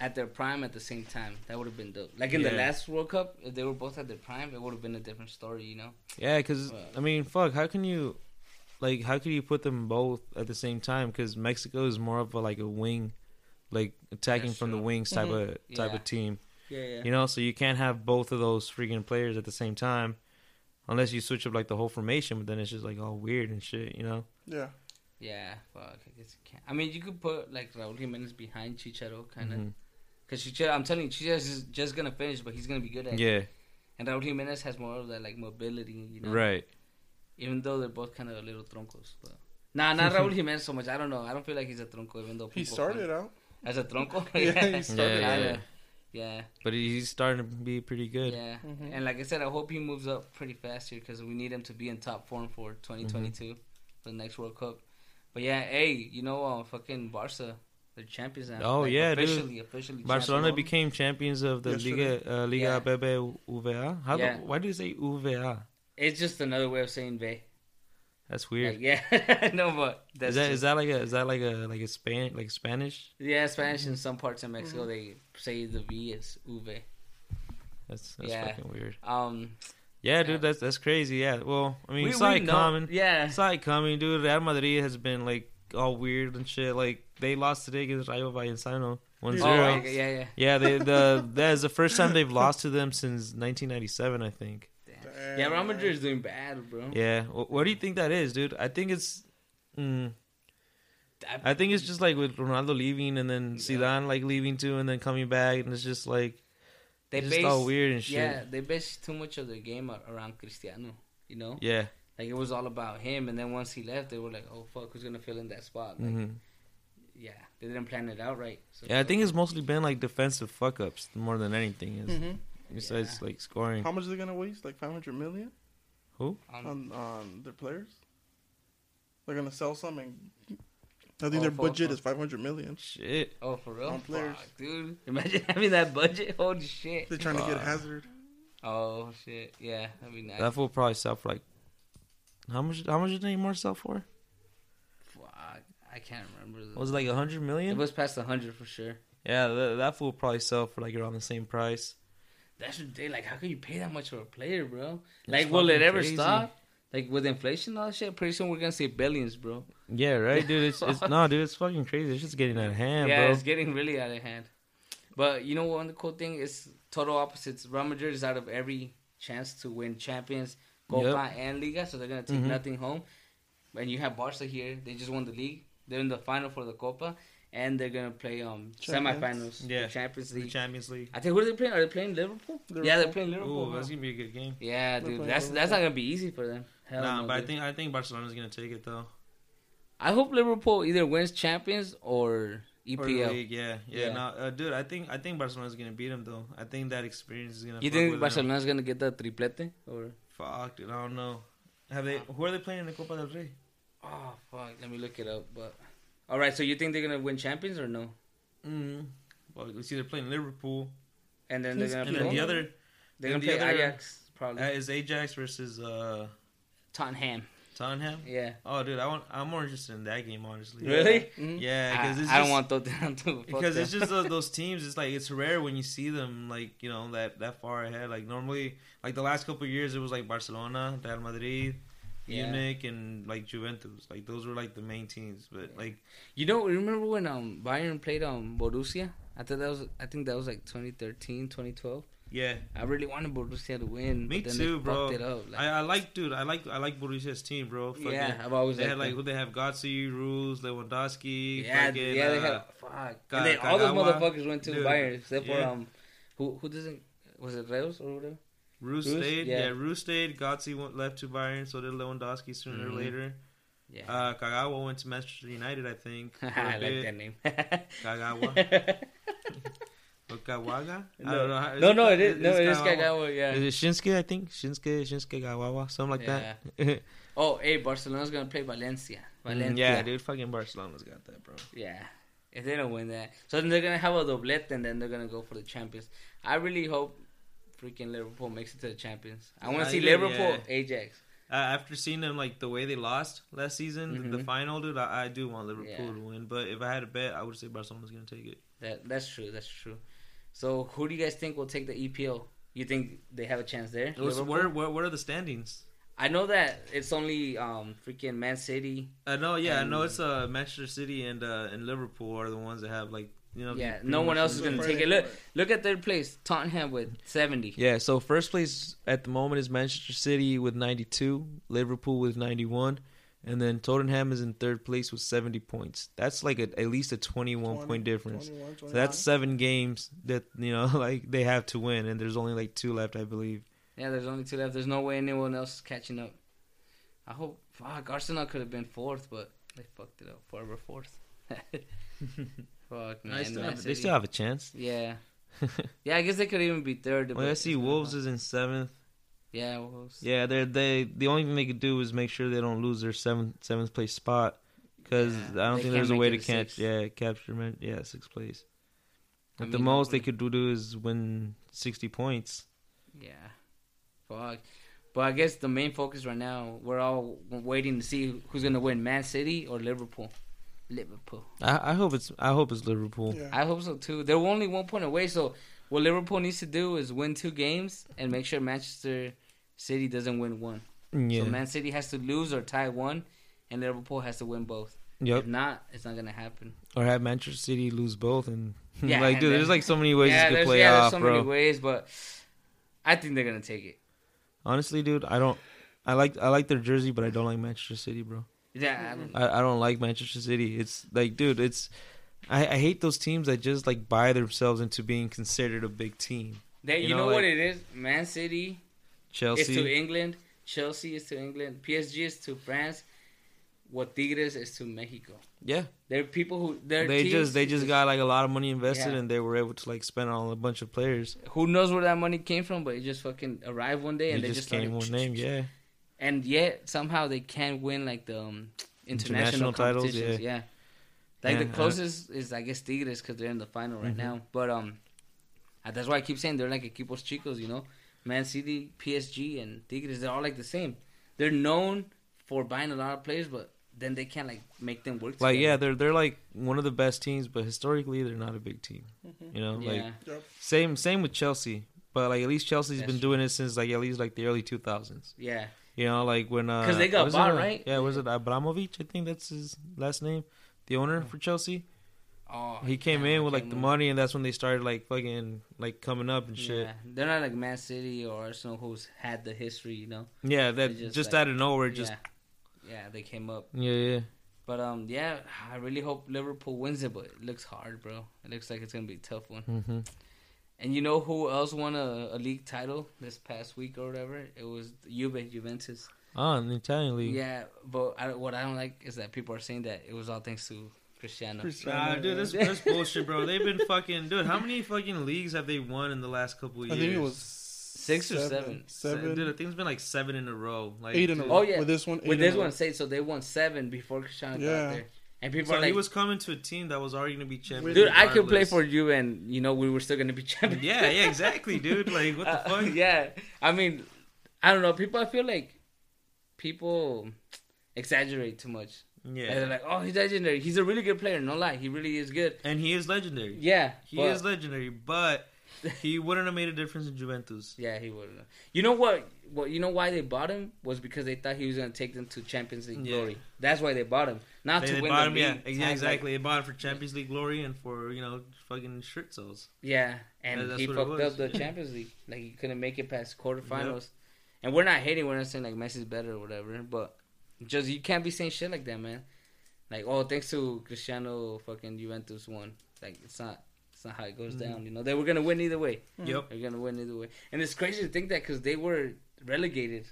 [SPEAKER 1] at their prime at the same time. That would have been dope. Like in the last World Cup, if they were both at their prime, it would have been a different story, you know.
[SPEAKER 3] yeah. Because
[SPEAKER 1] Well-
[SPEAKER 3] I mean, fuck, how can you like how can you put them both at the same time? Because Mexico is more of a like a wing, like attacking
[SPEAKER 1] That's
[SPEAKER 3] from the wings type
[SPEAKER 2] Mhm.
[SPEAKER 3] of type
[SPEAKER 1] Yeah.
[SPEAKER 3] of team.
[SPEAKER 1] Yeah, yeah.
[SPEAKER 3] You know, so you can't have both of those freaking players at the same time, unless you switch up like the whole formation. But then it's just like all weird and shit. You know?
[SPEAKER 2] Yeah.
[SPEAKER 1] Yeah, fuck. I guess you can't. I mean, you could put like Raúl Jiménez behind Chicharo, kind of.
[SPEAKER 3] Mhm.
[SPEAKER 1] Because Chicharo, I'm telling you, Chicharo is just gonna finish, but he's gonna be good at it.
[SPEAKER 3] Yeah.
[SPEAKER 1] And Raúl Jiménez has more of that like mobility, you know.
[SPEAKER 3] Right.
[SPEAKER 1] Even though they're both kind of a little troncos, but. Nah, not Raúl Jiménez so much. I don't know. I don't feel like he's a tronco, even though
[SPEAKER 2] He started out.
[SPEAKER 1] as a tronco. (laughs)
[SPEAKER 2] Yeah, he (laughs) started
[SPEAKER 3] Yeah,
[SPEAKER 2] out.
[SPEAKER 3] yeah.
[SPEAKER 1] yeah,
[SPEAKER 3] But he's starting to be pretty good.
[SPEAKER 1] yeah.
[SPEAKER 2] Mhm.
[SPEAKER 1] And like I said, I hope he moves up pretty fast here because we need him to be in top form for 2022 for the next World Cup. But yeah, hey, you know, uh, fucking Barca, they're champions now.
[SPEAKER 3] Oh, yeah, dude.
[SPEAKER 1] officially, officially.
[SPEAKER 3] Barcelona
[SPEAKER 1] champions.
[SPEAKER 3] became champions of the
[SPEAKER 2] Yesterday.
[SPEAKER 3] Liga uh, Liga
[SPEAKER 1] Yeah.
[SPEAKER 3] BBVA. How
[SPEAKER 1] Yeah.
[SPEAKER 3] the, why do you say UVA?
[SPEAKER 1] It's just another way of saying ve.
[SPEAKER 3] That's weird.
[SPEAKER 1] Like, yeah, (laughs) no, but that's
[SPEAKER 3] is that
[SPEAKER 1] just,
[SPEAKER 3] is that like a is that like a like a span like Spanish?
[SPEAKER 1] yeah, Spanish in some parts of Mexico
[SPEAKER 2] Mhm.
[SPEAKER 1] they say the V is uve.
[SPEAKER 3] That's that's
[SPEAKER 1] Yeah.
[SPEAKER 3] fucking weird.
[SPEAKER 1] Um,
[SPEAKER 3] Yeah, dude, that's that's crazy. Yeah. Well, I mean,
[SPEAKER 1] we,
[SPEAKER 3] saw
[SPEAKER 1] we
[SPEAKER 3] it
[SPEAKER 1] know-
[SPEAKER 3] coming.
[SPEAKER 1] Yeah,
[SPEAKER 3] Saw it coming, dude. Real Madrid has been like all weird and shit. Like they lost today against Rayo Vallecano, 1-0.
[SPEAKER 2] Yeah.
[SPEAKER 1] Oh,
[SPEAKER 3] yeah,
[SPEAKER 1] yeah, yeah, yeah.
[SPEAKER 3] yeah. They the (laughs) that is the first time they've lost to them since 1997, I think.
[SPEAKER 1] Damn.
[SPEAKER 2] Damn.
[SPEAKER 1] Yeah, Real. Madrid is doing bad, bro.
[SPEAKER 3] Yeah. Wh- What do you think that is, dude? I think it's. Mm,
[SPEAKER 1] I-
[SPEAKER 3] I think it's just like with Ronaldo leaving and then
[SPEAKER 1] Yeah.
[SPEAKER 3] Zidane like leaving too and then coming back and it's just like
[SPEAKER 1] they
[SPEAKER 3] it's just
[SPEAKER 1] base,
[SPEAKER 3] all weird and shit.
[SPEAKER 1] Yeah, they base too much of their game around Cristiano. You know,
[SPEAKER 3] Yeah.
[SPEAKER 1] like it was all about him, and then once he left, they were like, "Oh fuck, who's gonna fill in that spot?" Like,
[SPEAKER 3] hmm
[SPEAKER 1] yeah, they didn't plan it out right. So
[SPEAKER 3] Yeah, I think it's mostly been like defensive fuck ups more than anything. Is
[SPEAKER 2] Mhm.
[SPEAKER 3] besides
[SPEAKER 1] Yeah.
[SPEAKER 3] like scoring.
[SPEAKER 2] How much are they gonna waste? Like 500 million
[SPEAKER 1] Who
[SPEAKER 2] on on their players? They're gonna sell some, and I think
[SPEAKER 1] Oh,
[SPEAKER 2] their budget
[SPEAKER 1] for-
[SPEAKER 2] is 500 million.
[SPEAKER 3] Shit.
[SPEAKER 1] oh for real,
[SPEAKER 2] on players.
[SPEAKER 1] Fuck, dude. Imagine (laughs) having that budget. Holy shit.
[SPEAKER 2] They're trying to get
[SPEAKER 3] Fuck.
[SPEAKER 2] Hazard.
[SPEAKER 1] Oh shit, yeah, that'd be nice.
[SPEAKER 3] That fool probably sell for like how much? How much did Neymar sell for?
[SPEAKER 1] I can't remember. The,
[SPEAKER 3] Was it like a hundred
[SPEAKER 1] it was past a hundred for sure.
[SPEAKER 3] Yeah, that, that fool probably sell for like around the same price.
[SPEAKER 1] That's ridiculous. Like, how can you pay that much for a player, bro? Like, will it ever
[SPEAKER 3] crazy.
[SPEAKER 1] stop? Like with inflation and all that shit, pretty soon we're gonna see billions, bro.
[SPEAKER 3] Yeah, right, dude. It's, it's (laughs) no, dude. It's fucking crazy. It's just getting out of hand,
[SPEAKER 1] yeah,
[SPEAKER 3] bro.
[SPEAKER 1] it's getting really out of hand. But you know what? The cool thing is total opposites. Real Madrid is out of every chance to win Champions, Copa, and Liga, so they're gonna take
[SPEAKER 3] Mhm.
[SPEAKER 1] nothing home. And you have Barca here; they just won the league. They're in the final for the Copa, and they're gonna play um
[SPEAKER 2] Champions.
[SPEAKER 1] semifinals.
[SPEAKER 3] Yeah.
[SPEAKER 1] for Champions
[SPEAKER 3] The
[SPEAKER 1] League.
[SPEAKER 3] Champions League.
[SPEAKER 1] I think who are they playing? Are they playing Liverpool? Yeah, they're playing Liverpool.
[SPEAKER 3] Ooh, that's gonna be a good game.
[SPEAKER 1] Yeah,
[SPEAKER 2] They're
[SPEAKER 1] dude,
[SPEAKER 2] playing
[SPEAKER 1] that's that's not gonna be easy for them. Hell
[SPEAKER 3] nah,
[SPEAKER 1] no,
[SPEAKER 3] but I think I think Barcelona's gonna take it though.
[SPEAKER 1] I hope Liverpool either wins Champions or E
[SPEAKER 3] Or
[SPEAKER 1] EPL.
[SPEAKER 3] league, yeah, yeah.
[SPEAKER 1] Yeah.
[SPEAKER 3] No, uh, dude, I think I think Barcelona's gonna beat them though. I think that experience is gonna.
[SPEAKER 1] You think
[SPEAKER 3] with them.
[SPEAKER 1] Barcelona's gonna get the triplete or?
[SPEAKER 3] Fuck, dude. I don't know. Have they? Who are they playing in the Copa del Rey?
[SPEAKER 1] Oh fuck, let me look it up. But all right, so you think they're gonna win Champions or no?
[SPEAKER 3] Mm. Well, it's either playing Liverpool
[SPEAKER 1] And then they're gonna
[SPEAKER 3] and
[SPEAKER 1] play.
[SPEAKER 3] then the other
[SPEAKER 1] they're gonna
[SPEAKER 3] the
[SPEAKER 1] play
[SPEAKER 3] other-
[SPEAKER 1] Ajax probably.
[SPEAKER 3] uh, is Ajax versus uh,
[SPEAKER 1] Tottenham.
[SPEAKER 3] Tottenham.
[SPEAKER 1] Yeah.
[SPEAKER 3] Oh, dude, I want. I'm more interested in that game, honestly.
[SPEAKER 1] Really?
[SPEAKER 2] Mhm.
[SPEAKER 3] Yeah,
[SPEAKER 1] I,
[SPEAKER 3] because it's
[SPEAKER 1] I don't
[SPEAKER 3] just-
[SPEAKER 1] want Tottenham to. fuck
[SPEAKER 3] because it's just those, (laughs) those teams. It's like it's rare when you see them like you know that that far ahead. Like normally, like the last couple of years, it was like Barcelona, Real Madrid,
[SPEAKER 1] Yeah.
[SPEAKER 3] Munich, and like Juventus. Like those were like the main teams. But like
[SPEAKER 1] You know, remember when um Bayern played um Borussia? I thought that was I think that was like 2013, 2012.
[SPEAKER 3] yeah,
[SPEAKER 1] I really wanted Borussia to win.
[SPEAKER 3] Me too,
[SPEAKER 1] they
[SPEAKER 3] bro.
[SPEAKER 1] It up. Like,
[SPEAKER 3] I, I like dude. I like I like Borussia's team, bro. Fucking,
[SPEAKER 1] yeah, I've always
[SPEAKER 3] They had like who they have Gotze, Reus, Lewandowski.
[SPEAKER 1] yeah,
[SPEAKER 3] fucking,
[SPEAKER 1] yeah, they
[SPEAKER 3] uh,
[SPEAKER 1] had fuck.
[SPEAKER 3] Ka-
[SPEAKER 1] and then all those motherfuckers went to
[SPEAKER 3] Dude,
[SPEAKER 1] Bayern except for um, who who doesn't was it Reus or whatever?
[SPEAKER 3] Roos
[SPEAKER 1] Roos?
[SPEAKER 3] stayed.
[SPEAKER 1] Yeah.
[SPEAKER 3] Yeah, Roos stayed. Gotze went left to Bayern. So did Lewandowski sooner or
[SPEAKER 1] Mhm.
[SPEAKER 3] later.
[SPEAKER 1] Yeah,
[SPEAKER 3] Uh, Kagawa went to Manchester United, I think. (laughs) for a
[SPEAKER 1] I like
[SPEAKER 3] bit.
[SPEAKER 1] that name. (laughs)
[SPEAKER 3] Kagawa. (laughs) Or Kawaga? I don't know. how-
[SPEAKER 1] no, no,
[SPEAKER 3] Ka-
[SPEAKER 1] it is no, it is
[SPEAKER 3] Kagawa.
[SPEAKER 1] Kagawa. Yeah.
[SPEAKER 3] Is it Shinsuke? I think Shinsuke, Shinsuke Gawawa, something like that.
[SPEAKER 1] Oh, hey, Barcelona's gonna play Valencia. Valencia.
[SPEAKER 3] Mm, yeah, dude, fucking Barcelona's got that, bro.
[SPEAKER 1] Yeah. If they don't win that, so then they're gonna have a doublet, and then they're gonna go for the champions. I really hope freaking Liverpool makes it to the champions. I want to see
[SPEAKER 3] yeah,
[SPEAKER 1] Liverpool,
[SPEAKER 3] yeah.
[SPEAKER 1] Ajax.
[SPEAKER 3] Uh, after seeing them like the way they lost last season, the
[SPEAKER 1] Mhm.
[SPEAKER 3] final, dude, I, I do want Liverpool
[SPEAKER 1] Yeah.
[SPEAKER 3] to win. But if I had a bet, I would say Barcelona's gonna take it.
[SPEAKER 1] That that's true. That's true. So who do you guys think will take the EPL? You think they have a chance there? Liverpool?
[SPEAKER 3] where, where, what are the standings?
[SPEAKER 1] I know that it's only um freaking Man City.
[SPEAKER 3] I know, yeah, I know it's uh, Manchester City and uh, and Liverpool are the ones that have like you know.
[SPEAKER 1] Yeah, no one else is gonna take it. Look, look at third place, Tottenham with seventy.
[SPEAKER 3] Yeah, so first place at the moment is Manchester City with 92, Liverpool with 91, and then Tottenham is in third place with 70 points. That's like a, at least a 21
[SPEAKER 2] 20,
[SPEAKER 3] point difference.
[SPEAKER 2] 21,
[SPEAKER 3] So that's seven games that you know (laughs) like they have to win, and there's only like two left, I believe.
[SPEAKER 1] Yeah, there's only two left. There's no way anyone else is catching up. I hope. Fuck, Arsenal could have been fourth, but they fucked it up. Forever fourth. (laughs) (laughs) Fuck, man.
[SPEAKER 3] They still, have, they still have a chance.
[SPEAKER 1] Yeah. (laughs) Yeah, I guess they could even be third.
[SPEAKER 3] Well, I see Wolves is in seventh.
[SPEAKER 1] Yeah, Wolves.
[SPEAKER 3] Yeah, they're they. The only thing they could do is make sure they don't lose their seventh seventh place spot, because
[SPEAKER 1] Yeah,
[SPEAKER 3] I don't think there's a way to catch.
[SPEAKER 1] six.
[SPEAKER 3] Yeah, capture man. Yeah, sixth place.
[SPEAKER 1] I
[SPEAKER 3] At the most they could do, do is win sixty points.
[SPEAKER 1] Yeah. Fuck. But I guess the main focus right now, we're all waiting to see who's gonna win, Man City or Liverpool. Liverpool.
[SPEAKER 3] I, I hope it's I hope it's Liverpool.
[SPEAKER 2] Yeah.
[SPEAKER 1] I hope so too. They're only one point away, so what Liverpool needs to do is win two games and make sure Manchester City doesn't win one.
[SPEAKER 3] Yeah.
[SPEAKER 1] So Man City has to lose or tie one, and Liverpool has to win both.
[SPEAKER 3] yep.
[SPEAKER 1] If not, it's not gonna happen.
[SPEAKER 3] Or have Manchester City lose both and (laughs)
[SPEAKER 1] Yeah,
[SPEAKER 3] like dude,
[SPEAKER 1] then-
[SPEAKER 3] there's like so many ways
[SPEAKER 1] yeah,
[SPEAKER 3] you could play
[SPEAKER 1] yeah,
[SPEAKER 3] off,
[SPEAKER 1] there's so
[SPEAKER 3] bro.
[SPEAKER 1] many ways, but I think they're gonna take it.
[SPEAKER 3] Honestly, dude, I don't. I like I like their jersey, but I don't like Manchester City, bro.
[SPEAKER 1] Yeah, I mm-hmm. don't,
[SPEAKER 3] I, I don't like Manchester City. It's like, dude, it's I, I hate those teams that just like buy themselves into being considered a big team.
[SPEAKER 1] they,
[SPEAKER 3] You
[SPEAKER 1] you,
[SPEAKER 3] know,
[SPEAKER 1] know, what it is? Man City Chelsea is to England. Chelsea is to England. PSG is to France. What Tigres is to Mexico.
[SPEAKER 3] yeah,
[SPEAKER 1] They're people who they're
[SPEAKER 3] they
[SPEAKER 1] teams
[SPEAKER 3] just they just got like a lot of money invested,
[SPEAKER 1] Yeah.
[SPEAKER 3] and they were able to like spend on a bunch of players.
[SPEAKER 1] who knows where that money came from, but it just fucking arrived one day
[SPEAKER 3] They
[SPEAKER 1] and they
[SPEAKER 3] just,
[SPEAKER 1] just
[SPEAKER 3] came
[SPEAKER 1] started,
[SPEAKER 3] one name, yeah.
[SPEAKER 1] And yet somehow they can't win like the um, international,
[SPEAKER 3] International titles,
[SPEAKER 1] competitions. Yeah. Like
[SPEAKER 3] Yeah,
[SPEAKER 1] the
[SPEAKER 3] I-
[SPEAKER 1] closest is I guess Tigres because they're in the final right
[SPEAKER 3] Mhm.
[SPEAKER 1] now. But um, uh, that's why I keep saying they're like equipos chicos. You know, Man City, PSG, and Tigres. They're all like the same. They're known for buying a lot of players, but then they can't like make them work.
[SPEAKER 3] Like yeah, they're they're like one of the best teams, but historically they're not a big team. You know,
[SPEAKER 1] yeah,
[SPEAKER 3] like
[SPEAKER 2] Yep.
[SPEAKER 3] same same with Chelsea, but like at least Chelsea's
[SPEAKER 1] That's
[SPEAKER 3] been
[SPEAKER 1] true.
[SPEAKER 3] doing it since like at least like the early two thousands.
[SPEAKER 1] yeah.
[SPEAKER 3] You know, like when uh
[SPEAKER 1] 'Cause they got
[SPEAKER 3] was it,
[SPEAKER 1] bought,
[SPEAKER 3] uh,
[SPEAKER 1] right?
[SPEAKER 3] Yeah, was it Abramovich? I think that's his last name, the owner for Chelsea.
[SPEAKER 1] Oh,
[SPEAKER 3] He came
[SPEAKER 1] yeah,
[SPEAKER 3] in with like the money, and that's when they started like fucking like coming up and shit.
[SPEAKER 1] Yeah, they're not like Man City or Arsenal who's had the history. You know.
[SPEAKER 3] Yeah, that
[SPEAKER 1] They just,
[SPEAKER 3] just,
[SPEAKER 1] like-
[SPEAKER 3] out of nowhere, just
[SPEAKER 1] yeah, yeah, they came up.
[SPEAKER 3] yeah, yeah.
[SPEAKER 1] But um, yeah, I really hope Liverpool wins it, but it looks hard, bro. It looks like it's gonna be a tough one.
[SPEAKER 3] hmm
[SPEAKER 1] And you know who else won a, a league title this past week or whatever? It was Juve, Juventus.
[SPEAKER 3] Ah, oh, in the Italian league.
[SPEAKER 1] Yeah, but I, what I don't like is that people are saying that it was all thanks to Cristiano.
[SPEAKER 3] Nah, dude, that's, that's (laughs) bullshit, bro. They've been fucking, dude. How many fucking leagues have they won in the last couple of
[SPEAKER 2] I
[SPEAKER 3] years?
[SPEAKER 2] think it was
[SPEAKER 1] Six or seven?
[SPEAKER 2] Seven.
[SPEAKER 3] Dude, I think it's been like seven in a row. Like,
[SPEAKER 2] eight in a row.
[SPEAKER 1] Oh, yeah.
[SPEAKER 2] With this one, eight
[SPEAKER 1] With this
[SPEAKER 2] a row.
[SPEAKER 1] one, say so they won seven before Cristiano
[SPEAKER 2] Yeah.
[SPEAKER 1] got there, and people
[SPEAKER 3] So
[SPEAKER 1] are like,
[SPEAKER 3] he was coming to a team that was already gonna be champion.
[SPEAKER 1] "Dude, I could play for you, and you know we were still gonna be (laughs) champion.
[SPEAKER 3] Yeah, yeah, exactly, dude. Like, what the
[SPEAKER 1] Uh,
[SPEAKER 3] fuck? (laughs)
[SPEAKER 1] yeah, I mean, I don't know. People, I feel like people exaggerate too much.
[SPEAKER 3] Yeah,
[SPEAKER 1] And they're like, "Oh, he's legendary. He's a really good player." No lie, he really is good.
[SPEAKER 3] and he is legendary.
[SPEAKER 1] Yeah,
[SPEAKER 3] he
[SPEAKER 1] but-
[SPEAKER 3] is legendary, but (laughs) he wouldn't have made a difference in Juventus.
[SPEAKER 1] Yeah, he would. have You know what? What you know why they bought him was because they thought he was gonna take them to Champions League
[SPEAKER 3] Yeah.
[SPEAKER 1] glory. That's why they bought him, not
[SPEAKER 3] They,
[SPEAKER 1] to
[SPEAKER 3] they
[SPEAKER 1] win the
[SPEAKER 3] him, yeah,
[SPEAKER 1] league. tag,
[SPEAKER 3] exactly. They bought him for Champions League glory and for you know fucking shirt sales.
[SPEAKER 1] Yeah, and
[SPEAKER 3] Yeah, that's
[SPEAKER 1] he fucked up the (laughs) Champions League. Like he couldn't make it past quarterfinals. And we're not hating. We're not saying like Messi's better or whatever. But just you can't be saying shit like that, man. Like oh, thanks to Cristiano, fucking Juventus won. Like it's not. It's not how it goes
[SPEAKER 3] Mhm.
[SPEAKER 1] down. You know they were gonna win either way.
[SPEAKER 3] Yep.
[SPEAKER 1] They're gonna win either way. And it's crazy to think that because they were relegated.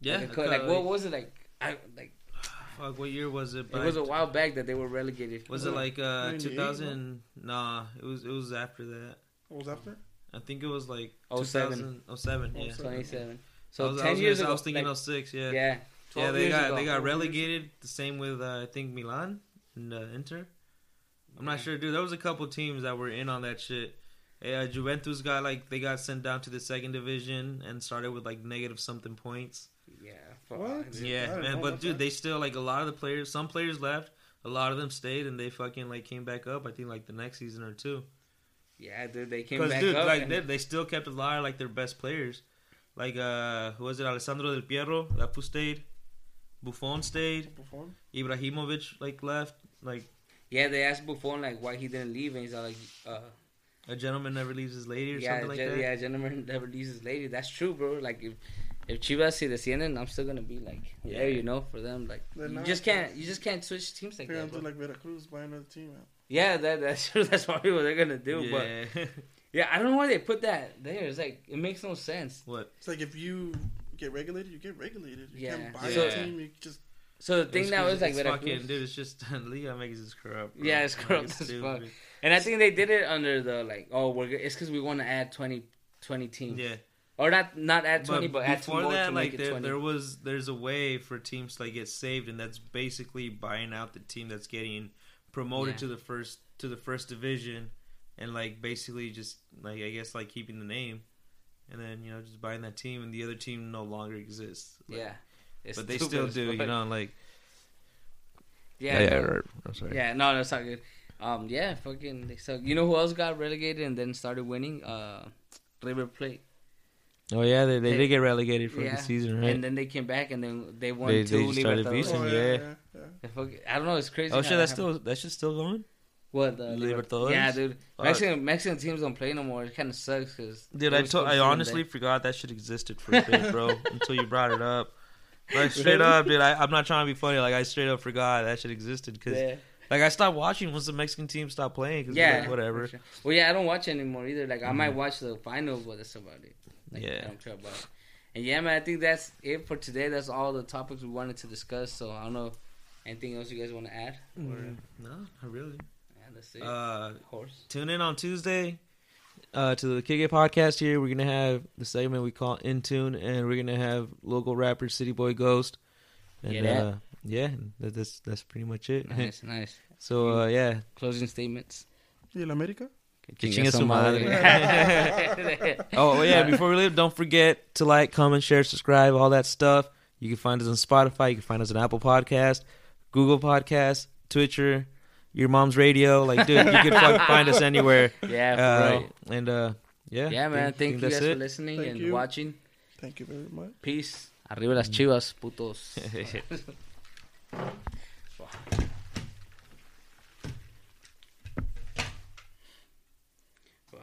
[SPEAKER 3] Yeah.
[SPEAKER 1] Like, a co- like what was it like? I like
[SPEAKER 3] Fuck, what year was it?
[SPEAKER 1] it was a while back that they were relegated.
[SPEAKER 3] Was it like uh 2000? Nah, it was it was after that.
[SPEAKER 2] What was after?
[SPEAKER 3] I think it was like
[SPEAKER 1] 07.
[SPEAKER 3] 07, yeah.
[SPEAKER 1] twenty-seven? So
[SPEAKER 3] was, I
[SPEAKER 1] ten
[SPEAKER 3] was
[SPEAKER 1] years ago.
[SPEAKER 3] I was thinking
[SPEAKER 1] like,
[SPEAKER 3] 06, yeah.
[SPEAKER 1] yeah,
[SPEAKER 3] Yeah, they got
[SPEAKER 1] ago.
[SPEAKER 3] they got relegated. The same with uh, I think Milan and uh, Inter. I'm not sure, dude. There was a couple teams that were in on that shit. Yeah, Juventus got like they got sent down to the second division and started with like negative something points.
[SPEAKER 1] Yeah,
[SPEAKER 2] What?
[SPEAKER 1] dude.
[SPEAKER 3] Yeah, man. But dude,
[SPEAKER 2] that.
[SPEAKER 3] they still like a lot of the players. Some players left. A lot of them stayed and they fucking like came back up. I think like the next season or two.
[SPEAKER 1] yeah, dude, they came back
[SPEAKER 3] dude,
[SPEAKER 1] up.
[SPEAKER 3] like
[SPEAKER 1] and-
[SPEAKER 3] they, they still kept a lot of like their best players. Like uh, who was it? Alessandro Del Piero that who stayed. Buffon stayed.
[SPEAKER 2] Buffon?
[SPEAKER 3] Ibrahimovic like left. Like
[SPEAKER 1] yeah, they asked Buffon like why he didn't leave, and he's like, uh,
[SPEAKER 3] a gentleman never leaves his lady or
[SPEAKER 1] yeah,
[SPEAKER 3] something like
[SPEAKER 1] gen-
[SPEAKER 3] that.
[SPEAKER 1] yeah, gentleman never leaves his lady. That's true, bro. Like if if Chivas see the descienden, I'm still gonna be like
[SPEAKER 3] Yeah.
[SPEAKER 1] there, you know, for them. Like
[SPEAKER 2] They're
[SPEAKER 1] you just can't, you just can't switch teams like
[SPEAKER 2] They're
[SPEAKER 1] that.
[SPEAKER 2] gonna
[SPEAKER 1] Bro.
[SPEAKER 2] like Veracruz, buy another team out.
[SPEAKER 1] Yeah, that that's (laughs) true. That's probably what they're gonna do. But
[SPEAKER 3] yeah. (laughs)
[SPEAKER 1] yeah, I don't know why they put that there. It's like it makes no sense.
[SPEAKER 3] what?
[SPEAKER 2] It's like if you get regulated, you get regulated. You
[SPEAKER 1] Yeah.
[SPEAKER 2] can't buy
[SPEAKER 3] Yeah.
[SPEAKER 2] a team. You just
[SPEAKER 1] So the thing
[SPEAKER 3] It's-
[SPEAKER 1] now
[SPEAKER 3] it's-
[SPEAKER 1] is like
[SPEAKER 3] it's
[SPEAKER 1] Veracruz.
[SPEAKER 3] fucking dude. It's just (laughs) Liga MX is corrupt. bro.
[SPEAKER 1] Yeah, it's
[SPEAKER 3] Like,
[SPEAKER 1] corrupt as fuck. And I think they did it under the like, oh, we're it's because we want to add 20, 20 teams,
[SPEAKER 3] Yeah,
[SPEAKER 1] or not not add twenty, but, add two more
[SPEAKER 3] that,
[SPEAKER 1] to
[SPEAKER 3] like
[SPEAKER 1] make it
[SPEAKER 3] there,
[SPEAKER 1] twenty.
[SPEAKER 3] there was there's a way for teams to like get saved, and that's basically buying out the team that's getting promoted
[SPEAKER 1] Yeah.
[SPEAKER 3] to the first to the first division, and like basically just like I guess like keeping the name, and then you know just buying that team, and the other team no longer exists. Like,
[SPEAKER 1] yeah, It's
[SPEAKER 3] but they still do, you know, like
[SPEAKER 1] Yeah,
[SPEAKER 3] yeah,
[SPEAKER 1] no.
[SPEAKER 3] I'm sorry.
[SPEAKER 1] yeah, no, that's not good. Um, yeah, fucking, they suck. You know who else got relegated and then started winning? Uh, River Plate.
[SPEAKER 3] Oh yeah, they, they
[SPEAKER 1] They-
[SPEAKER 3] did get relegated for
[SPEAKER 1] yeah.
[SPEAKER 3] the season, right?
[SPEAKER 1] And then they came back and then they won
[SPEAKER 3] They-
[SPEAKER 1] two
[SPEAKER 3] they started beating-
[SPEAKER 2] oh,
[SPEAKER 3] yeah.
[SPEAKER 2] yeah, yeah, yeah.
[SPEAKER 1] I don't know. It's crazy.
[SPEAKER 3] oh shit, that's
[SPEAKER 1] happened.
[SPEAKER 3] still that shit's still going.
[SPEAKER 1] What the
[SPEAKER 3] Libertadores?
[SPEAKER 1] Yeah, dude.
[SPEAKER 3] Fuck.
[SPEAKER 1] Mexican Mexican teams don't play no more. It kind of sucks because
[SPEAKER 3] Dude, I to- I honestly forgot that shit existed for a bit, bro. (laughs) until you brought it up. Like (laughs) straight up, dude. I, I'm not trying to be funny. Like I straight up forgot that shit existed because
[SPEAKER 1] yeah,
[SPEAKER 3] like I stopped watching once the Mexican team stopped playing. Cause
[SPEAKER 1] yeah,
[SPEAKER 3] like, whatever.
[SPEAKER 1] sure. Well, yeah, I don't watch anymore either. Like I might
[SPEAKER 3] Mhm.
[SPEAKER 1] watch the finals, but that's about it. Like,
[SPEAKER 3] Yeah.
[SPEAKER 1] I don't care about it. And yeah, man, I think that's it for today. That's all the topics we wanted to discuss. So I don't know anything else you guys want to add. Or,
[SPEAKER 3] Mm, No, not really.
[SPEAKER 1] yeah, that's it.
[SPEAKER 3] Uh,
[SPEAKER 1] of course.
[SPEAKER 3] tune in on Tuesday uh, to the Kick podcast. Here we're gonna have the segment we call In Tune, and we're gonna have local rapper City Boy Ghost. And
[SPEAKER 1] Yeah, that.
[SPEAKER 3] uh, yeah, that, that's that's pretty much it.
[SPEAKER 1] Nice, nice. (laughs)
[SPEAKER 3] so uh, yeah,
[SPEAKER 1] Closing statements.
[SPEAKER 2] ¿Y el América?
[SPEAKER 3] Que chingue su
[SPEAKER 1] madre. (laughs)
[SPEAKER 3] Oh yeah. Before we leave, don't forget to like, comment, share, subscribe, all that stuff. You can find us on Spotify. You can find us on Apple Podcast, Google Podcast, Stitcher, your mom's radio. Like, dude, you can fucking (laughs) find us anywhere.
[SPEAKER 1] yeah, for
[SPEAKER 3] Uh,
[SPEAKER 1] real.
[SPEAKER 3] And uh, yeah,
[SPEAKER 1] Yeah, man.
[SPEAKER 3] think-
[SPEAKER 1] Thank
[SPEAKER 3] think
[SPEAKER 1] you
[SPEAKER 3] that's
[SPEAKER 1] guys for listening
[SPEAKER 2] Thank
[SPEAKER 1] and
[SPEAKER 2] you.
[SPEAKER 1] watching.
[SPEAKER 2] Thank you very much.
[SPEAKER 1] Peace. Arriba las chivas, putos. (laughs)